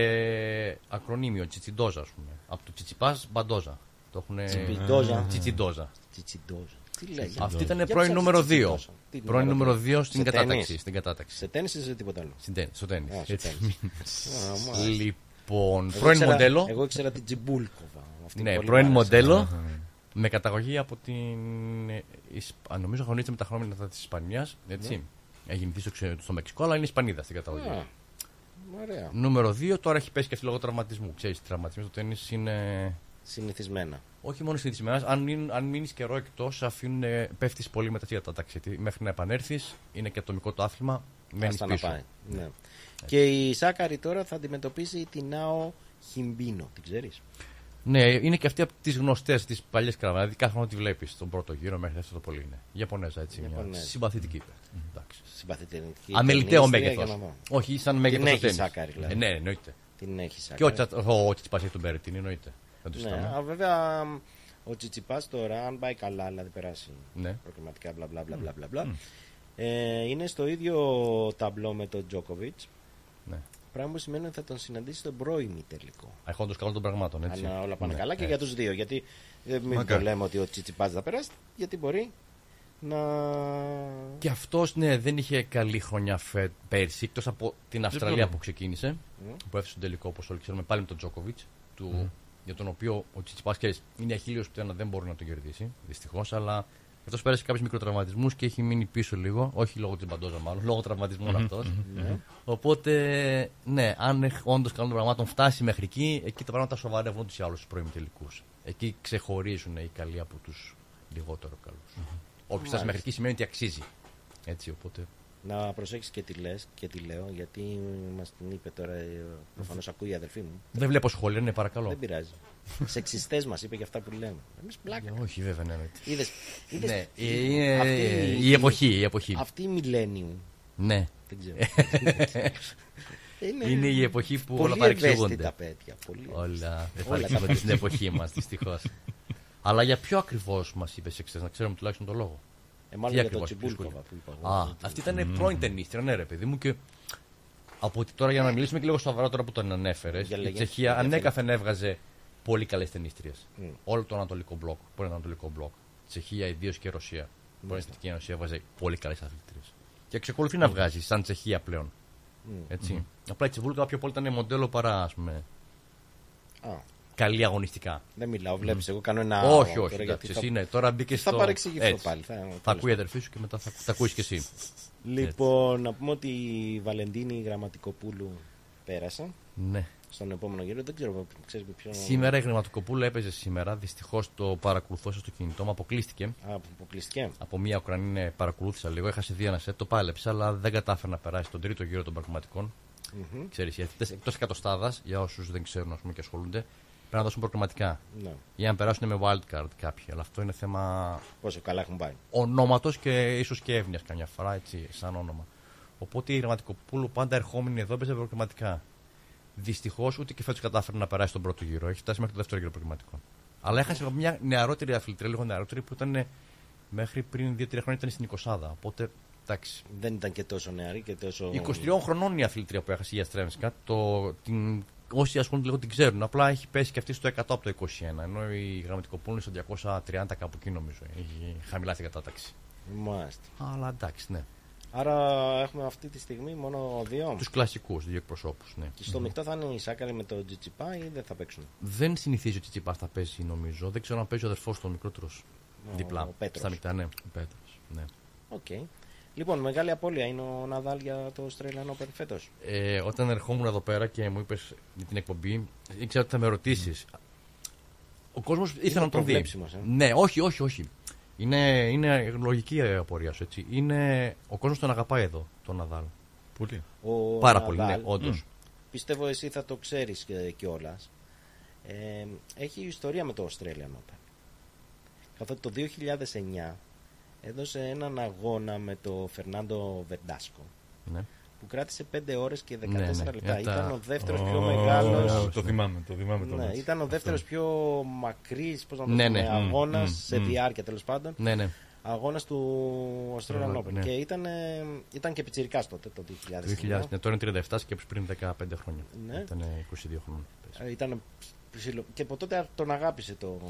ακρονίμιο, Τσιτσιντόζα, ας πούμε. Από το Τσιτσιπάς Μπαντόζα. Το έχουν. Τσιπιντόζα. Τσιτσιντόζα. Τσιτσιντόζα. Τι λέγε. Αυτή ήταν Για πρώην ψάξτε νούμερο 2. Τσιτσιντόζα. Τι Πρώην νούμερο 2 στην Σε κατάταξη. τέννις. Στην κατάταξη. Σε τέννης ή σε τίποτα άλλο; Στην τέννις, στο τέννις. Α, στο Έτσι. τέννις. Α, μάλιστα. Λοιπόν, Εγώ πρώην ήξερα- μοντέλο. Εγώ ήξερα την Τζιμπούλκοβα. Αυτή Ναι, πολύ πρώην μ' άρεσε. μοντέλο. Αχα. Με καταγωγή από την. ε, Ισπα- Νομίζω αγωνίζεται με τα χρόνια της Ισπανίας. Έτσι. Ναι. Έχει γεννηθεί στο, ξε- στο Μεξικό, αλλά είναι Ισπανίδα στην καταγωγή. Α, Ωραία. Νούμερο 2, τώρα έχει πέσει και αυτή λόγω τραυματισμού. Ξέρεις, οι τραυματισμοί στο τέννης είναι. Συνηθισμένα. Όχι μόνο συνηθισμένα, αν, μείνουν- αν μείνεις καιρό εκτός, πέφτεις πολύ μετά τη κατάταξη. Γιατί Μέχρι να επανέλθεις, είναι και ατομικό το άθλημα, μένεις Άστα να πίσω. πάει. Ναι. Και η Σάκαρη τώρα θα αντιμετωπίσει την Νάο Χιμπίνο. Την ξέρεις; Ναι, είναι και αυτή από τις γνωστές, τι παλιές κραβά. Δηλαδή κάθε χρόνο τη βλέπεις στον πρώτο γύρο μέχρι αυτό το πολύ είναι. Ιαπωνέζα έτσι. Μια Ιαπωνέζα. συμπαθητική. Εντάξει. Συμπαθητική. Αμεληταίο ταινίστρια, μέγεθος. για να δω. Όχι, σαν Την μέγεθο έχει τέννις. Σάκαρη, δηλαδή. Ε, ναι, εννοείται. Την έχει Και Σάκαρη. ο, Τσα- ο, ο Τσιτσιπάς έχει τον Μπερετίνη, εννοείται. Δεν το Ναι, συζητάμε. α, βέβαια ο Τσιτσιπάς τώρα, αν πάει καλά, δηλαδή περάσει Ναι. προκριματικά μπλα μπλα μπλα μπλα μπλα, μπλα ε, είναι στο ίδιο ταμπλό με τον Τζόκοβιτς. Ναι. Πράγμα που σημαίνει ότι θα τον συναντήσει στον πρώιμη τελικό. Έχοντας καλό των πραγμάτων, έτσι. Αν όλα πάνε Ναι, καλά και ναι. για τους δύο. Γιατί ε, μην Μακάρι. το λέμε ότι ο Τσιτσιπάς θα περάσει, γιατί μπορεί να. Και αυτός ναι, δεν είχε καλή χρονιά φε, πέρσι, εκτός από την Αυστραλία πρόβλημα. που ξεκίνησε, Μμ. που έφτασε στον τελικό, όπως όλοι ξέρουμε, πάλι με τον Τζόκοβιτς, του, Μμ. Για τον οποίο ο Τσιτσιπά είναι αχίλιος που ένα δεν μπορεί να τον κερδίσει, δυστυχώς, αλλά αυτός πέρασε κάποιους μικροτραυματισμούς και έχει μείνει πίσω λίγο, όχι λόγω της μπαντόζα μάλλον, λόγω τραυματισμών Μμμ, αυτός. μμμ. Ναι. Οπότε, ναι, αν όντως καλών πραγμάτων φτάσει μέχρι εκεί, εκεί τα πράγματα σοβαρεύουν τους ή άλλους στου πρώιμη τελικούς. Εκεί ξεχωρίζουν οι καλοί από τους λιγότερο καλούς. Όποιος φτάσει Μάλιστα. μέχρι εκεί σημαίνει ότι αξίζει. Έτσι, οπότε. Να προσέξει και τι λες και τι λέω, γιατί μας την είπε τώρα. Προφανώς ακούει η αδερφή μου. Δεν βλέπω σχόλια, ναι, παρακαλώ. Δεν πειράζει. Σεξιστές μας είπε για αυτά που λέμε. Εμείς πλάκα. Όχι, βέβαια, ναι. ναι. Είδες, είδες, Ναι, είναι αυτή η εποχή, η εποχή. Αυτή η millennium. Ναι. Δεν ξέρω. Είναι η εποχή που πολύ όλα παρεξηγούνται. ευαίσθητα παιδιά. Πολύ Όλα ευαίσθητα. παρεξηγούνται τα- στην εποχή μας, δυστυχώς. Αλλά για ποιο ακριβώς μας είπε εξή, να ξέρουμε τουλάχιστον τον λόγο. Ε, μάλλον Τι για το ακριβώς Τσιμπούλκοβα σχολείο. που είπα εγώ. Α, αυτή ήταν πρώην ταινίστρια, ναι, ρε παιδί μου. Και από ότι τώρα για να μιλήσουμε και λίγο σοβαρά τώρα που τον ανέφερες, Για η λέγε. Τσεχία Ενδιαφέρει. ανέκαθεν έβγαζε πολύ καλές ταινίστριες. Μμ. Όλο το Ανατολικό μπλοκ, πρώην Ανατολικό μπλοκ. Τσεχία ιδίως και Ρωσία. Πρώην Μάλιστα. Εθνική Ένωση έβγαζε πολύ καλές αθλητρίες. Και εξακολουθεί να βγάζει σαν Τσεχία πλέον. Μμ. Έτσι. Μμ. Απλά η Τσεβούλκα πιο πολύ ήταν μοντέλο παρά ας πούμε, Α, καλή αγωνιστικά. δεν μιλάω, βλέπεις. Εγώ κάνω ένα. όχι, τώρα, όχι. γιατί εντάξει, θα- εσύ ναι, τώρα μπήκε Θα στο. παρεξηγηθώ Έτσι. πάλι. Θα, Θα τέλος ακούει η αδερφή σου και μετά θα, θα ακούεις και εσύ. Λοιπόν, να πούμε ότι η Βαλεντίνη Γραμματικοπούλου πέρασε. Ναι. στον επόμενο γύρο. Δεν ξέρω, ξέρεις με ποιον. Σήμερα η Γραμματοκοπούλα έπαιζε σήμερα. Δυστυχώς το παρακολουθούσα στο κινητό μου. Αποκλείστηκε. Α, αποκλειστική. Από μία Ουκρανή παρακολούθησα λίγο. Έχασε δύο ένα σετ. Το πάλεψε, αλλά δεν κατάφερε να περάσει τον τρίτο γύρο των πραγματικών. Μμμ. Ξέρεις, οι αθλητές εκτός εκατοστάδας, για όσους δεν ξέρουν ας πούμε, και ασχολούνται, πρέπει να δώσουν προκριματικά. Ναι. Ή αν περάσουν με wildcard κάποιοι. Αλλά αυτό είναι θέμα Πόσο καλά έχουν πάει. ονόματος και ίσως και εύνοια καμιά φορά, έτσι, σαν όνομα. Οπότε η Γραμματικοπούλου πάντα ερχόμενη εδώ έπαιζε προκριματικά. Δυστυχώς ούτε και φέτος κατάφερε να περάσει τον πρώτο γύρο. Έχει φτάσει μέχρι το δεύτερο γύρο προκριματικών. Αλλά έχασε μια νεαρότερη αθλητρία, λίγο νεαρότερη, που ήταν ε, μέχρι πριν 2-3 χρόνια ήταν στην 20. Οπότε εντάξει. Δεν ήταν και τόσο νεαρή και τόσο. 23 χρονών η αθλήτρια που έχασε η Αστρέμσκα. Το, την, όσοι ασχολούνται λίγο την ξέρουν. Απλά έχει πέσει και αυτή στο 100 από το 21. Ενώ η Γραμματικοπούλου είναι στο 230 κάπου εκεί νομίζω. Έχει χαμηλά στην κατάταξη. Μάλιστα. Αλλά εντάξει, ναι. Άρα έχουμε αυτή τη στιγμή μόνο δύο. Τους κλασικούς, δύο εκπροσώπους. Ναι. Και στο μεικτό θα είναι η Σάκκαρη με το Τσιτσιπά ή δεν θα παίξουν; Δεν συνηθίζει ο Τσιτσιπάς θα παίζει νομίζω. Δεν ξέρω αν παίζει ο αδερφός του, ο μικρότερος. Ο- Διπλά. ο Πέτρος. Στα μεικτά, ναι. Ο Πέτρος, ναι. Οκ. Λοιπόν, μεγάλη απώλεια είναι ο Ναδάλ για το Australian Open φέτος. Ε, όταν ερχόμουν εδώ πέρα και μου είπες για την εκπομπή, ήξερα ότι θα με ρωτήσεις. Ο κόσμος ήθελε να τον δει. προβλέψιμος, ε. Ναι, όχι, όχι, όχι. Είναι, είναι λογική η απορία σου. Έτσι. Είναι, ο κόσμος τον αγαπάει εδώ, τον Ναδάλ. Πολύ. Ο Πάρα πολύ, Ναδάλ, ναι, όντως. μ, Πιστεύω εσύ θα το ξέρεις κιόλας. Ε, έχει ιστορία με το Australian Open. Καθότι το 2009 έδωσε έναν αγώνα με το Φερνάντο Βερντάσκο Ναι. που κράτησε 5 ώρες και 14 Ναι, ναι. λεπτά. Για τα- Ήταν ο δεύτερος Ω, πιο μεγάλος Το θυμάμαι, το θυμάμαι το ναι, μάτς. ήταν ο Αυτό. δεύτερος πιο μακρύς πώς να το Ναι, πούμε, ναι. αγώνας Μμ, σε μμ. διάρκεια τέλος πάντων. Ναι, ναι. Αγώνας του Australian Open. Ναι. Και ήταν, ε, ήταν και πιτσιρικάς τότε το 2009. 2000, ναι, τώρα είναι 37 και πριν 15 χρόνια. Ναι. Ήταν 22 χρόνια. Ε, Ήταν ψηλο- Και από τότε τον αγάπησε το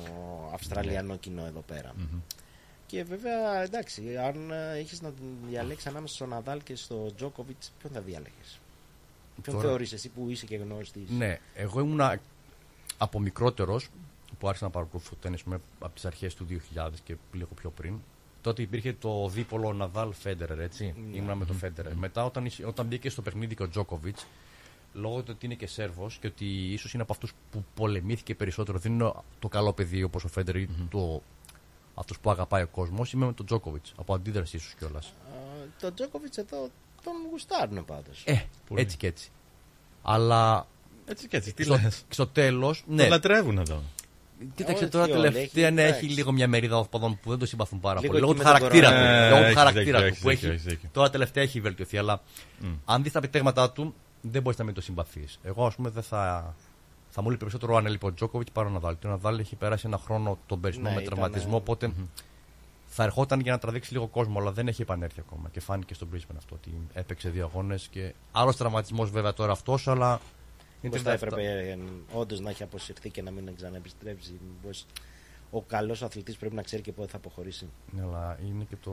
Αυστραλιανό κοινό εδώ πέρα. Ναι. Μμμ. Και βέβαια, εντάξει, αν είχε να διαλέξεις ανάμεσα στο Ναδάλ και στο Τζόκοβιτ, ποιον θα διάλεγε. Ποιον Τώρα- θεωρείς εσύ που είσαι και γνώστης; Ναι, εγώ ήμουν από μικρότερος που άρχισα να παρακολουθώ τέννις με από τις αρχές του 2000 και λίγο πιο πριν. Τότε υπήρχε το δίπολο Ναδάλ Φέντερερ, έτσι. Ναι. Ήμουνα με το Φέντερερ. Μετά, όταν, εις- όταν μπήκε στο παιχνίδι και ο Τζόκοβιτ, λόγω του ότι είναι και Σέρβος και ότι ίσως είναι από αυτούς που πολεμήθηκε περισσότερο, δεν είναι το καλό παιδί όπως ο Φέντερερ ή το, αυτός που αγαπάει ο κόσμος, είμαι με τον Τζόκοβιτς. Από αντίδραση ίσω κιόλας. Α, Το Τζόκοβιτς εδώ τον γουστάρουν πάντως. Ε, έτσι και έτσι. Αλλά. Έτσι και έτσι, τι στο, λες. στο τέλος. Το Ναι. λατρεύουν εδώ. Κοίταξε Όχι τώρα όλοι, τελευταία έχει- ναι, έχει εντάξει. λίγο μια μερίδα οπαδών που δεν το συμπαθούν πάρα Λίγο πολύ. Λόγω εκεί του με τον χαρακτήρα του. κορονοϊό. Ε, Λόγω του έχεις χαρακτήρα δίκιο, του. Που έχεις έχει, δίκιο, έχεις δίκιο. τώρα τελευταία έχει βελτιωθεί. Αλλά Μμ. αν δεις τα επιτέγματά του, δεν μπορείς να μην το συμπαθείς. Εγώ, ας πούμε, δεν θα. Θα μου λέει περισσότερο αν έλειπε ο Τζόκοβιτ παρά ο Ναδάλ. Και ο Ναδάλ έχει περάσει ένα χρόνο τον περσινό Ναι, με ήταν, τραυματισμό. ε, Οπότε θα ερχόταν για να τραβήξει λίγο κόσμο, αλλά δεν έχει επανέλθει ακόμα. Και φάνηκε στον Brisbane αυτό ότι έπαιξε δύο αγώνες. Και άλλος τραυματισμός βέβαια τώρα αυτός, αλλά. Μήπως θα 37. έπρεπε όντως να έχει αποσυρθεί και να μην ξαναεπιστρέψει. Μήπως ο καλός αθλητής πρέπει να ξέρει και πότε θα αποχωρήσει. Ναι, αλλά είναι και το.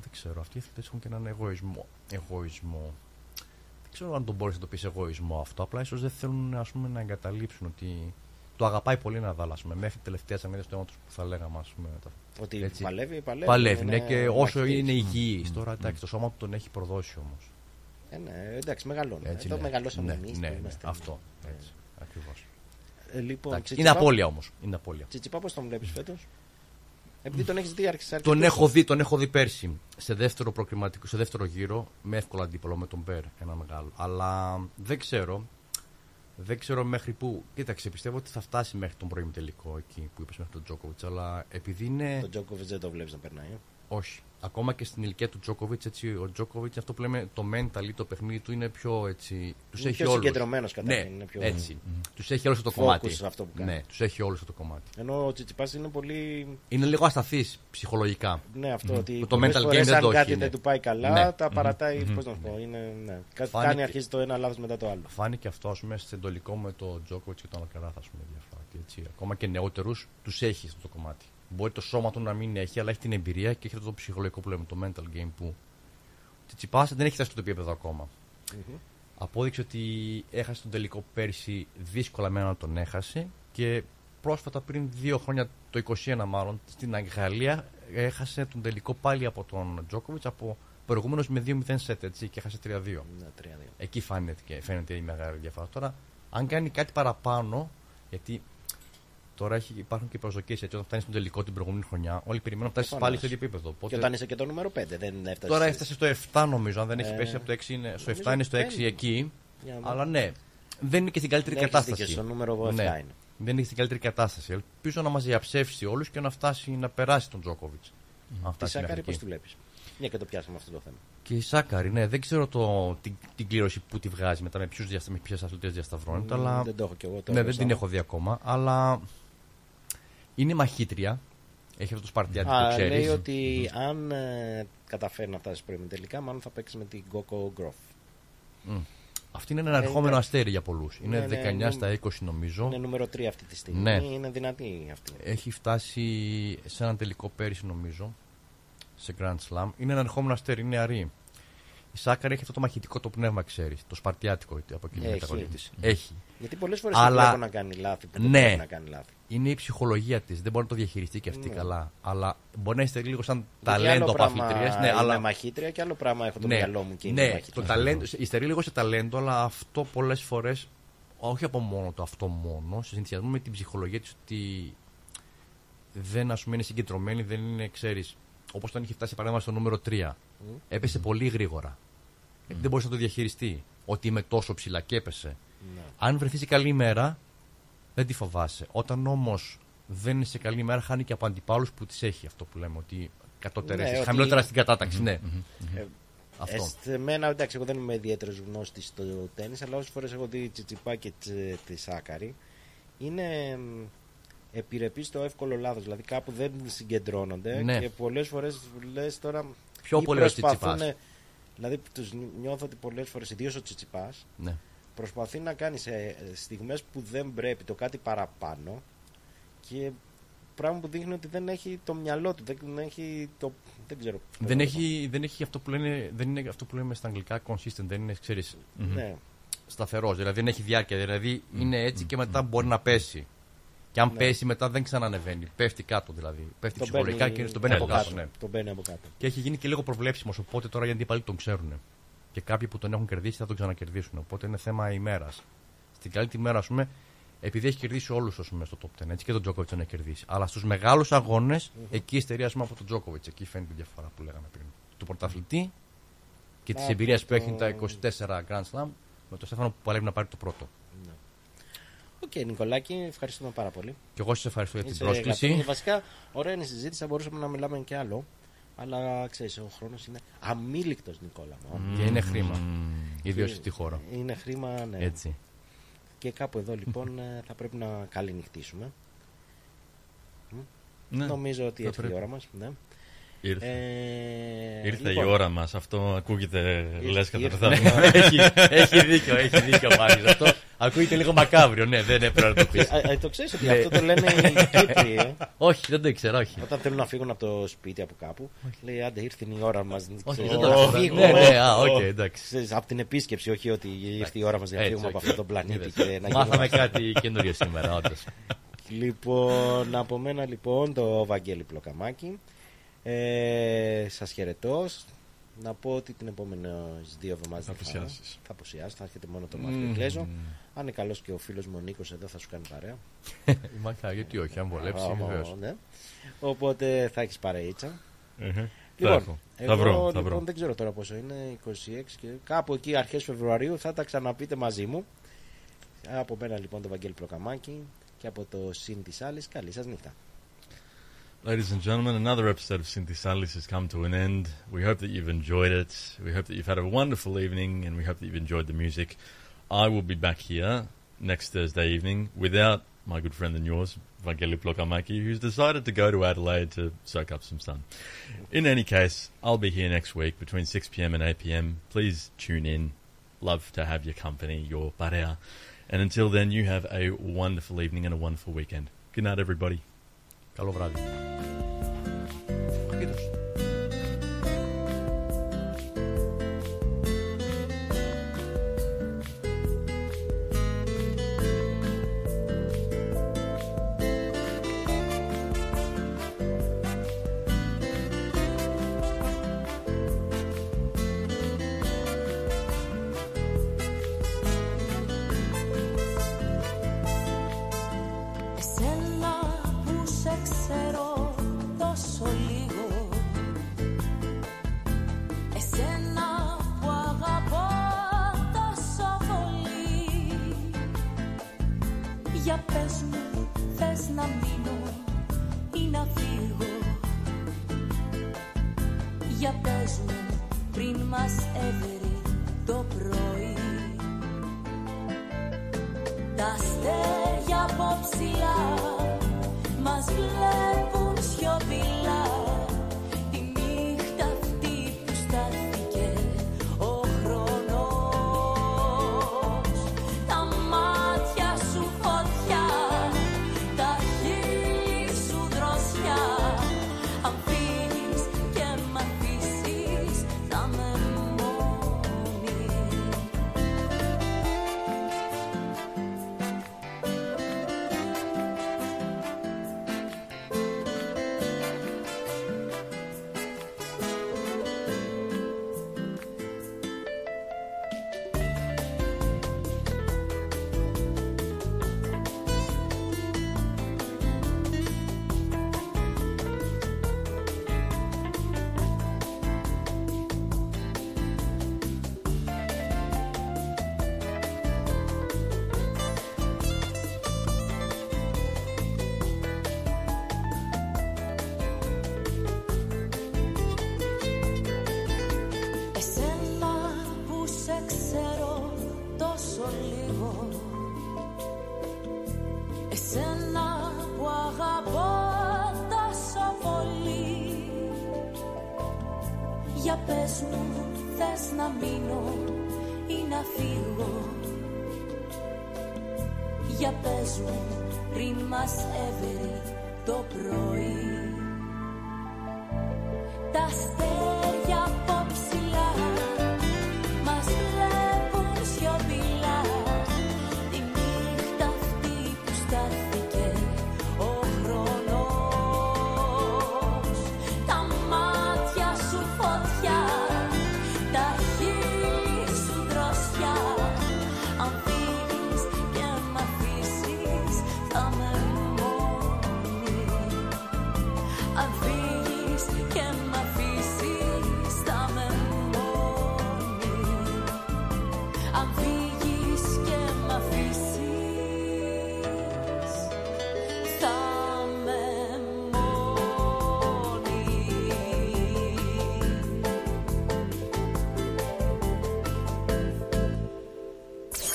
Δεν ξέρω. Αυτοί οι αθλητές έχουν και έναν εγωισμό. εγωισμό. Δεν ξέρω αν τον μπορείς να το πεις εγωισμό αυτό. Απλά ίσως δεν θέλουν ας πούμε, να εγκαταλείψουν ότι. Το αγαπάει πολύ να δάλασουμε. Μέχρι τελευταία αμύδα τους αίματο που θα λέγαμε, ας πούμε. τα- Ότι παλεύει, παλεύει, Παλεύει, είναι ναι, και όσο μαχητής. είναι υγιής. Τώρα εντάξει, το σώμα του τον έχει προδώσει όμως. Ε, ναι, εντάξει, μεγαλώνει. Έτσι, Εδώ ναι. μεγαλώσαμε ναι, εμείς. ναι, ναι, αυτό. Έτσι, ακριβώς. Ε, λοιπόν, Εντάξει, Τσιτσιπά- είναι απώλεια όμως. Είναι απώλεια. Τσιτσιπά, πώς τον βλέπεις φέτος; Επειδή τον έχεις δει άρχισε Τον έχω δει, τον έχω δει πέρσι σε δεύτερο, προκριματικό, σε δεύτερο γύρο με εύκολο αντίπολο με τον Μπέρ ένα μεγάλο. Αλλά δεν ξέρω. Δεν ξέρω μέχρι πού. Κοίταξε, πιστεύω ότι θα φτάσει μέχρι τον πρώην τελικό εκεί που είπες μέχρι τον Τζόκοβιτς. Αλλά επειδή είναι. Τον Τζόκοβιτς δεν το βλέπεις να περνάει. ε; Όχι. Ακόμα και στην ηλικία του Τζόκοβιτ, έτσι, ο Τζόκοβιτ αυτό που λέμε το mental ή το παιχνίδι του είναι πιο έτσι. Τους Είναι έχει πιο όλους. συγκεντρωμένος καταρχήν, Ναι, είναι πιο- έτσι. Μμμ. Τους έχει όλους το Focus κομμάτι. σε αυτό που κάνει. Ναι, τους έχει όλους το κομμάτι. Ενώ ο Τσιτσιπάς είναι πολύ. Είναι λίγο ασταθής ψυχολογικά. Ναι, αυτό Μμμ. ότι το πολλές mental game φορές δεν αν το κάτι έχει. δεν ναι. του πάει καλά, Ναι. τα Μμμ. παρατάει. Μμμ. Πώς να σου πω, είναι. Ναι. Κάτι Φάνηκε- κάνει, αρχίζει το ένα λάθος μετά το άλλο. Φάνηκε αυτό ας πούμε, σε εντολικό με το Τζόκοβιτ και τον Αλκαράθ. ας πούμε, διαφορά. Και έτσι, ακόμα και νεότερους τους έχεις αυτό το κομμάτι. Μπορεί το σώμα του να μην έχει, αλλά έχει την εμπειρία και έχει αυτό το ψυχολογικό που λέμε, το mental game που. Ο Τσιτσιπάς δεν έχει φτάσει στο επίπεδο ακόμα. Μμμ. Απόδειξε ότι έχασε τον τελικό πέρσι δύσκολα με να τον έχασε και πρόσφατα πριν δύο χρόνια, το 21 μάλλον, στην Αγγλία έχασε τον τελικό πάλι από τον Τζόκοβιτ από προηγούμενος με 2-0 σετ έτσι και έχασε 3-2. Ναι, 3-2. Εκεί φαίνεται, και- φαίνεται η μεγάλη διαφορά. Τώρα Αν κάνει κάτι παραπάνω, γιατί τώρα έχει, υπάρχουν και προσδοκίες έτσι, όταν φτάνεις στον τελικό την προηγούμενη χρονιά, όλοι περιμένουν να φτάσεις Προφανώς. πάλι στο ίδιο επίπεδο. Οπότε- Και όταν είσαι και το νούμερο 5, δεν έφτασες. Τώρα έφτασε στο 7 νομίζω, αν δεν έχει Ε, πέσει από το 6 είναι, στο νομίζω 7 είναι στο 6 δεν. εκεί. Για να δω. Αλλά ναι, δεν είναι και στην καλύτερη Ναι, έχεις κατάσταση. δίκιο, στο νούμερο 7 ναι. είναι. Δεν είναι στην καλύτερη κατάσταση. Ελπίζω να μας διαψεύσει όλους και να φτάσει να περάσει τον Τζόκοβιτς. Τη Σάκαρη, πώς τη βλέπεις; Μια και το πιάσαμε αυτό το θέμα. Και η Σάκαρη, ναι, δεν ξέρω το, την, την κλήρωση που τη βγάζει μετά με, ποιους διαστα, με ποιες αθλητές διασταυρώνεται. Μμ, αλλά... δεν το έχω κι εγώ τώρα Ναι, δεν μπροστά την μου. έχω δει ακόμα. Αλλά είναι μαχήτρια. Έχει αυτό το Σπαρτιάτι που Α, ξέρεις. λέει ότι αν ε, καταφέρει να φτάσει πρώιμη τελικά, μάλλον θα παίξει με την Γκόκο Γκροφ. Αυτή είναι ένα Ε, ερχόμενο ναι. αστέρι για πολλούς. Είναι Ναι, ναι, 19 ναι. στα 20 νομίζω. Είναι νούμερο 3 αυτή τη στιγμή. Ναι. Είναι δυνατή αυτή. Έχει φτάσει σε έναν τελικό πέρυσι νομίζω. Σε Grand Slam. Είναι ένα ερχόμενο αστέρι, είναι νεαρή. Η Σάκαρη έχει αυτό το μαχητικό το πνεύμα, ξέρεις. Το Σπαρτιάτικο από εκείνη την Έχει. καταγωγή τη. Έχει. Γιατί πολλές φορές Αλλά- τη βλέπω να κάνει λάθη που δεν ναι, πρέπει να κάνει λάθη. Είναι η ψυχολογία της. Δεν μπορεί να το διαχειριστεί και αυτή Ναι. καλά. Αλλά μπορεί να είστε λίγο σαν Γιατί ταλέντο άλλο από πράγμα αθλητριές. Ναι, είμαι αλλά μαχήτρια και άλλο πράγμα έχω το ναι, μυαλό μου και είμαι ναι, μαχήτρια. το ταλέντο, υστερεί λίγο σε ταλέντο, αλλά αυτό πολλές φορές, όχι από μόνο το αυτό μόνο, σε συνδυασμό με την ψυχολογία της ότι δεν ας πούμε, είναι συγκεντρωμένη, δεν είναι, ξέρεις, όπως όταν είχε φτάσει παράδειγμα στο νούμερο 3. Έπεσε πολύ γρήγορα. Γιατί δεν μπορεί να το διαχειριστεί. Ότι είμαι τόσο ψηλά και έπεσε. Ναι. Αν βρεθείς σε καλή ημέρα, δεν τη φοβάσαι. Όταν όμως δεν είναι σε καλή ημέρα, χάνει και από αντιπάλους που τις έχει αυτό που λέμε. Ότι κατώτερες, Ναι, ότι- χαμηλότερα στην κατάταξη. Ναι. Ε, Αυτό. Σε μένα, εντάξει, εγώ δεν είμαι ιδιαίτερος γνώστης στο τέννη, αλλά όσες φορές έχω δει Τσιτσιπά και τσι- τη Σάκαρη, είναι επιρρεπείς στο εύκολο λάθος. Δηλαδή κάπου δεν συγκεντρώνονται Ναι. και πολλές φορές λες τώρα. Πιο ή πολύ ο προσπαθούν- Τσιτσιπάς. Δηλαδή τους νιώθω ότι πολλές φορές, ιδίως ο Τσιτσιπάς, Ναι. προσπαθεί να κάνει σε στιγμές που δεν πρέπει το κάτι παραπάνω και πράγμα που δείχνει ότι δεν έχει το μυαλό του, δεν έχει το. Δεν ξέρω. πώς Δεν να το έχει, δεν έχει αυτό που λένε, δεν είναι αυτό που λέμε στα αγγλικά consistent, δεν είναι, ξέρεις, Ναι. σταθερός, δηλαδή δεν έχει διάρκεια, δηλαδή είναι έτσι και μετά μπορεί να πέσει. Και αν Ναι. πέσει μετά δεν ξανανεβαίνει, πέφτει κάτω δηλαδή, πέφτει Τον ψυχολογικά μπαίνει- και στον μπαίνει από από κάτω. κάτω. Ναι. Τον μπαίνει από κάτω. Και έχει γίνει και λίγο προβλέψιμος, οπότε τώρα οι αντίπαλοι τον ξέρουν. Και κάποιοι που τον έχουν κερδίσει θα τον ξανακερδίσουν, οπότε είναι θέμα ημέρας. Στην καλή τη μέρα, ας πούμε, επειδή έχει κερδίσει όλους στο top 10, έτσι και τον Τζόκοβιτς τον έχει κερδίσει. Αλλά στους μεγάλους αγώνες, εκεί υστερεί ας πούμε, από τον Τζόκοβιτς. Εκεί φαίνεται η διαφορά που λέγαμε πριν. Του πρωταθλητή και της Από εμπειρίας που το- έχει τα 24 Grand Slam με τον Στέφανο που παλεύει να πάρει το πρώτο. Οκ, Νικολάκη, ευχαριστούμε πάρα πολύ. Και εγώ σας ευχαριστώ για την Είσαι πρόσκληση. αγαπητή. Βασικά, ωραία είναι η συζήτηση, θα μπορούσαμε να μιλάμε και άλλο. Αλλά ξέρεις, ο χρόνος είναι αμείλικτος, Νικόλα. μου. Και είναι χρήμα. Και- Ιδίως στη χώρα. Είναι χρήμα, ναι. Έτσι. Και κάπου εδώ λοιπόν ε, θα πρέπει να καληνυχτήσουμε. Μ. Ναι, Νομίζω ότι θα ήρθε η πρέπει. ώρα μας. Ναι. Ήρθε. Ε, Ήρθε λοιπόν, η ώρα μας. Αυτό ακούγεται λες Ήρθε- κατά τα ήρθε. έχει, έχει δίκιο, έχει δίκιο πάλι. Αυτό ακούγεται λίγο μακάβριο, ναι, δεν έπρεπε να το πεις. Ε, ε, το ξέρεις ότι αυτό το λένε οι Κύπροι, ε. Όχι, δεν το ήξερα, όχι. Όταν θέλουν να φύγουν από το σπίτι από κάπου, λέει άντε ήρθε η ώρα μας. Όχι, δεν το ήξερα. Ναι, ναι, α, οκ, εντάξει. Από την επίσκεψη, όχι ότι ήρθε η ώρα μας για να Έτσι, φύγουμε από οκ. αυτόν τον πλανήτη. Είδες. και να Μάθαμε γίνουμε- κάτι καινούριο σήμερα, όντως. Λοιπόν, από μένα λοιπόν το Βαγγέλη Πλοκαμάκη. Ε, σας χαιρετώ. Να πω ότι την επόμενη δύο εβδομάδες Θα δεν απουσιάσεις. Θα απουσιάσω, θα έρχεται μόνο το Μάριο Μμμ. Εγκλέζο. Αν είναι καλός και ο φίλος μου ο Νίκος εδώ θα σου κάνει παρέα. Μακάρι, γιατί όχι, αν βολέψει, Α, βεβαίως. ναι. Οπότε θα έχεις παρείτσα. Εχε. Θα Λοιπόν, έχω. Θα εγώ βρω, θα λοιπόν βρω. δεν ξέρω τώρα πόσο είναι, 26 και κάπου εκεί αρχές Φεβρουαρίου θα τα ξαναπείτε μαζί μου. Από μένα λοιπόν το Βαγγέλη Πλοκαμάκη και από το συν της άλλης, καλή σας νύχτα. Ladies and gentlemen, another episode of Synthisalis has come to an end. We hope that you've enjoyed it. We hope that you've had a wonderful evening and we hope that you've enjoyed the music. I will be back here next Thursday evening without my good friend and yours, Vangeli Plokamaki, who's decided to go to Adelaide to soak up some sun. In any case, I'll be here next week between 6 p.m. and 8 p.m. Please tune in. Love to have your company, your parea. And until then, you have a wonderful evening and a wonderful weekend. Good night, everybody. Καλό βράδυ.